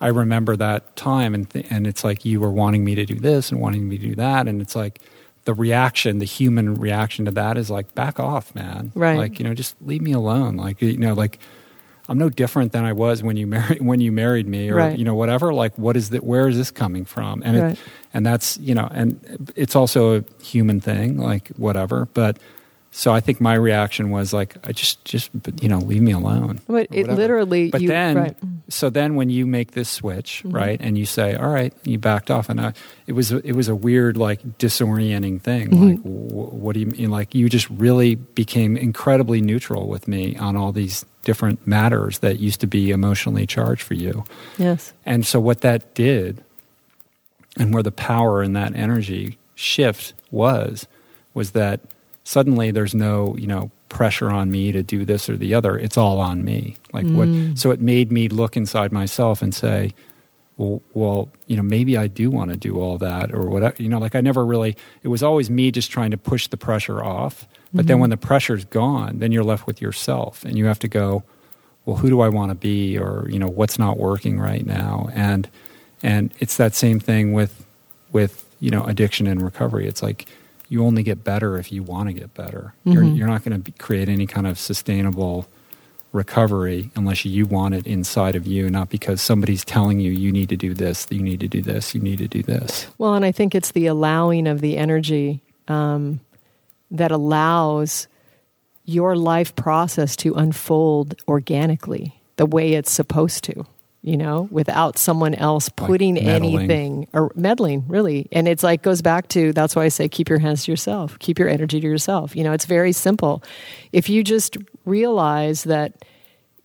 I remember that time, and th- and it's like you were wanting me to do this and wanting me to do that, and it's like the reaction, the human reaction to that is like, back off, man. Right. Like you know, just leave me alone. Like you know, like I'm no different than I was when you married when you married me, or right. you know whatever. Like, what is that? Where is this coming from? And right. it, and that's you know, and it's also a human thing, like whatever. But so I think my reaction was like, I just just you know, leave me alone. But it literally. But you, then, right. so then when you make this switch, mm-hmm. right, and you say, all right, you backed off, and I, it was it was a weird like disorienting thing. Mm-hmm. Like, what do you mean? Like you just really became incredibly neutral with me on all these different matters that used to be emotionally charged for you. Yes. And so what that did and where the power in that energy shift was was that suddenly there's no, you know, pressure on me to do this or the other. It's all on me. Like mm. what so it made me look inside myself and say, well, well, you know, maybe I do want to do all that or whatever. You know, like I never really, it was always me just trying to push the pressure off. But mm-hmm. then when the pressure's gone, then you're left with yourself and you have to go, well, who do I want to be? Or, you know, what's not working right now? And, and it's that same thing with, with, you know, addiction and recovery. It's like you only get better if you want to get better. Mm-hmm. You're, you're not going to create any kind of sustainable recovery unless you want it inside of you, not because somebody's telling you you need to do this, you need to do this, you need to do this. Well, and I think it's the allowing of the energy um, that allows your life process to unfold organically the way it's supposed to you know, without someone else putting like anything or meddling, really. And it's like goes back to that's why I say keep your hands to yourself, keep your energy to yourself. You know, it's very simple. If you just realize that,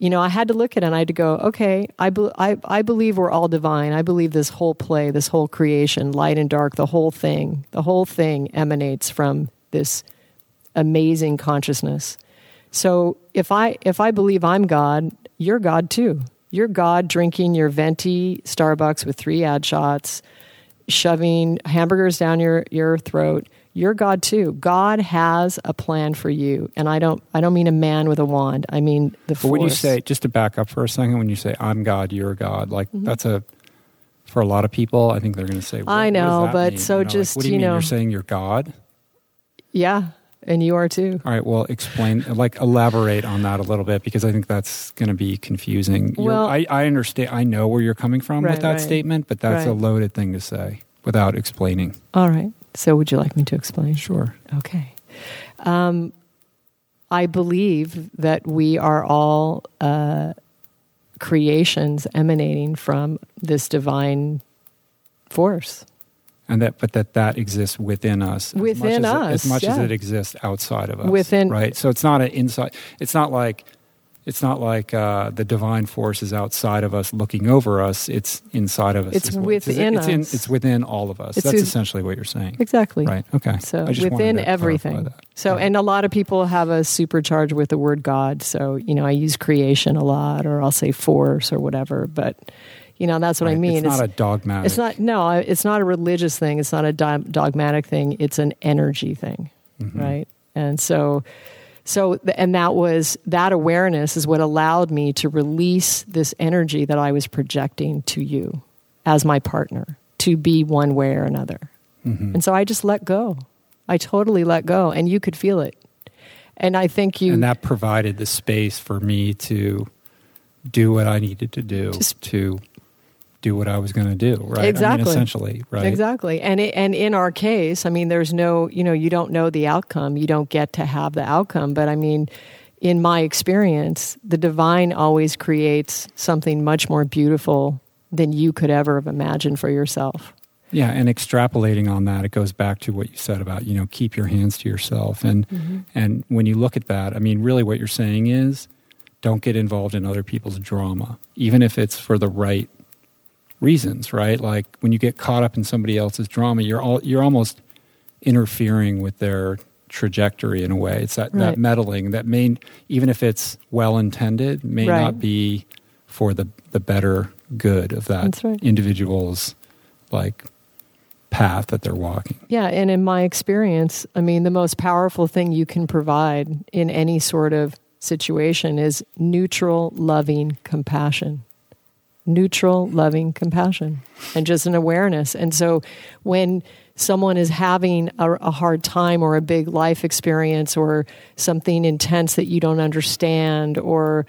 you know, I had to look at it and I had to go, okay, I, be, I, I believe we're all divine. I believe this whole play, this whole creation, light and dark, the whole thing, the whole thing emanates from this amazing consciousness. So if I if I believe I'm God, you're God too you're God drinking your venti Starbucks with three ad shots, shoving hamburgers down your, your throat. You're God too. God has a plan for you, and I don't. I don't mean a man with a wand. I mean the force. But when you say, just to back up for a second, when you say "I'm God, you're God," like mm-hmm. that's a for a lot of people. I think they're going to say, "I know," but mean? so you know, just like, what do you, you mean? know, you're saying you're God. Yeah, and you are too. All right. Well, explain, like, elaborate on that a little bit because I think that's going to be confusing. Well, I, I, understand. I know where you're coming from right, with that right, statement, but that's right. a loaded thing to say without explaining. All right. So, would you like me to explain? Sure. Okay. Um, I believe that we are all uh, creations emanating from this divine force and that but that that exists within us within as us it, as much yeah. as it exists outside of us within right? So it's not an inside it's not like it's not like uh, the divine force is outside of us looking over us. It's inside of us it's within it, it's, in, it's within all of us. It's that's who, essentially what you're saying. Exactly. Right. Okay. So within everything. so and a lot of people have a supercharge with the word god. So you know i use creation a lot or i'll say force or whatever but you know, that's what right. I mean. It's, it's, not a dogmatic. It's not. No, it's not a religious thing. It's not a dogmatic thing. It's an energy thing, mm-hmm. right? And so, so and that was that awareness is what allowed me to release this energy that I was projecting to you as my partner to be one way or another. Mm-hmm. And so I just let go. I totally let go and you could feel it. And I think you and that provided the space for me to do what I needed to do Just- to do what I was going to do. Right? I mean, Exactly. essentially, right? Exactly. And it, and in our case, I mean there's no, you know, you don't know the outcome. You don't get to have the outcome, but I mean in my experience, the divine always creates something much more beautiful than you could ever have imagined for yourself. Yeah, and extrapolating on that, it goes back to what you said about you know keep your hands to yourself, and mm-hmm. and when you look at that, I mean, really, what you're saying is don't get involved in other people's drama, even if it's for the right reasons, right? Like when you get caught up in somebody else's drama, you're all you're almost interfering with their trajectory in a way. It's that, Right. that meddling that may, even if it's well intended, may Right. not be for the the better good of that right. individual's like path that they're walking. Yeah, and in my experience, I mean, the most powerful thing you can provide in any sort of situation is neutral, loving compassion. Neutral, loving compassion, and just an awareness. And so when someone is having a, a hard time or a big life experience or something intense that you don't understand or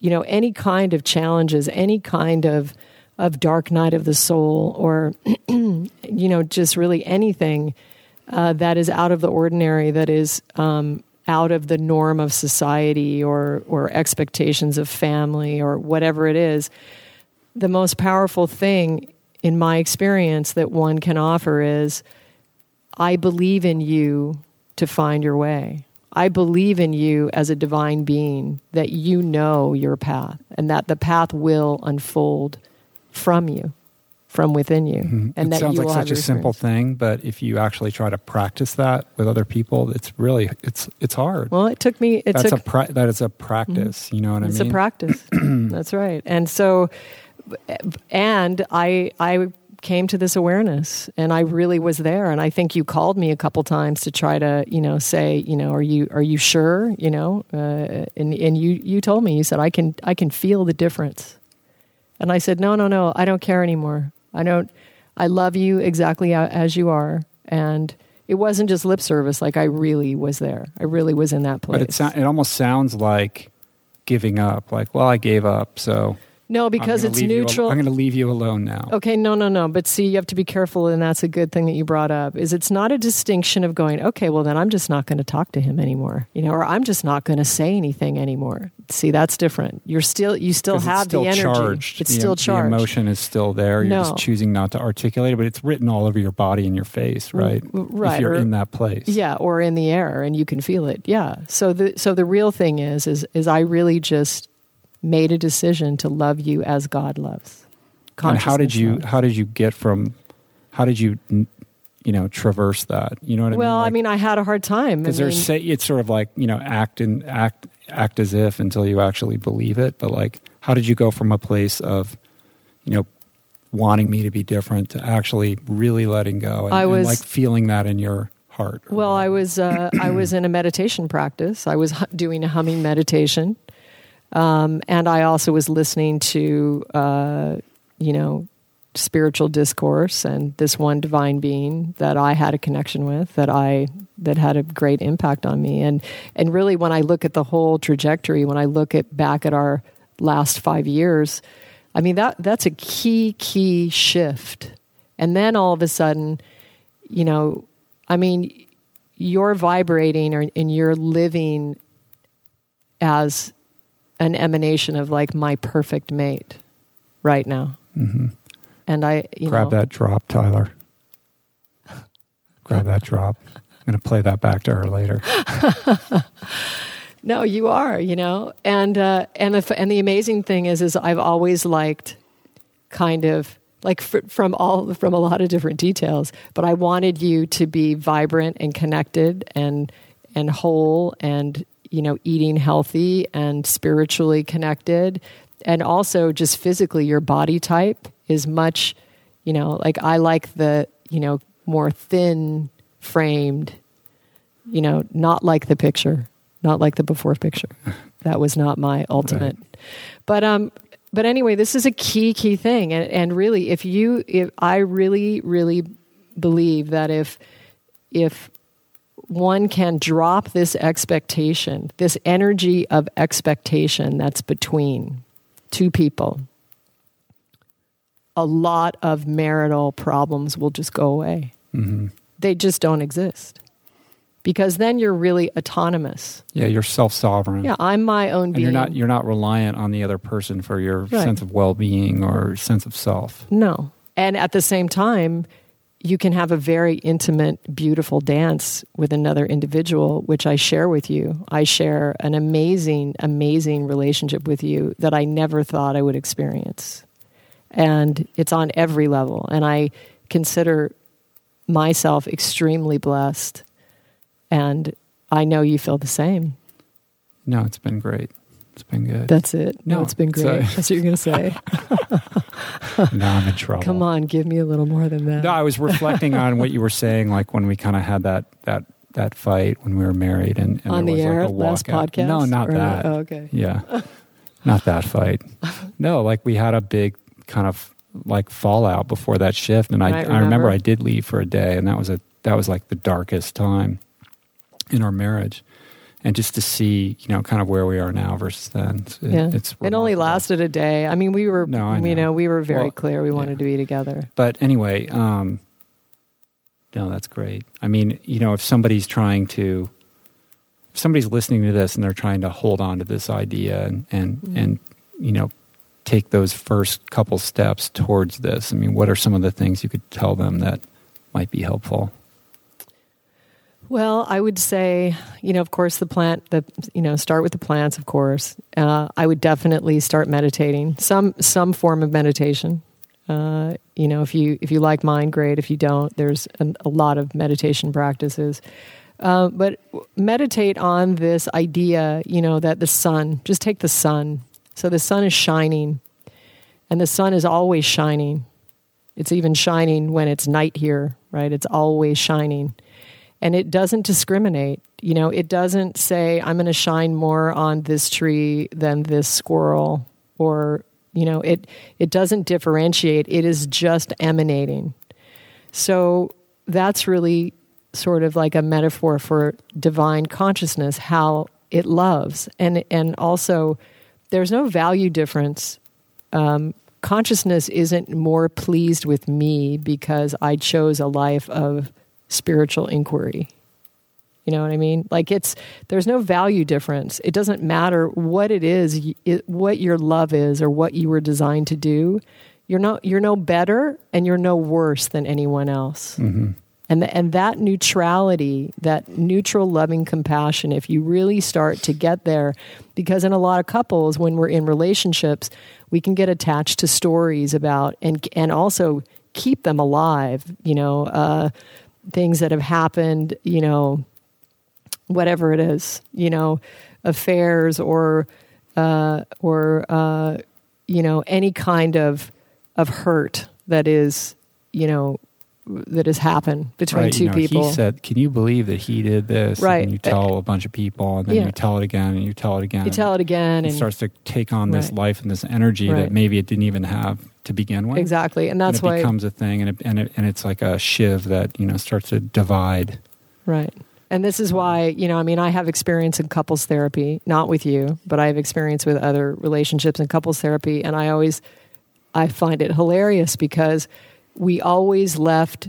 you know any kind of challenges any kind of of dark night of the soul or you know just really anything uh, that is out of the ordinary that is um, out of the norm of society or or expectations of family or whatever it is the most powerful thing in my experience that one can offer is I believe in you to find your way. I believe in you as a divine being, that you know your path and that the path will unfold from you, from within you. Mm-hmm. And it that sounds like such a simple thing, but if you actually try to practice that with other people, it's really it's it's hard. Well, it took me, it That's took, a pra- that is a practice. Mm-hmm. You know what it's I mean? It's a practice. That's right. And so, and I, I came to this awareness and I really was there. And I think you called me a couple times to try to, you know, say, you know, are you, are you sure, you know, uh, and, and you, you told me, you said, I can, I can feel the difference. And I said, no, no, no, I don't care anymore. I don't, I love you exactly as you are. And it wasn't just lip service. Like I really was there. I really was in that place. but it so- it almost sounds like giving up. Like, well, I gave up, so no, because it's neutral. I'm going to leave you alone now. Okay, no, no, no. But see, you have to be careful, and that's a good thing that you brought up. Is it's not a distinction of going, okay, well then I'm just not going to talk to him anymore, you know, or I'm just not going to say anything anymore. See, that's different. You're still, you still have it's still the energy. charged. It's The- still The emotion is still there. You're No. just choosing not to articulate it, but it's written all over your body and your face, mm, right? right, If you're or- in that place. Yeah, or in the air, and you can feel it. Yeah. So the so the real thing is is is I really just made a decision to love you as God loves. And how did you how did you get from how did you you know traverse that? You know what I mean? Well, I I mean? I had a hard time. Because there's mean- say it's sort of like you know act and act act as if until you actually believe it. But like, how did you go from a place of you know wanting me to be different to actually really letting go and, I and, was- like feeling that in your heart? Well, I was uh, I was in a meditation practice. I was doing a humming meditation, um, and I also was listening to uh, you know spiritual discourse and this one divine being that I had a connection with that I that had a great impact on me. And and really, when I look at the whole trajectory, when I look at back at our last five years, I mean that that's a key key shift. And then all of a sudden, you know, I mean, you're vibrating and you're living as an emanation of like my perfect mate right now. Mm-hmm. And I, you grab know, that drop, Tyler. grab that drop. I'm going to play that back to her later. no, you are, you know, and uh, and the and the amazing thing is, is I've always liked kind of like fr- from all from a lot of different details, but I wanted you to be vibrant and connected and and whole and you know eating healthy and spiritually connected and also just physically your body type is much you know like I like the you know more thin framed you know not like the picture not like the before picture. That was not my ultimate. But um, but anyway, this is a key key thing, and and really, if you, if I really really believe that if if one can drop this expectation, this energy of expectation that's between two people, a lot of marital problems will just go away. hmm They just don't exist. Because then you're really autonomous. Yeah, you're self sovereign. Yeah, I'm my own and being. you're not you're not reliant on the other person for your Right. sense of well being or sense of self. No. And at the same time, you can have a very intimate, beautiful dance with another individual, which I share with you. I share an amazing, amazing relationship with you that I never thought I would experience. And it's on every level. And I consider myself extremely blessed. And I know you feel the same. No, it's been great. It's been good. That's it. No, No, it's been great. uh, That's what you're going to say. now I'm in trouble. Come on, give me a little more than that. No, I was reflecting on what you were saying, like when we kind of had that that that fight when we were married, and, and on there the was air like a last podcast? No, not Or- that. Oh, okay. Yeah, not that fight. No, like we had a big kind of like fallout before that shift, and I I remember remember? I did leave for a day, and that was a that was like the darkest time in our marriage. And just to see, you know, kind of where we are now versus then, it's, it- Yeah. it's It only lasted a day. I mean, we were, No, I you know. know, we were very Well, clear we wanted yeah. to be together. But anyway, um, no, that's great. I mean, you know, if somebody's trying to, if somebody's listening to this and they're trying to hold on to this idea and and Mhm. and you know, take those first couple steps towards this. I mean, what are some of the things you could tell them that might be helpful? Well, I would say, you know, of course, the plant, the you know, start with the plants. Of course, uh, I would definitely start meditating. Some some form of meditation. Uh, you know, if you if you like mine, great. If you don't, there's an, a lot of meditation practices. Uh, but meditate on this idea, you know, that the sun. Just take the sun. So the sun is shining, and the sun is always shining. It's even shining when it's night here, right? It's always shining and it doesn't discriminate. You know, it doesn't say I'm going to shine more on this tree than this squirrel, or you know, it it doesn't differentiate. It is just emanating. So that's really sort of like a metaphor for divine consciousness, how it loves, and and also there's no value difference. Um, consciousness isn't more pleased with me because I chose a life of spiritual inquiry. You know what I mean? Like it's there's no value difference. It doesn't matter what it is, it, what your love is, or what you were designed to do. You're not you're no better and you're no worse than anyone else. Mm-hmm. And the, and that neutrality, that neutral loving compassion, if you really start to get there, because in a lot of couples, when we're in relationships, we can get attached to stories about and and also keep them alive. You know, uh, things that have happened. You know, whatever it is. You know, affairs or uh, or uh, you know any kind of of hurt that is you know that has happened between right, two you know, people. He said, "Can you believe that he did this?" Right. And you tell eh, a bunch of people, and then Yeah. you tell it again, and you tell it again. you tell it again, It and starts to take on this Right. life and this energy Right. that maybe it didn't even have to begin with. exactly, and that's and it why becomes a thing, and it, and it, and it's like a shiv that you know starts to divide. Right. And this is why, you know, I mean, I have experience in couples therapy, not with you, but I have experience with other relationships and couples therapy. And I always, I find it hilarious because we always left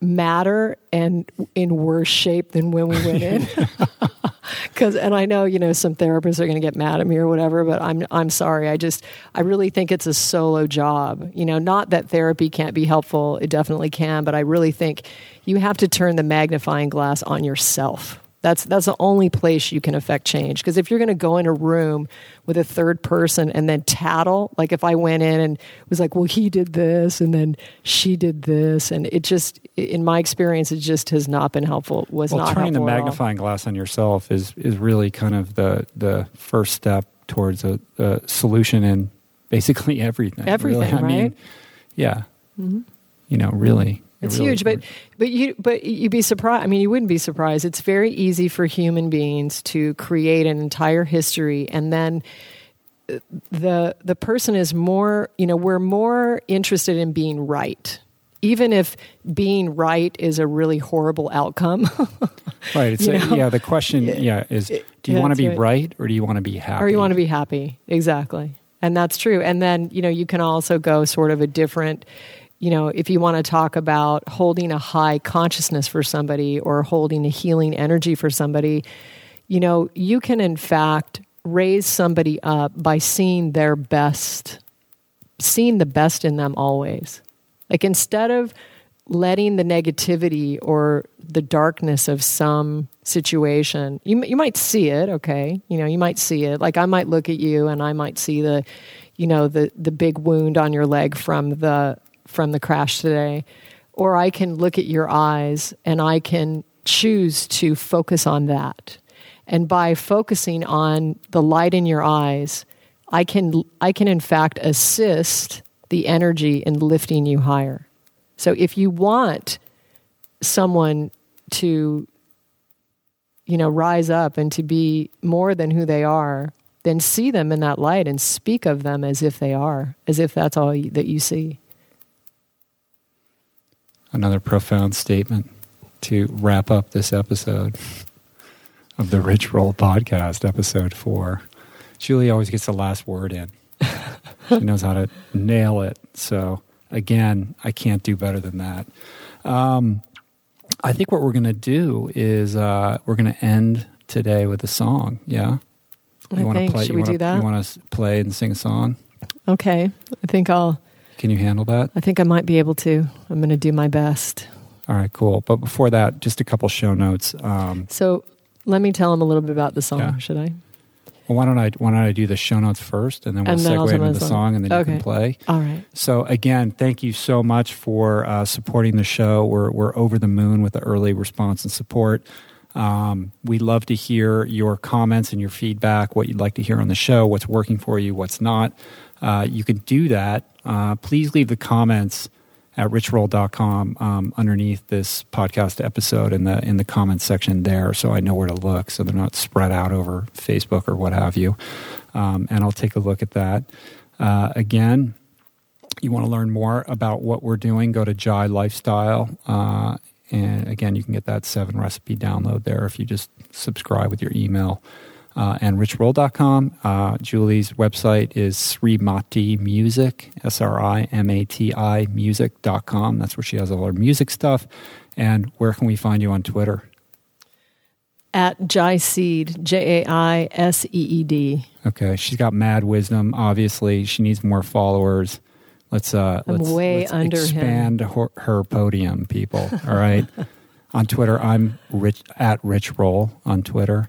matter and in worse shape than when we went in. Because, and I know, you know, some therapists are going to get mad at me or whatever, but I'm, I'm sorry. I just, I really think it's a solo job. You know, not that therapy can't be helpful. It definitely can, but I really think you have to turn the magnifying glass on yourself. That's that's the only place you can affect change. Because if you're going to go in a room with a third person and then tattle, like if I went in and was like, "Well, he did this, and then she did this," and it just, in my experience, it just has not been helpful. It was Well, not turning the helpful at all. magnifying glass on yourself is is really kind of the the first step towards a, a solution in basically everything. Everything, really. I mean, right? yeah, Mhm. you know, really, It's really- huge, but but you but you'd be surprised. I mean, you wouldn't be surprised. It's very easy for human beings to create an entire history, and then uh, the the person is more. You know, we're more interested in being right, even if being right is a really horrible outcome. right. It's a, yeah. The question, yeah, is do you yeah, want to be right. right. or do you want to be happy? or you want to be happy exactly and that's true and then you know you can also go sort of a different you know if you want to talk about holding a high consciousness for somebody or holding a healing energy for somebody you know you can in fact raise somebody up by seeing their best seeing the best in them always. Like instead of letting the negativity or the darkness of some situation you, you might see it okay? You know you might see it. Like i might look at you and i might see the you know the the big wound on your leg from the from the crash today or i can look at your eyes and i can choose to focus on that and by focusing on the light in your eyes i can i can in fact assist the energy in lifting you higher so if you want someone to you know rise up and to be more than who they are, then see them in that light and speak of them as if they are, as if that's all that you see. Another profound statement to wrap up this episode of the Rich Roll Podcast, episode four. Julie always gets the last word in. she knows how to nail it. So, again, I can't do better than that. Um, I think what we're going to do is uh, we're going to end today with a song. Yeah. I wanna think. play? Should you we wanna, do that? You want to play and sing a song? Okay. I think I'll. Can you handle that? I think I might be able to. I'm going to do my best. All right, cool. But before that, just a couple show notes. Um, So let me tell them a little bit about the song. Yeah. Should I? well, why don't I why don't I do the show notes first, and then we'll And then segue into the song. song, and then you can play. All right. So again, thank you so much for uh, supporting the show. We're we're over the moon with the early response and support. Um, we love to hear your comments and your feedback, what you'd like to hear on the show, what's working for you, what's not. Uh, you can do that. Uh, please leave the comments at richroll.com um, underneath this podcast episode in the in the comments section there, so I know where to look, so they're not spread out over Facebook or what have you. Um, and I'll take a look at that. Uh, again, you want to learn more about what we're doing, go to Jai Lifestyle. Uh, and again, you can get that seven recipe download there if you just subscribe with your email. Uh, and richroll.com. Uh, Julie's website is Srimati Music, S R I M A T I music.com. That's where she has all her music stuff. And where can we find you on Twitter? At Jai Seed, J A I S E E D. Okay, she's got mad wisdom. Obviously, she needs more followers. Let's uh, I'm let's, way let's under expand her, her podium, people. All right. on Twitter, I'm rich at Rich Roll on Twitter,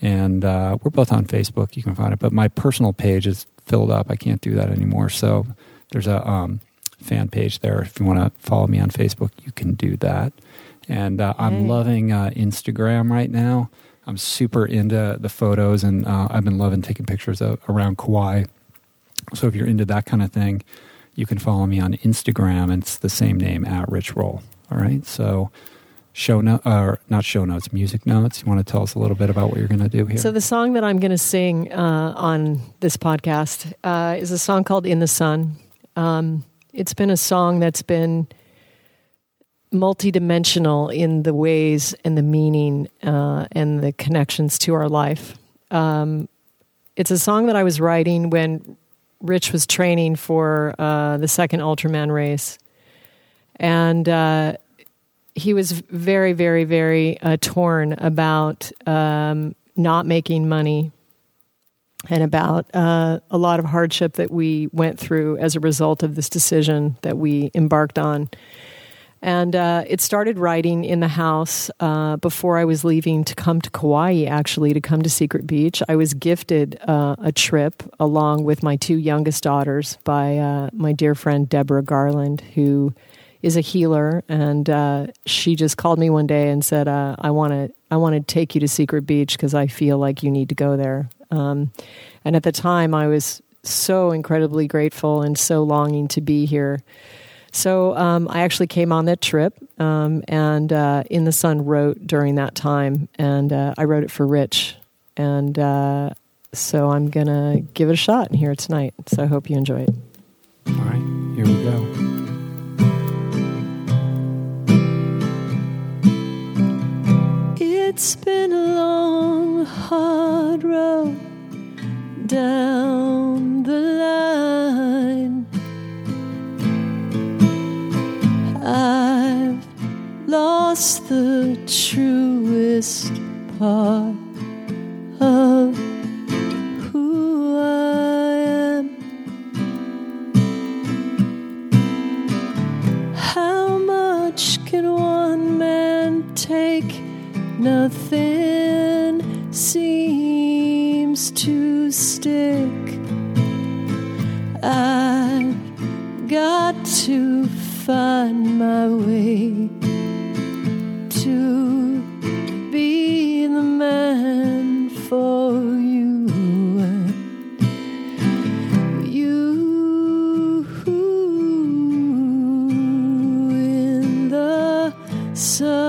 and uh, we're both on Facebook. You can find it, but my personal page is filled up. I can't do that anymore. So there's a um, fan page there. If you want to follow me on Facebook, you can do that. And uh, I'm loving uh, Instagram right now. I'm super into the photos, and uh, I've been loving taking pictures of, around Kauai. So if you're into that kind of thing, you can follow me on Instagram. It's the same name at Rich Roll. All right. So show note, or not show notes, music notes. You want to tell us a little bit about what you're going to do here? So the song that I'm going to sing uh, on this podcast uh, is a song called "In the Sun." Um, it's been a song that's been multidimensional in the ways and the meaning uh, and the connections to our life. Um, it's a song that I was writing when Rich was training for uh, the second Ultraman race, and uh, he was very, very, very uh, torn about um, not making money and about uh, a lot of hardship that we went through as a result of this decision that we embarked on. And uh, it started writing in the house uh, before I was leaving to come to Kauai, actually, to come to Secret Beach. I was gifted uh, a trip along with my two youngest daughters by uh, my dear friend Deborah Garland, who is a healer. And uh, she just called me one day and said, uh, I want to I want to take you to Secret Beach because I feel like you need to go there. Um, and at the time, I was so incredibly grateful and so longing to be here. So um, I actually came on that trip, um, and uh, In the Sun wrote during that time, and uh, I wrote it for Rich, and uh, so I'm gonna give it a shot it tonight. So I hope you enjoy it. All right, here we go. It's been a long, hard road down the line. I've lost the truest part of who I am. How much can one man take? Nothing seems to stick. I've got to find my way to be the man for you. You in the sun.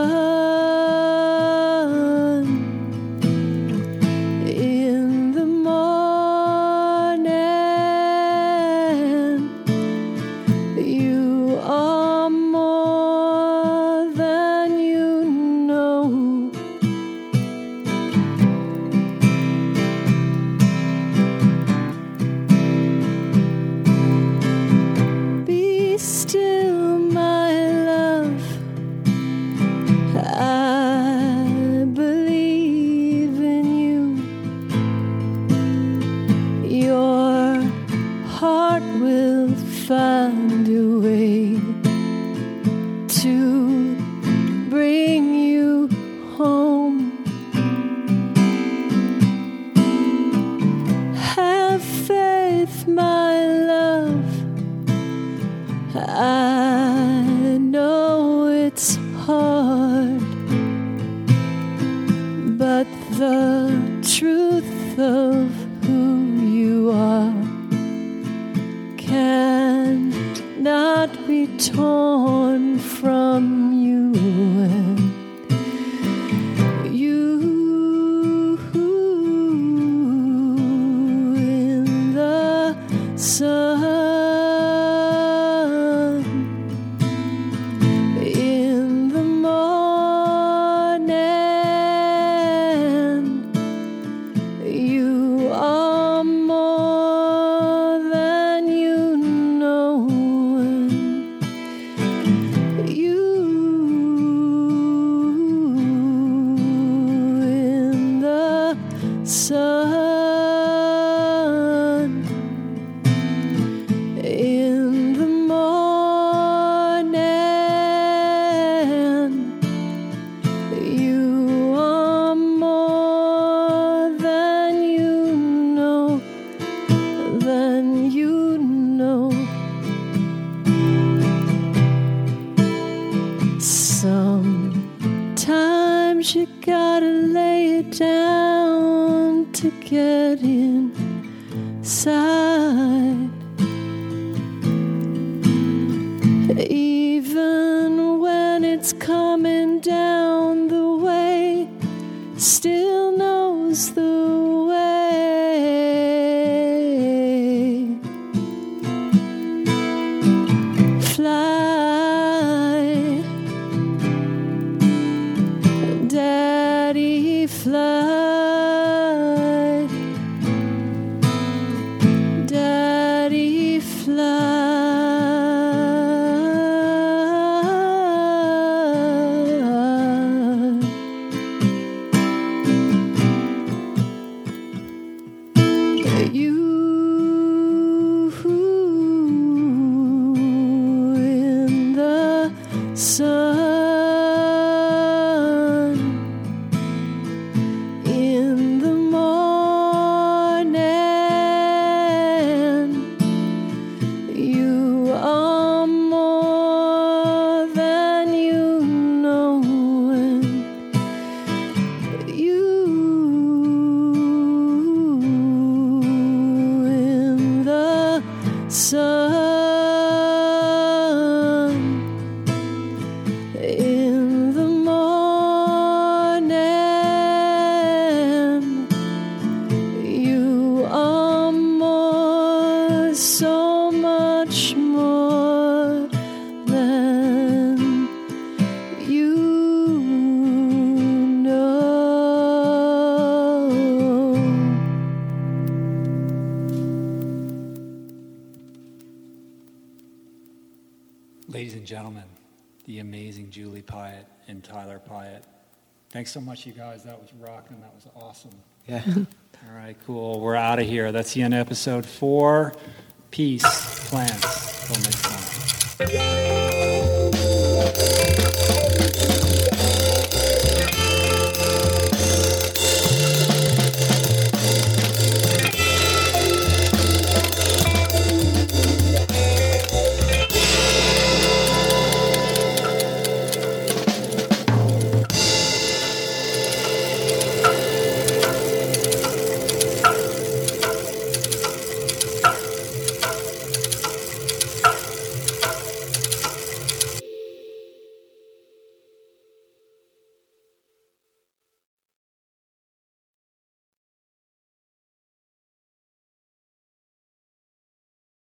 Of who you are. Can not be torn gentlemen, the amazing Julie Piatt and Tyler Piatt. Thanks so much, you guys. That was rocking. That was awesome. Yeah. All right, cool. We're out of here. That's the end of episode four. Peace, plants. Till next time.